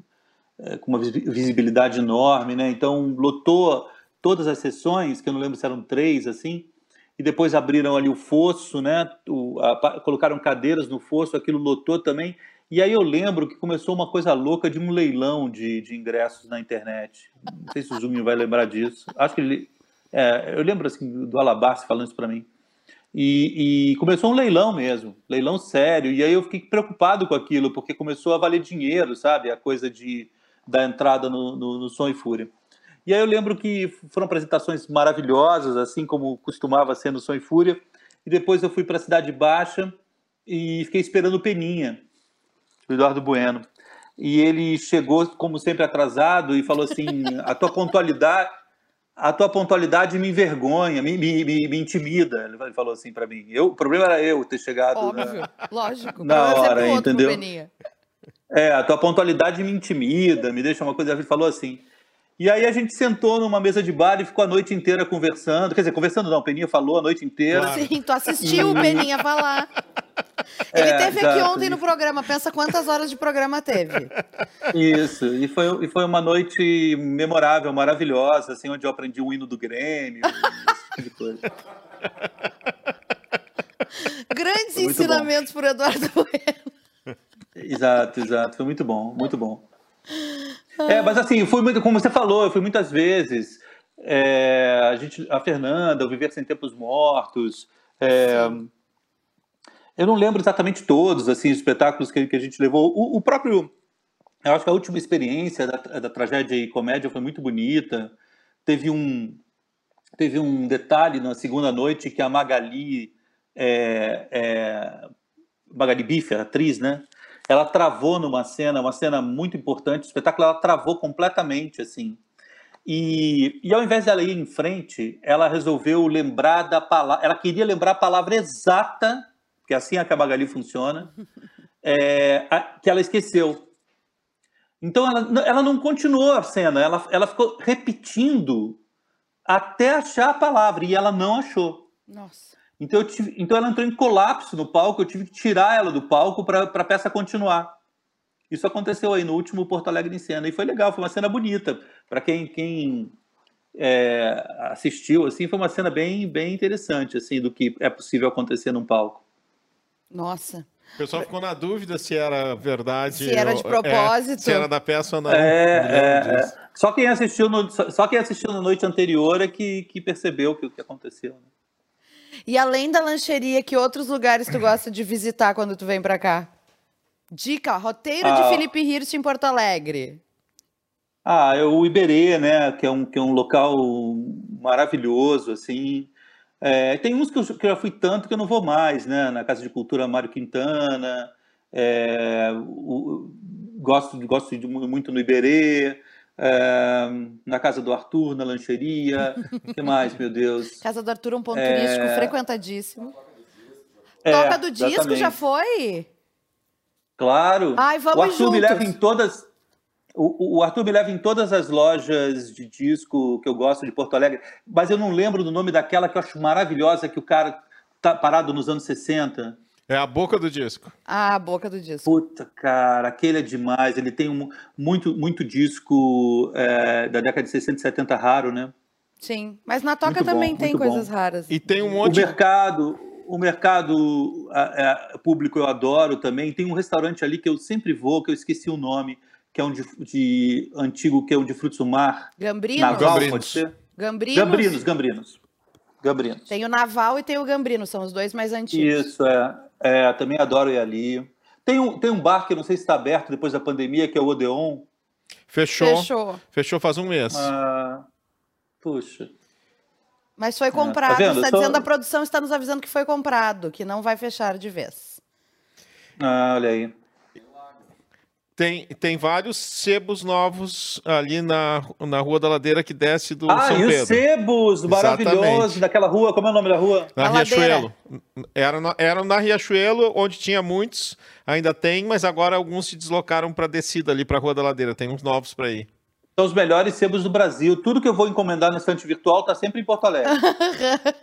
é, com uma visi- visibilidade enorme, né? Então lotou todas as sessões, que eu não lembro se eram três assim. e depois abriram ali o fosso, né? O, a, colocaram cadeiras no fosso, aquilo lotou também. E aí eu lembro que começou uma coisa louca de um leilão de, de ingressos na internet. Não sei se o Zumi vai lembrar disso. Acho que ele. É, eu lembro assim, do Alabasta falando isso para mim. E, e, começou um leilão mesmo, leilão sério. E aí eu fiquei preocupado com aquilo, porque começou a valer dinheiro, sabe? A coisa de da entrada no, no, no Som e Fúria. E aí eu lembro que foram apresentações maravilhosas, assim como costumava ser no Som e Fúria. E depois eu fui para a Cidade Baixa e fiquei esperando o Peninha do Eduardo Bueno. E ele chegou, como sempre, atrasado e falou assim: a tua pontualidade, a tua pontualidade me envergonha, me, me, me, me intimida. Ele falou assim para mim. Eu, o problema era eu ter chegado. Óbvio, na, lógico. Na hora, entendeu? É, a tua pontualidade me intimida, me deixa uma coisa. Ele falou assim. E aí a gente sentou numa mesa de bar e ficou a noite inteira conversando. Quer dizer, conversando não, o Peninha falou a noite inteira. Sim, tu assistiu o Peninha falar. Ele é, teve exato. aqui ontem no programa, pensa quantas horas de programa teve. Isso, e foi, e foi uma noite memorável, maravilhosa, assim, onde eu aprendi o hino do Grêmio, esse tipo de coisa. Grandes ensinamentos por Eduardo Bueno. Exato, exato, foi muito bom, muito bom. É, mas assim, fui muito, como você falou, eu fui muitas vezes. É, a gente, a Fernanda, o Viver Sem Tempos Mortos. É, eu não lembro exatamente todos, assim, os espetáculos que, que a gente levou. O, o, próprio, eu acho que a última experiência da, da tragédia e comédia foi muito bonita. Teve um, teve um detalhe na segunda noite que a Magali, é, é, Magali Bife, atriz, né? Ela travou numa cena, uma cena muito importante, o espetáculo ela travou completamente, assim. E, e ao invés dela ir em frente, ela resolveu lembrar da palavra, ela queria lembrar a palavra exata, que é assim a Cabagali funciona, é, a, que ela esqueceu. Então ela, ela não continuou a cena, ela, ela ficou repetindo até achar a palavra, e ela não achou. Nossa. Então, tive, então ela entrou em colapso no palco, eu tive que tirar ela do palco para a peça continuar. Isso aconteceu aí no último Porto Alegre em cena e foi legal, foi uma cena bonita para quem, quem é, assistiu. Assim, foi uma cena bem, bem interessante assim do que é possível acontecer num palco. Nossa. O pessoal ficou na dúvida se era verdade. Se era de é, propósito. É, se era da peça ou não. É, é, é, Só, quem assistiu no, só quem assistiu na noite anterior é que, que percebeu que o que aconteceu. Né? E além da lancheria, que outros lugares tu gosta de visitar quando tu vem para cá? Dica, roteiro ah, de Felipe Hirst em Porto Alegre. Ah, é o Iberê, né? Que é um, que é um local maravilhoso, assim. É, tem uns que eu, que eu já fui tanto que eu não vou mais, né? Na Casa de Cultura Mário Quintana. É, o, gosto, gosto de, muito no Iberê. É, na casa do Arthur, na lancheria. O que mais, meu Deus? Casa do Arthur, um ponto é... turístico frequentadíssimo. É, Toca do disco exatamente. já foi? Claro. Ai, vamos o Arthur juntos. me leva em todas. O, o, Arthur me leva em todas as lojas de disco que eu gosto de Porto Alegre, mas eu não lembro do nome daquela que eu acho maravilhosa, que o cara tá parado nos anos 60. É a boca do disco. Ah, a boca do disco. Puta, cara, aquele é demais. Ele tem um, muito, muito disco é, da década de 60 e 70 raro, né? Sim, mas na Toca muito também bom, tem coisas bom. raras. E tem um monte... O mercado, o mercado é, público eu adoro também. Tem um restaurante ali que eu sempre vou, que eu esqueci o nome, que é um de, de antigo, que é um de frutos do mar. Gambrinos? Naval, Gambrinos. pode ser? Gambrinos? Gambrinos, Gambrinos. Gambrinos. Tem o Naval e tem o Gambrino, são os dois mais antigos. Isso, é. É, também adoro ir ali. Tem um, tem um bar que eu não sei se está aberto depois da pandemia, que é o Odeon. Fechou. Fechou. Fechou faz um mês. Ah, puxa. Mas foi comprado. É, tá está dizendo a produção está nos avisando que foi comprado, que não vai fechar de vez. Ah, olha aí. Tem, tem vários sebos novos ali na, na Rua da Ladeira que desce do ah, São e Pedro. os sebos maravilhosos daquela rua. Como é o nome da rua? Na Riachuelo. Era na, era na Riachuelo, onde tinha muitos. Ainda tem, mas agora alguns se deslocaram para descida ali para a Rua da Ladeira. Tem uns novos para ir. São os melhores sebos do Brasil. Tudo que eu vou encomendar no estante virtual está sempre em Porto Alegre.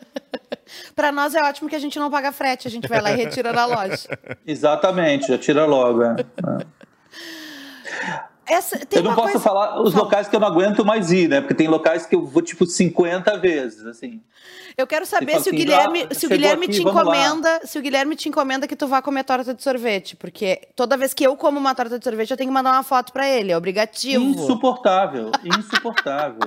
para nós é ótimo que a gente não paga frete. A gente vai lá e retira da loja. Exatamente, já tira logo. É. essa, eu não posso coisa... falar os locais que eu não aguento mais ir, né? Porque tem locais que eu vou, tipo, 50 vezes, assim. Eu quero saber se o assim, Guilherme, ah, se o Guilherme aqui, te vamos lá. encomenda, se o Guilherme te encomenda que tu vá comer torta de sorvete, porque toda vez que eu como uma torta de sorvete eu tenho que mandar uma foto pra ele, é obrigativo. Insuportável, insuportável.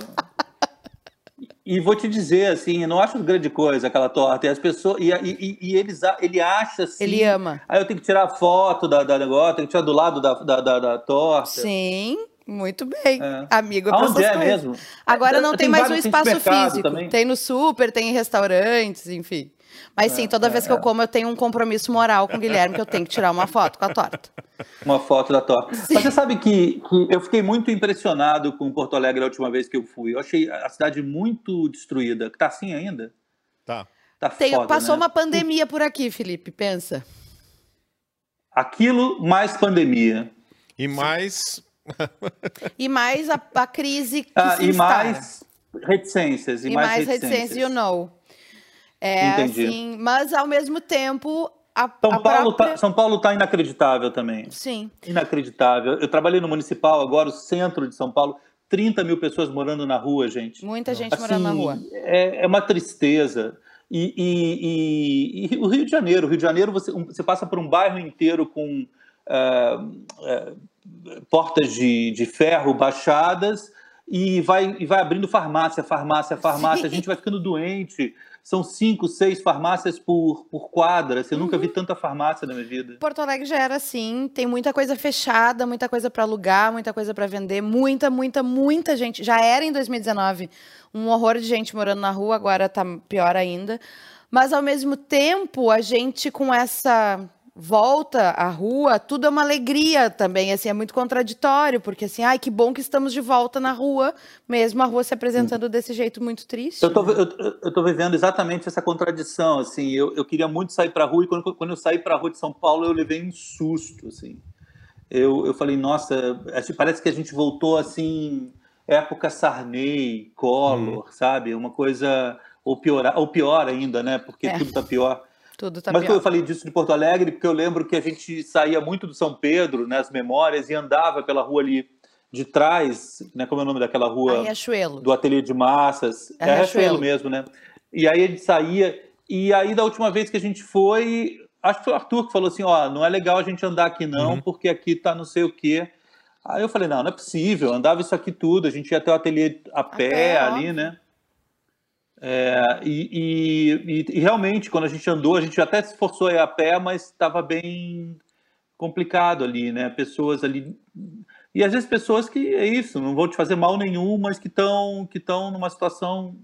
E vou te dizer, assim, eu não acho grande coisa aquela torta. E as pessoas. E, e, e eles, ele acha assim. Ele ama. Aí eu tenho que tirar foto da, da negócio, tenho que tirar do lado da, da, da, da torta. Sim, muito bem. É. Amigo, é essas é mesmo? Agora não tem, Tem mais um espaço físico. também. Tem no super, tem em restaurantes, enfim. Mas sim, toda vez que eu como, eu tenho um compromisso moral com o Guilherme que eu tenho que tirar uma foto com a torta. Uma foto da torta. Mas você sabe que, que eu fiquei muito impressionado com Porto Alegre a última vez que eu fui. Eu achei a cidade muito destruída. Tá assim ainda? Tá. Tá Tem- foda, passou né? uma pandemia por aqui, Felipe, pensa. Aquilo mais pandemia. E mais. E mais a, a crise que Ah, se e instaura. mais reticências. E, e mais, mais reticências. reticência, you know. É Entendi. assim, mas ao mesmo tempo a, São a Paulo, própria... tá, São Paulo tá inacreditável também. Sim. Inacreditável. Eu trabalhei no municipal, agora o centro de São Paulo, 30 mil pessoas morando na rua, gente. Muita gente Assim, morando na rua. É, é uma tristeza. E, e- e- e o Rio de Janeiro, o Rio de Janeiro, você, você passa por um bairro inteiro com ah, ah, portas de, de ferro baixadas e vai, e vai abrindo farmácia, farmácia, farmácia. A gente vai ficando doente. São cinco, seis farmácias por, por quadra. Assim, Eu nunca Uhum. vi tanta farmácia na minha vida. Porto Alegre já era assim, tem muita coisa fechada, muita coisa para alugar, muita coisa para vender, muita, muita, muita gente. Já era em 2019 um horror de gente morando na rua, agora tá pior ainda. Mas ao mesmo tempo, a gente com essa volta à rua, tudo é uma alegria também, assim, é muito contraditório, porque assim, ai, que bom que estamos de volta na rua, mesmo a rua se apresentando desse jeito muito triste. Eu tô, eu, eu- tô vivendo exatamente essa contradição, assim, eu, eu queria muito sair para rua e quando, quando eu saí para rua de São Paulo eu levei um susto, assim. Eu, eu falei, nossa, parece que a gente voltou, assim, época Sarney, Collor, sabe? Uma coisa, ou pior, ou pior ainda, né? Porque É. tudo tá pior. Tudo tá Mas pior. eu falei disso de Porto Alegre porque eu lembro que a gente saía muito do São Pedro, nas memórias, e andava pela rua ali de trás, né? Como é o nome daquela rua? Riachuelo. do ateliê de massas. É É, Riachuelo. Mesmo, né? E aí a gente saía, e aí da última vez que a gente foi, acho que foi o Arthur que falou assim, ó, não é legal a gente andar aqui não, Uhum. porque aqui tá não sei o quê. Aí eu falei, não, não é possível, andava isso aqui tudo, a gente ia até o ateliê a pé, pé, ali, né? É, e, e- e- e realmente, quando a gente andou, a gente até se forçou a ir a pé, mas estava bem complicado ali, né? Pessoas ali. E às vezes pessoas que é isso, não vão te fazer mal nenhum, mas que estão que estão numa situação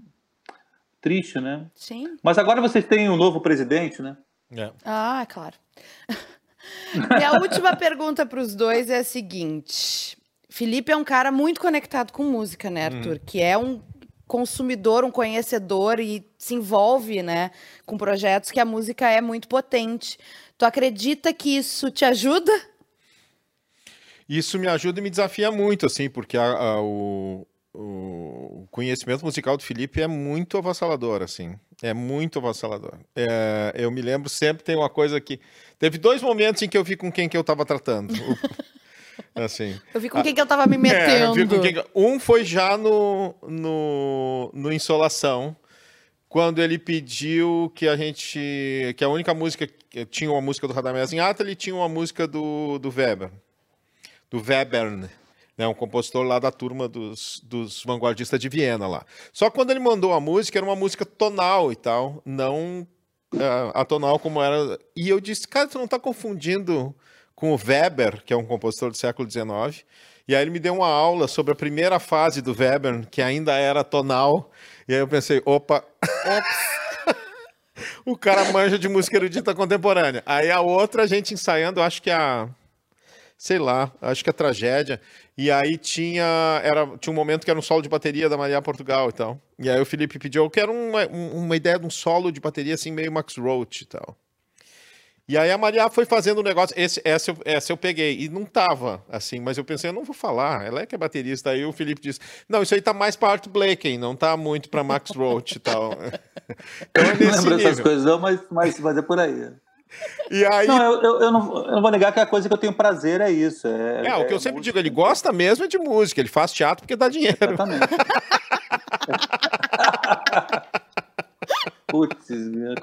triste, né? Sim. Mas agora vocês têm um novo presidente, né? É. Ah, claro. Minha última pergunta para os dois é a seguinte: Felipe é um cara muito conectado com música, né, Arthur? Que é um consumidor, um conhecedor e se envolve, né, com projetos que a música é muito potente. Tu acredita que isso te ajuda? Isso me ajuda e me desafia muito, assim, porque a- a- o, o conhecimento musical do Felipe é muito avassalador, assim. É muito avassalador. É, eu me lembro sempre, tem uma coisa que... Teve dois momentos em que eu vi com quem que eu estava tratando. O- assim. Eu vi com quem que eu tava me É, metendo. que- Um foi já no, no, no Insolação, quando ele pediu que a gente. que a única música. Tinha uma música do Radamés em Ata, ele tinha uma música do, do Weber. Do Webern. Né, um compositor lá da turma dos, dos vanguardistas de Viena lá. Só que quando ele mandou a música, era uma música tonal e tal, não ah, atonal como era. E eu disse, cara, tu não tá confundindo com o Weber, que é um compositor do século XIX. E aí ele me deu uma aula sobre a primeira fase do Weber, que ainda era tonal. E aí eu pensei, opa, o cara manja de música erudita contemporânea. Aí a outra, a gente ensaiando, acho que a. Sei lá, acho que a tragédia. E aí tinha, era, tinha um momento que era um solo de bateria da Maria Portugal e tal. E aí o Felipe pediu, eu quero uma, um- uma ideia de um solo de bateria assim, meio Max Roach e tal. E aí a Maria foi fazendo um negócio, esse, essa, eu, essa eu peguei, e não tava assim, mas eu pensei, eu não vou falar, ela é que é baterista. Aí o Felipe disse, não, isso aí tá mais para Art Blakey, não tá muito para Max Roach e tal. então é Não nesse lembro essas coisas não, mas, mas, mas é por aí. E aí. Não, eu, eu, eu não, eu não vou negar que a coisa que eu tenho prazer é isso. É, É, o que eu sempre digo, ele gosta mesmo é de música, ele faz teatro porque dá dinheiro. Exatamente. Putz,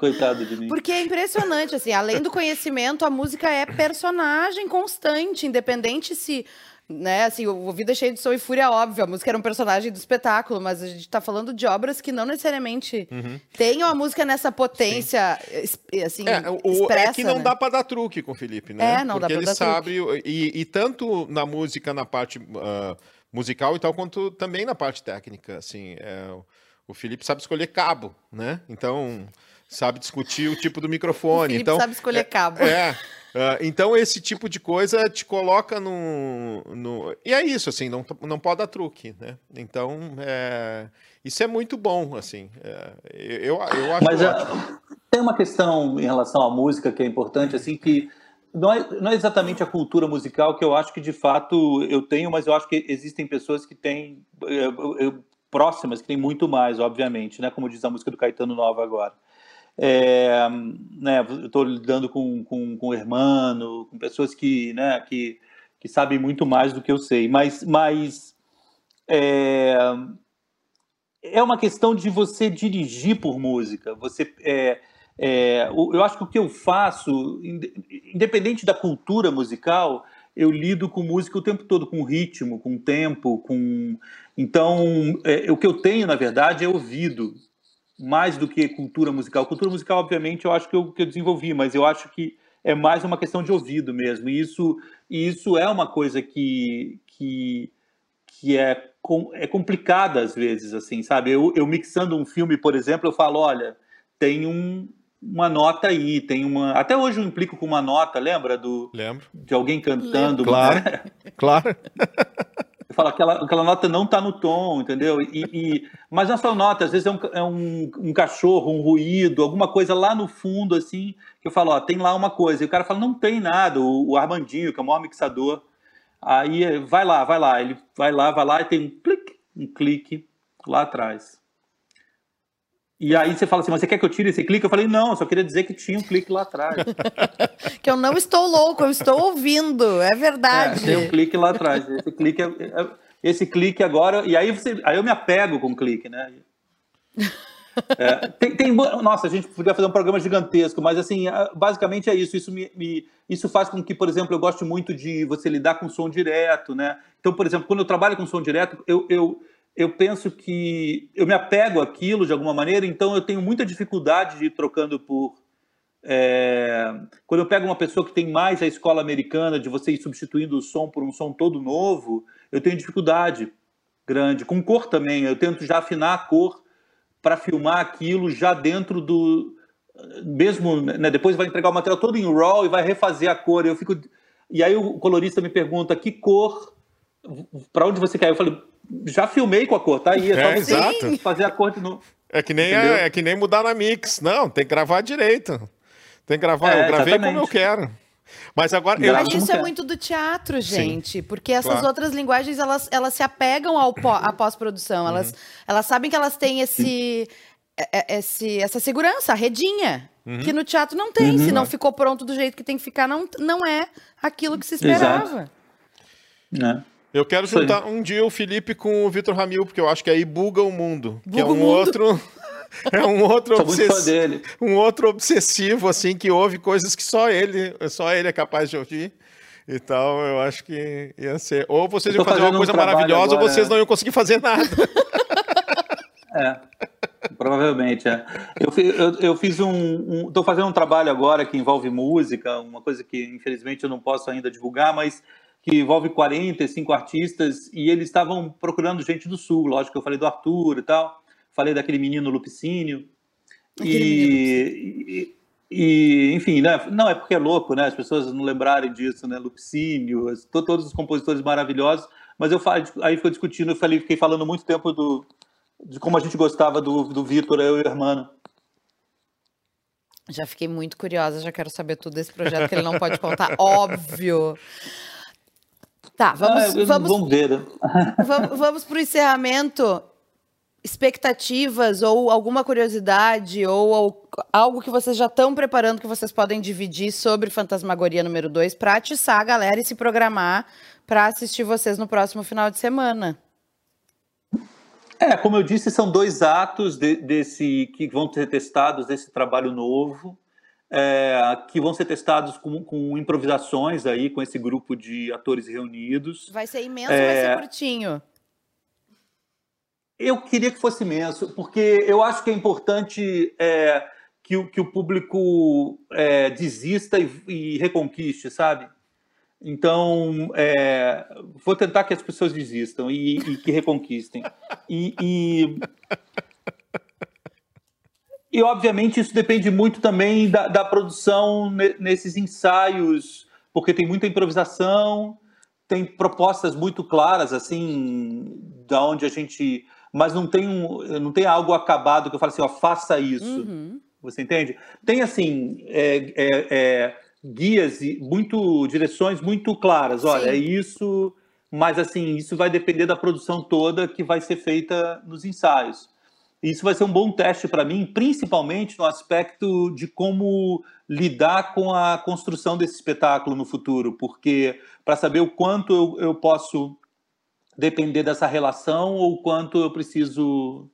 coitado de mim. Porque é impressionante, assim, além do conhecimento, a música é personagem constante, independente se. Né, assim, o Vida Cheia de Som e Fúria, óbvio, a música era um personagem do espetáculo, mas a gente tá falando de obras que não necessariamente tenham a música nessa potência, es- assim, É, o, expressa, é que não né? dá pra dar truque com o Felipe, né? É, não dá Porque pra ele dar sabe, e, e tanto na música, na parte ah, musical e tal, quanto também na parte técnica, assim, é, o- o Felipe sabe escolher cabo, né? Então, sabe discutir o tipo do O microfone. Felipe então, sabe escolher cabo. É. ah, então, esse tipo de coisa te coloca no, no. E é isso, assim, não, não pode dar truque, né? Então, é, isso é muito bom, assim. é, eu, eu acho Mas ótimo. ah, tem uma questão em relação à música que é importante, assim, que não é, não é exatamente a cultura musical que eu acho que de fato eu tenho, mas eu acho que existem pessoas que têm eh, eu- próximas que têm muito mais, obviamente, né? Como diz a música do Caetano Nova agora. É, né, eu estou lidando com, com, com o hermano, com pessoas que, né, que, que sabem muito mais do que eu sei, mas, mas é, é uma questão de você dirigir por música. Você, é, é, eu acho que o que eu faço, inde- independente da cultura musical, eu lido com música o tempo todo, com ritmo, com tempo, com então é, o que eu tenho na verdade é ouvido mais do que cultura musical. Cultura musical, obviamente, eu acho que eu, que eu desenvolvi, mas eu acho que é mais uma questão de ouvido mesmo. E isso, e isso é uma coisa que, que, que é, com, é complicada às vezes, assim, sabe? Eu, eu mixando um filme, por exemplo, eu falo, olha, tem um, uma nota aí, tem uma. Até hoje eu implico com uma nota, lembra do Lembro. de alguém cantando? Claro. Claro. Eu falo, aquela, aquela nota não está no tom, entendeu? E, e- mas só nota, às vezes é, um, é um, um cachorro, um ruído, alguma coisa lá no fundo, assim, que eu falo, ó, tem lá uma coisa. E o cara fala, não tem nada, o, o Armandinho, que é o maior mixador, aí vai lá, vai lá, ele vai lá, vai lá e tem um clique, um clique lá atrás. E aí você fala assim, mas você quer que eu tire esse clique? Eu falei, não, eu só queria dizer que tinha um clique lá atrás. Que eu não estou louco, eu estou ouvindo, é É, verdade. tem um clique lá atrás. Esse clique, é- é- esse clique agora. E aí, você, aí eu me apego com o clique, né? É, tem, tem- nossa, a gente podia fazer um programa gigantesco, mas assim, basicamente é isso. Isso, me, me- isso faz com que, por exemplo, eu goste muito de você lidar com som direto, né? Então, por exemplo, quando eu trabalho com som direto, eu, eu, eu penso que eu me apego àquilo de alguma maneira, então eu tenho muita dificuldade de ir trocando por. é, quando eu pego uma pessoa que tem mais a escola americana, de você ir substituindo o som por um som todo novo, eu tenho dificuldade grande. Com cor também, eu tento já afinar a cor para filmar aquilo já dentro do. Mesmo, né, depois vai entregar o material todo em RAW e vai refazer a cor. Eu fico. E aí o colorista me pergunta que cor, para onde você quer? Eu falei, já filmei com a cor, tá aí, é só É, exato. fazer a cor de novo. É que nem, é, é que nem mudar na mix. Não, tem que gravar direito. Tem que gravar. É, eu gravei como eu exatamente. quero. Mas agora. Eu, Mas isso é muito do teatro, gente, porque essas claro. outras linguagens elas, elas se apegam ao pó- à pós-produção. Elas, elas sabem que elas têm esse, é- é- esse essa segurança, a redinha, que no teatro não tem. Se não ficou pronto do jeito que tem que ficar, não, não é aquilo que se esperava. Né? Eu quero juntar um dia o Felipe com o Vitor Ramil, porque eu acho que aí buga o mundo. que é Buga o um mundo. outro. É um outro obsessivo. dele. um outro obsessivo, assim, que ouve coisas que só ele, só ele é capaz de ouvir. Então, eu acho que ia ser. Ou vocês iam fazer uma um coisa trabalho maravilhosa, ou agora, vocês é. não iam conseguir fazer nada. É, provavelmente, é. Eu, eu, eu fiz um, Estou fazendo um trabalho agora que envolve música, uma coisa que infelizmente eu não posso ainda divulgar, mas que envolve 45 artistas e eles estavam procurando gente do Sul. Lógico que eu falei do Arthur e tal, falei daquele menino Lupicínio. E, e, e, enfim, né? não é porque é louco, né? As pessoas não lembrarem disso, né? Lupicínio, todos os compositores maravilhosos. Mas eu aí ficou discutindo, eu falei, fiquei falando muito tempo do, de como a gente gostava do, do Vitor, eu e o Hermano. Já fiquei muito curiosa, já quero saber tudo desse projeto que ele não pode contar, óbvio. Tá, vamos, Ah, eu- vamos, vamos ver. vamos, vamos para o encerramento. expectativas ou alguma curiosidade ou, ou algo que vocês já estão preparando que vocês podem dividir sobre Fantasmagoria número 2 para atiçar a galera e se programar para assistir vocês no próximo final de semana? É, como eu disse, são dois atos de, desse que vão ser testados desse trabalho novo, é, que vão ser testados com, com, improvisações aí com esse grupo de atores reunidos. Vai ser imenso, é, vai ser curtinho. Eu queria que fosse imenso, porque eu acho que é importante é, que, o, que o público é, desista e, e, reconquiste, sabe? Então, é, vou tentar que as pessoas desistam e, e que reconquistem. E, e, e, obviamente, isso depende muito também da, da produção nesses ensaios, porque tem muita improvisação, tem propostas muito claras, assim, da onde a gente mas não tem, um, não tem algo acabado que eu falo assim, ó, faça isso. Uhum. Você entende? Tem, assim, é, é, é, guias e muito, direções muito claras. Olha, Sim. é isso, mas, assim, isso vai depender da produção toda que vai ser feita nos ensaios. Isso vai ser um bom teste para mim, principalmente no aspecto de como lidar com a construção desse espetáculo no futuro, porque para saber o quanto eu, eu posso depender dessa relação ou quanto eu preciso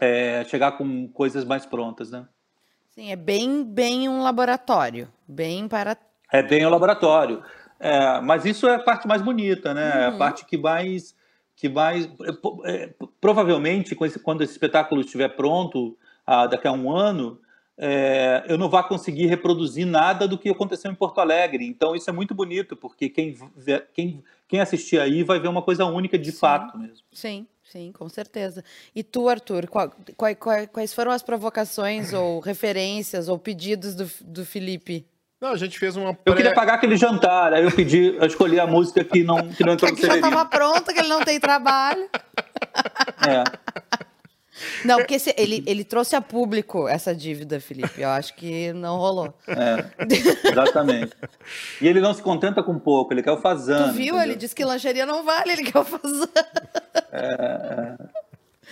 é, chegar com coisas mais prontas, né? Sim, é bem, bem um laboratório, bem para... É bem um laboratório, é, mas isso é a parte mais bonita, né? Uhum. É a uhum. parte que mais... Que mais é, é provavelmente, quando esse espetáculo estiver pronto, ah, daqui a um ano, é, eu não vá conseguir reproduzir nada do que aconteceu em Porto Alegre. Então isso é muito bonito, porque quem, quem, quem assistir aí vai ver uma coisa única de sim, fato mesmo. Sim, sim, com certeza. E tu, Arthur, qual, qual, qual, quais foram as provocações ou referências ou pedidos do, do Felipe? Não, a gente fez uma. Pré... Eu queria pagar aquele jantar, aí eu pedi, eu escolhi a música que não, que não entrou no Que já estava pronta, que ele não tem trabalho. É. Não, porque se, ele, ele trouxe a público essa dívida, Felipe. Eu acho que não rolou. É, exatamente. E ele não se contenta com pouco, ele quer o fazano. Tu viu? Entendeu? Ele disse que lancheria não vale, ele quer o fazano. É, é.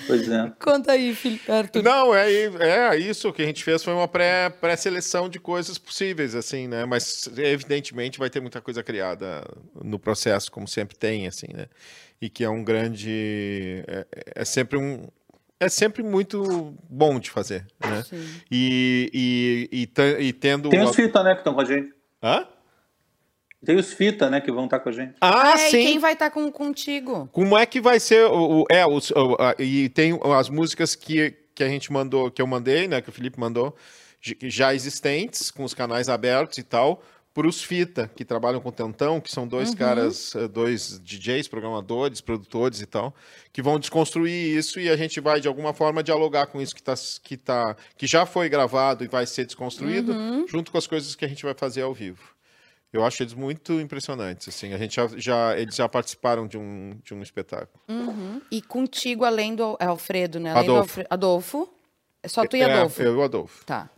Pois é. Conta aí. Arthur. Não, é, é isso que a gente fez foi uma pré, pré-seleção de coisas possíveis, assim, né? Mas evidentemente vai ter muita coisa criada no processo, como sempre tem, assim, né? E que é um grande. É, é sempre um, é sempre muito bom de fazer, né? Sim. E, e, e, e tendo... Tem os fita, né, que estão com a gente. Hã? Tem os fita, né, que vão estar com a gente. Ah, é, sim. quem vai estar com, contigo? Como é que vai ser o... o é, os, o, a, e tem as músicas que, que a gente mandou, que eu mandei, né, que o Felipe mandou, já existentes, com os canais abertos e tal, para os Fita, que trabalham com Tentão, que são dois uhum. caras, eh, dois DJs, programadores, produtores e tal, que vão desconstruir isso e a gente vai, de alguma forma, dialogar com isso que, tá, que, tá, que já foi gravado e vai ser desconstruído, uhum. junto com as coisas que a gente vai fazer ao vivo. Eu acho eles muito impressionantes, assim. A gente já, já eles já participaram de um, de um espetáculo. Uhum. E contigo, além do Alfredo, né? Além Adolfo. do Adolfo. É só tu e é, Adolfo. É, eu e o Adolfo. Tá.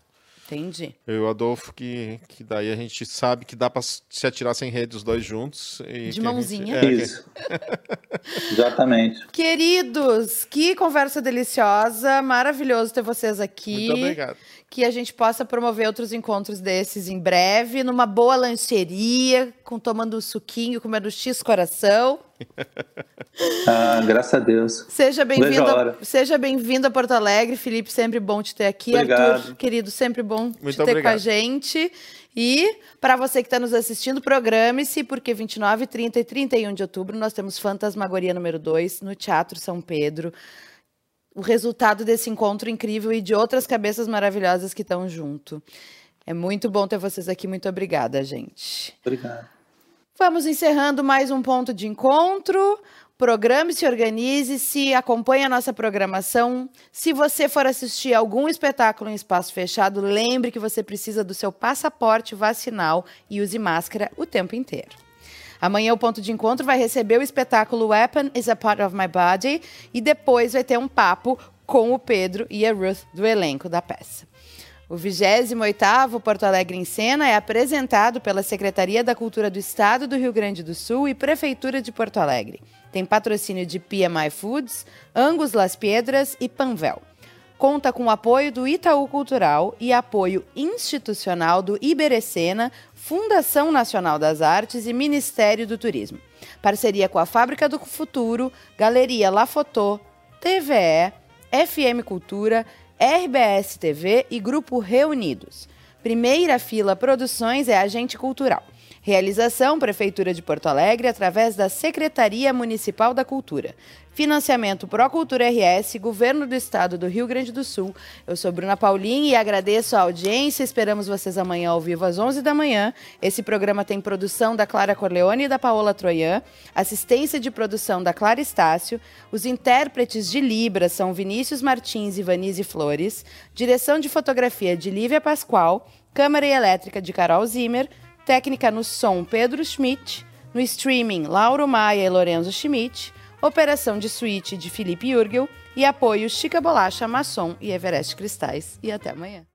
Entendi. Eu e o Adolfo, que, que daí a gente sabe que dá para se atirar sem rede os dois juntos. De mãozinha. Gente, é, Isso. Que... Exatamente. Queridos, que conversa deliciosa. Maravilhoso ter vocês aqui. Muito obrigado. Que a gente possa promover outros encontros desses em breve, numa boa lancheria, com tomando um suquinho, comendo X coração. Ah, graças a Deus. Seja bem-vindo. Seja bem-vindo a Porto Alegre, Felipe. Sempre bom te ter aqui. Obrigado. Arthur, querido, sempre bom Muito te ter obrigado. com a gente. E para você que está nos assistindo, programe-se, porque 29, 30 e 31 de outubro nós temos Fantasmagoria número 2 no Teatro São Pedro. O resultado desse encontro incrível e de outras cabeças maravilhosas que estão junto. É muito bom ter vocês aqui. Muito obrigada, gente. Obrigado. Vamos encerrando mais um ponto de encontro. Programe-se, organize-se, acompanhe a nossa programação. Se você for assistir algum espetáculo em espaço fechado, lembre que você precisa do seu passaporte vacinal e use máscara o tempo inteiro. Amanhã o ponto de encontro vai receber o espetáculo Weapon is a Part of My Body e depois vai ter um papo com o Pedro e a Ruth do elenco da peça. O 28º Porto Alegre em Cena é apresentado pela Secretaria da Cultura do Estado do Rio Grande do Sul e Prefeitura de Porto Alegre. Tem patrocínio de PMI Foods, Angus Las Piedras e Panvel. Conta com o apoio do Itaú Cultural e apoio institucional do Iberecena, Fundação Nacional das Artes e Ministério do Turismo. Parceria com a Fábrica do Futuro, Galeria La Fotô, TVE, FM Cultura, RBS TV e Grupo Reunidos. Primeira Fila Produções é agente cultural. Realização Prefeitura de Porto Alegre através da Secretaria Municipal da Cultura. Financiamento Procultura RS, Governo do Estado do Rio Grande do Sul. Eu sou Bruna Paulin e agradeço a audiência. Esperamos vocês amanhã ao vivo às 11 da manhã. Esse programa tem produção da Clara Corleone e da Paola Troian, assistência de produção da Clara Estácio. Os intérpretes de Libra são Vinícius Martins e Vanise Flores. Direção de fotografia de Lívia Pascoal. Câmara e elétrica de Carol Zimmer. Técnica no som Pedro Schmidt, no streaming Lauro Maia e Lorenzo Schmidt, operação de suíte de Felipe Jurgel e apoio Chica Bolacha, Maçom e Everest Cristais. E até amanhã.